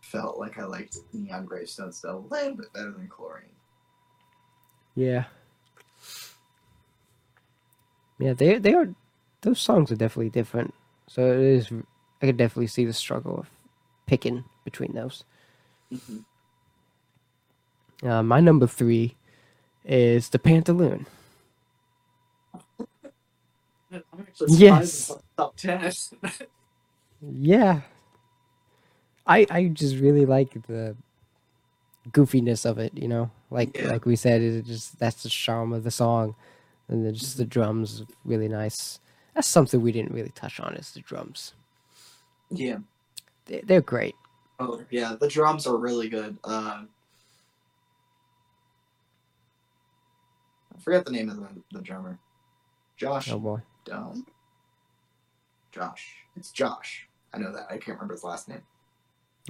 felt like I liked Neon Gravestones a little bit better than Chlorine. Yeah. Yeah, they they are those songs are definitely different. So it is I could definitely see the struggle of picking between those. Mhm. Uh, my number three is the Pantaloon. Yes. top ten. Yeah. I I just really like the goofiness of it, you know? Like Yeah. like we said, it just that's the charm of the song. And then just the drums really nice. That's something we didn't really touch on is the drums. yeah. They, they're great. Oh yeah, the drums are really good. Uh, I forget the name of the, the drummer. Josh Oh boy. Dome. Josh. It's Josh. I know that. I can't remember his last name.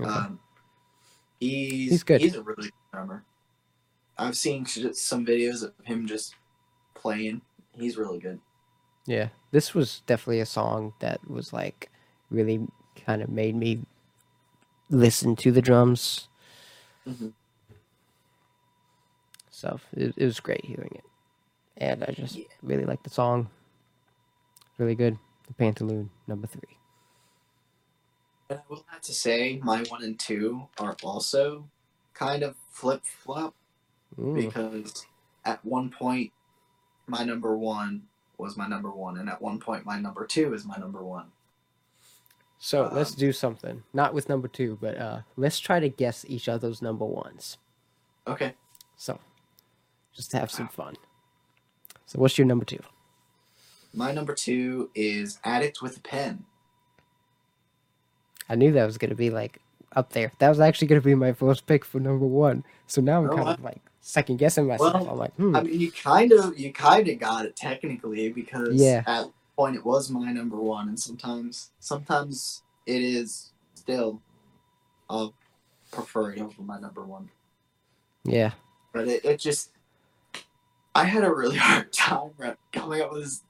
Okay. Um, he's He's good. He's a really good drummer. I've seen some videos of him just playing. He's really good. Yeah, this was definitely a song that was like really kind of made me listen to the drums. Mhm. So it, it was great hearing it, and I just Yeah. really like the song. Really good. The Pantaloon number three. And I will have to say, my one and two are also kind of flip flop because at one point my number one was my number one, and at one point my number two is my number one. So let's um, do something. Not with number two, but uh, let's try to guess each other's number ones. Okay. So, just to have some fun. So, what's your number two? My number two is Addict with a Pen. I knew that was gonna be like up there. That was actually gonna be my first pick for number one. So now I'm Oh, kind I- of like second guessing myself. Well, I'm like, hmm. I mean, you kind of you kind of got it technically because Yeah. at point it was my number one, and sometimes sometimes it is still. I'll prefer it over my number one, yeah, but it, it just I had a really hard time coming up with this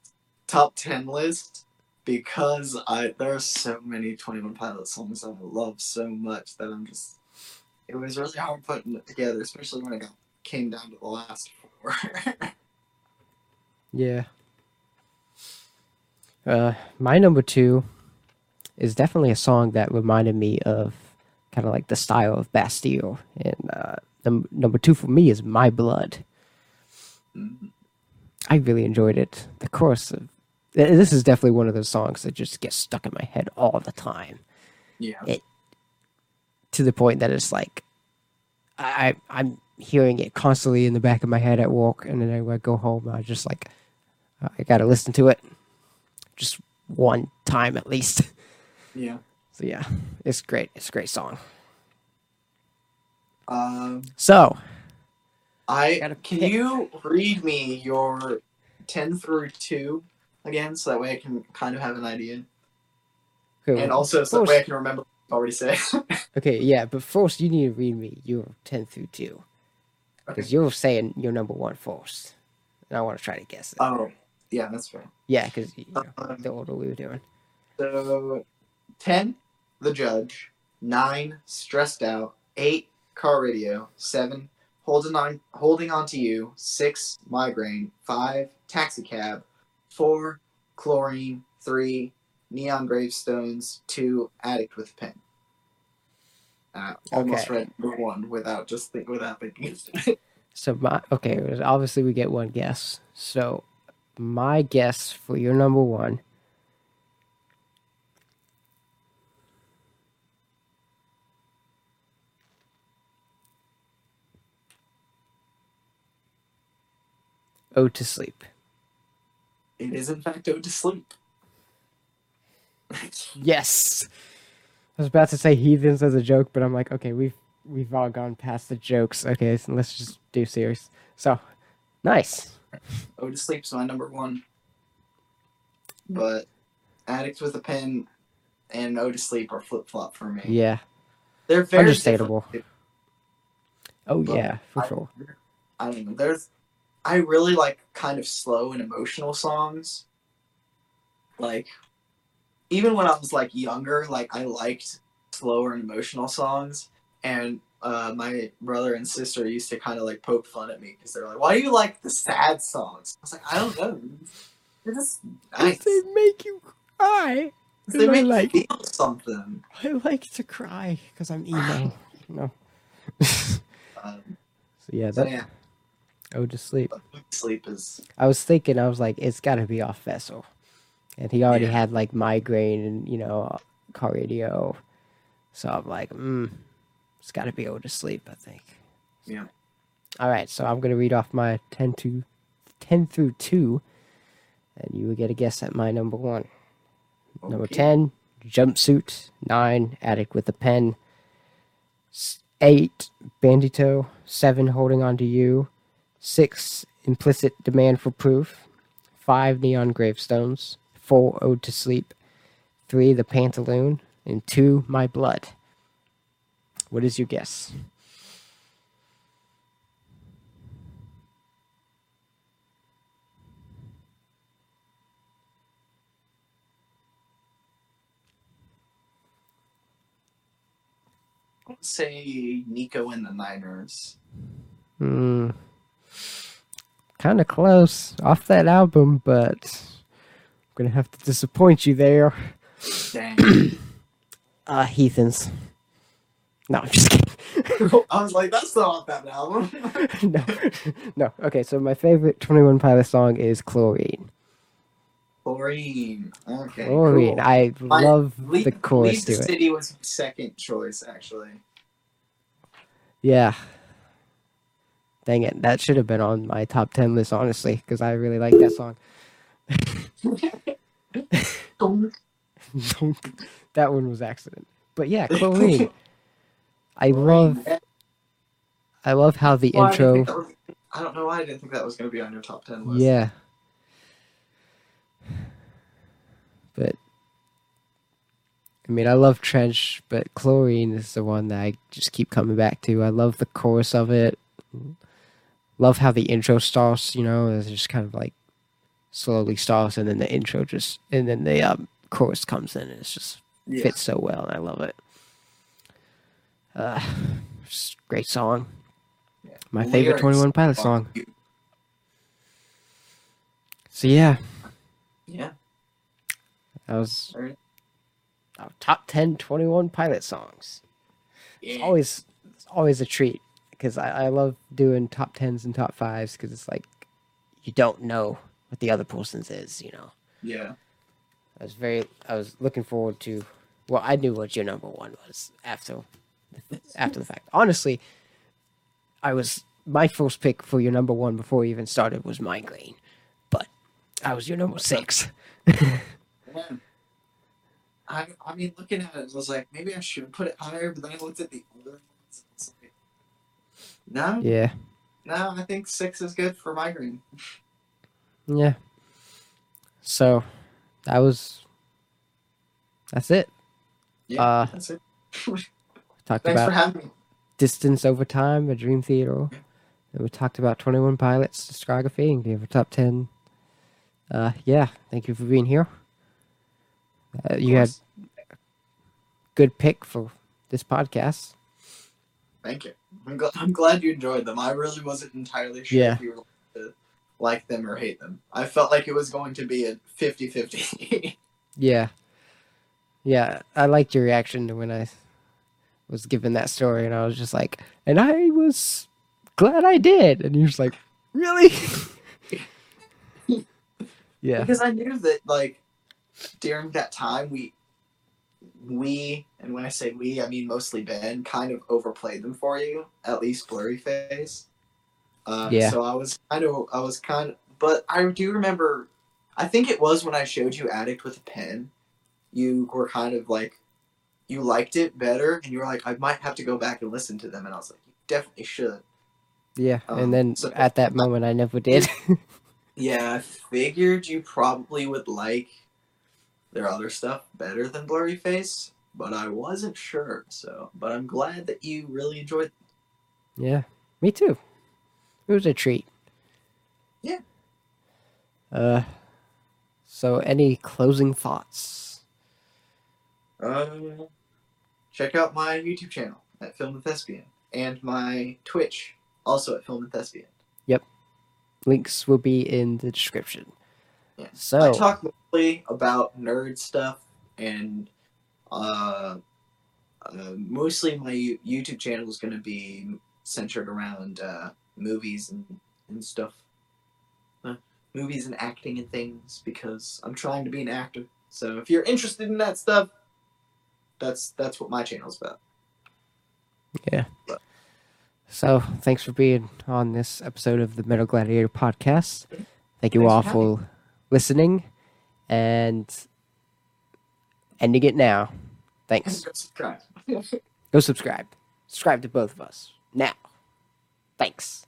top ten list because I there are so many Twenty One Pilot songs that I love so much that I'm just it was really hard putting it together, especially when it got came down to the last four. yeah. Uh, my number two is definitely a song that reminded me of kind of like the style of Bastille, and uh, num- number two for me is My Blood. Mhm. I really enjoyed it. The chorus of this is definitely one of those songs that just gets stuck in my head all the time. yeah. It to the point that it's like I- I'm hearing it constantly in the back of my head at work, and then when I go home, I just like I gotta listen to it just one time at least. Yeah. So yeah, it's great. It's a great song. Um, So I can pick. you read me your ten through two again, so that way I can kind of have an idea, okay, and also so that way I can remember what I already said. okay, yeah, but first you need to read me your ten through two because you're saying your number one first, and I want to try to guess it. oh, yeah, that's fair. yeah, because you know, Um, the order we were doing. So, ten, the judge. Nine, stressed out. Eight, car radio. Seven, holding on, holding on to you. Six, migraine. Five, taxi cab. Four, chlorine. Three, neon gravestones. Two, addict with pen. Uh, almost Okay. read number one without just think without thinking. So my okay, obviously we get one guess. So my guess for your number one Ode to Sleep. it is in fact ode to sleep. Yes. I was about to say heathens as a joke, but I'm like, okay, we've we've all gone past the jokes. Okay, so let's just do serious. So, nice. Ode to Sleep's my number one. But Addict with a Pen and Ode to Sleep are flip flop for me. Yeah. They're very Understandable. Oh But yeah, for I- sure. I don't know. There's, I really like kind of slow and emotional songs. Like, even when I was like younger, like I liked slower and emotional songs, and uh, my brother and sister used to kind of like poke fun at me because they're like, "Why do you like the sad songs?" I was like, "I don't know. They're just nice. They make you cry. They I make like- you feel something." I like to cry because I'm emo. no. Um, So yeah, so that yeah, oh to sleep. sleep is I was thinking, I was like, it's got to be off vessel, and he already Yeah. had like migraine and you know car radio, so I'm like, mm, it's got to be able to sleep. I think. Yeah. All right, so I'm gonna read off my ten to ten through two, and you will get a guess at my number one. Number 10, jumpsuit. 9, addict with a pen. 8, bandito. 7, holding on to you. 6, implicit demand for proof. 5, neon gravestones. 4, ode to sleep. 3, the pantaloon. And 2, my blood. What is your guess? Say Nico and the Niners. Hmm. Kind of close off that album, but gonna have to disappoint you there. Dang. Uh, Heathens. No, I'm just kidding. I was like, that's not that album. no, no. Okay, so my favorite Twenty One Pilot song is "Chlorine." Chlorine. Okay. Chlorine. Cool. I love Leave, the chorus Leave the to it. City was my second choice, actually. Yeah. Dang it, that should have been on my top ten list, honestly, because I really like that song. that one was accident, but yeah, chlorine. I love, I love how the Why intro. that was- I don't know why I didn't think that was going to be on your top 10 list. Yeah. But I mean, I love Trench, but Chlorine is the one that I just keep coming back to. I love the chorus of it. Love how the intro starts, you know, it's just kind of like slowly starts and then the intro just and then the um, chorus comes in and it's just Yeah. fits so well and I love it. Uh great song. Yeah. My favorite 21 Pilot song. So yeah, Yeah. that was our top 10 21 pilot songs it's always it's always a treat because I, I love doing top 10s and top 5s because it's like you don't know what the other person's is you know Yeah. i was very i was looking forward to well i knew what your number one was after after the fact honestly i was my first pick for your number one before we even started was migraine but i was your number six I, I mean, looking at it, I was like, maybe I should put it higher, but then I looked at the other ones. and it's like, No, yeah no, I think six is good for migraine. Yeah. So that was that's it. Yeah, Uh, that's it. Talked Thanks for about having me. distance over time, a dream theater. And we talked about twenty one pilots discography and gave a top ten. Uh yeah, thank you for being here. Uh, you had course. good pick for this podcast. Thank you. I'm, gl- I'm glad you enjoyed them. I really wasn't entirely sure Yeah. if you were like them or hate them. I felt like it was going to be a 50 50. Yeah. Yeah, I liked your reaction to when I was given that story and I was just like and I was glad I did and you're just like, Really? yeah. because I knew that, like, during that time, we, we, and when I say we, I mean mostly Ben, kind of overplayed them for you, at least Blurryface. Uh, Yeah. So I was kind of, I was kind of, but I do remember, I think it was when I showed you Addict with a Pen, you were kind of like you liked it better, and you were like, I might have to go back and listen to them, and I was like, you definitely should. Yeah, Um, and then so- at that moment, I never did. Yeah, I figured you probably would like their other stuff better than Blurryface, but I wasn't sure. So, but I'm glad that you really enjoyed. yeah, me too. It was a treat. Yeah. Uh, so any closing thoughts? Um, check out my YouTube channel at Film the Thespian and my Twitch also at Film the Thespian. Yep. Links will be in the description. Yeah. So I talk mostly about nerd stuff and uh, uh, mostly my YouTube channel is going to be centered around uh, movies and, and stuff. Uh, movies and acting and things because I'm trying to be an actor. So if you're interested in that stuff, that's that's what my channel's about. Yeah. So, thanks for being on this episode of the Metal Gladiator podcast. Thank you Thanks all for for listening and ending it now. Thanks. Subscribe. Go subscribe. Subscribe to both of us now. Thanks.